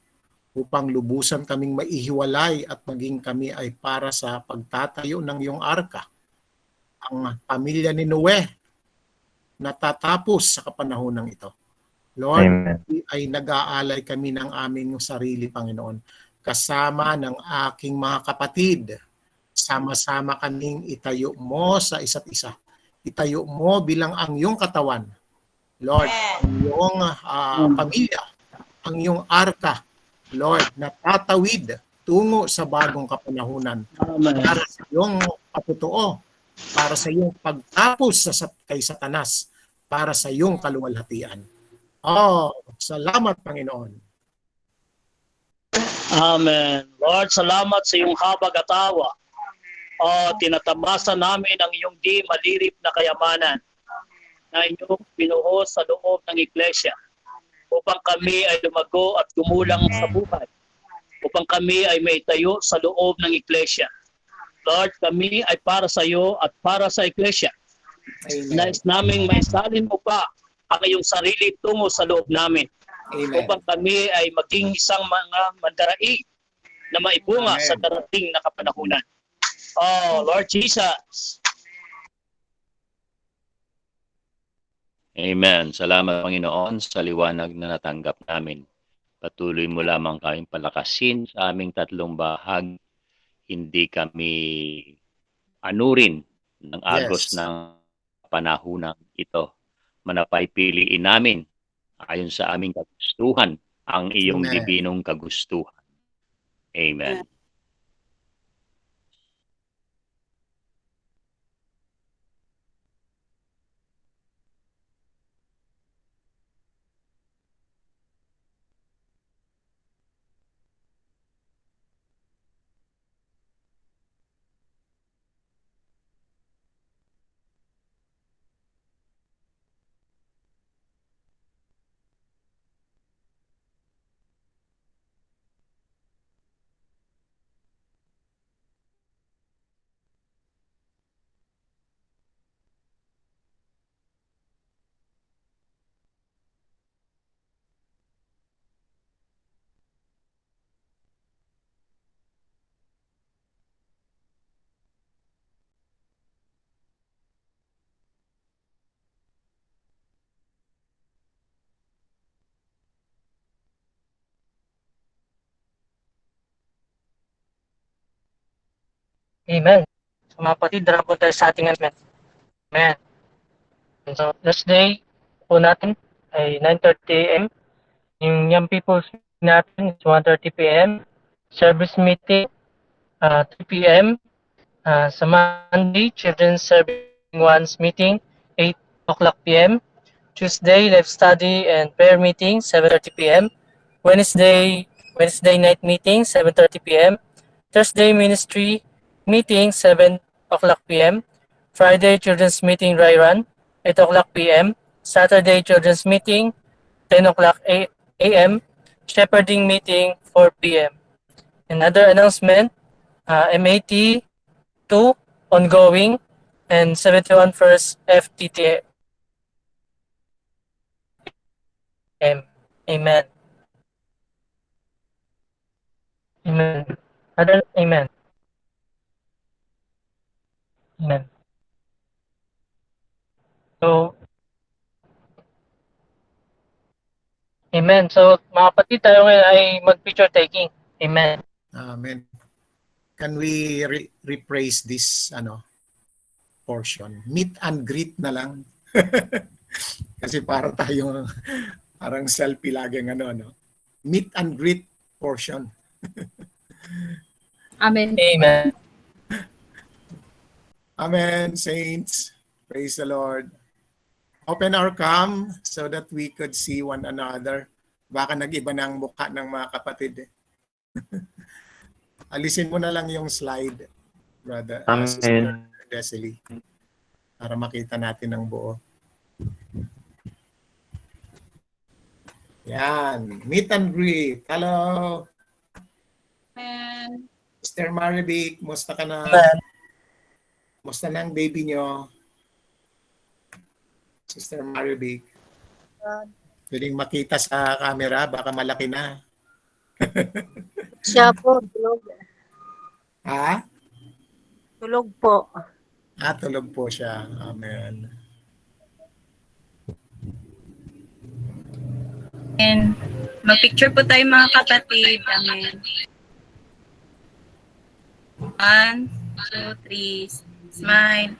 upang lubusan kaming maihiwalay at maging kami ay para sa pagtatayo ng iyong arka. Ang pamilya ni Noe natatapos sa kapanahunan ito. Lord, Amen. ay nag-aalay kami ng aming sarili, Panginoon, kasama ng aking mga kapatid sama-sama kaming itayo mo sa isa't isa. Itayo mo bilang ang iyong katawan. Lord, ang iyong uh, pamilya, ang iyong arka, Lord, na tatawid tungo sa bagong kapanahunan para sa iyong patotoo, para sa iyong pagtapos sa kay Satanas, para sa iyong kaluwalhatian. Oh, salamat Panginoon. Amen. Lord, salamat sa iyong habag at awa uh, tinatamasa namin ang iyong di malirip na kayamanan na inyong binuhos sa loob ng iglesia upang kami ay lumago at gumulang sa buhay upang kami ay may tayo sa loob ng iglesia. Lord, kami ay para sa iyo at para sa iglesia. Amen. Nais naming may salin mo pa ang iyong sarili tungo sa loob namin Amen. upang kami ay maging isang mga mandarai na maibunga Amen. sa darating na kapanahunan. Oh, Lord Jesus. Amen. Salamat Panginoon sa liwanag na natanggap namin. Patuloy mo lamang kaming palakasin sa aming tatlong bahag. Hindi kami anurin ng agos yes. ng panahunang ito. Manapay piliin namin ayon sa aming kagustuhan ang iyong Amen. dibinong kagustuhan. Amen. Amen. So mga kapatid, dara po tayo sa ating announcement. Amen. So, last day po natin ay 9.30 a.m. Yung Young People's natin is 1.30 p.m. Service meeting, uh, 3 p.m. Uh, sa Monday, Children's Serving Ones meeting, 8 o'clock p.m. Tuesday, live study and prayer meeting, 7.30 p.m. Wednesday, Wednesday night meeting, 7.30 p.m. Thursday ministry, meeting 7 o'clock p.m. Friday children's meeting run 8 o'clock p.m. Saturday children's meeting 10 o'clock a.m. Shepherding meeting 4 p.m. Another announcement uh, MAT 2 ongoing and 71 first FTT Amen. Amen. Amen. Amen. So, Amen. So, mga kapatid, tayo ngayon ay mag-picture taking. Amen. Amen. Can we re- rephrase this ano portion? Meet and greet na lang. *laughs* Kasi para tayo parang selfie lagi ng ano, ano. Meet and greet portion. *laughs* Amen. Amen. Amen, saints. Praise the Lord. Open our cam so that we could see one another. Baka nag-iba na ang mukha ng mga kapatid. Eh. *laughs* Alisin mo na lang yung slide, brother. uh, Amen. Sister Desiree, para makita natin ang buo. Yan. Meet and greet. Hello. Amen. Mr. Marivic, musta ka na? Musta na ang baby nyo? Sister Marivic. Pwedeng makita sa camera, baka malaki na. Siya po, tulog. Ha? Tulog po. Ah, tulog po siya. Amen. And mag-picture po tayo mga kapatid. Amen. One, two, three. It's mine.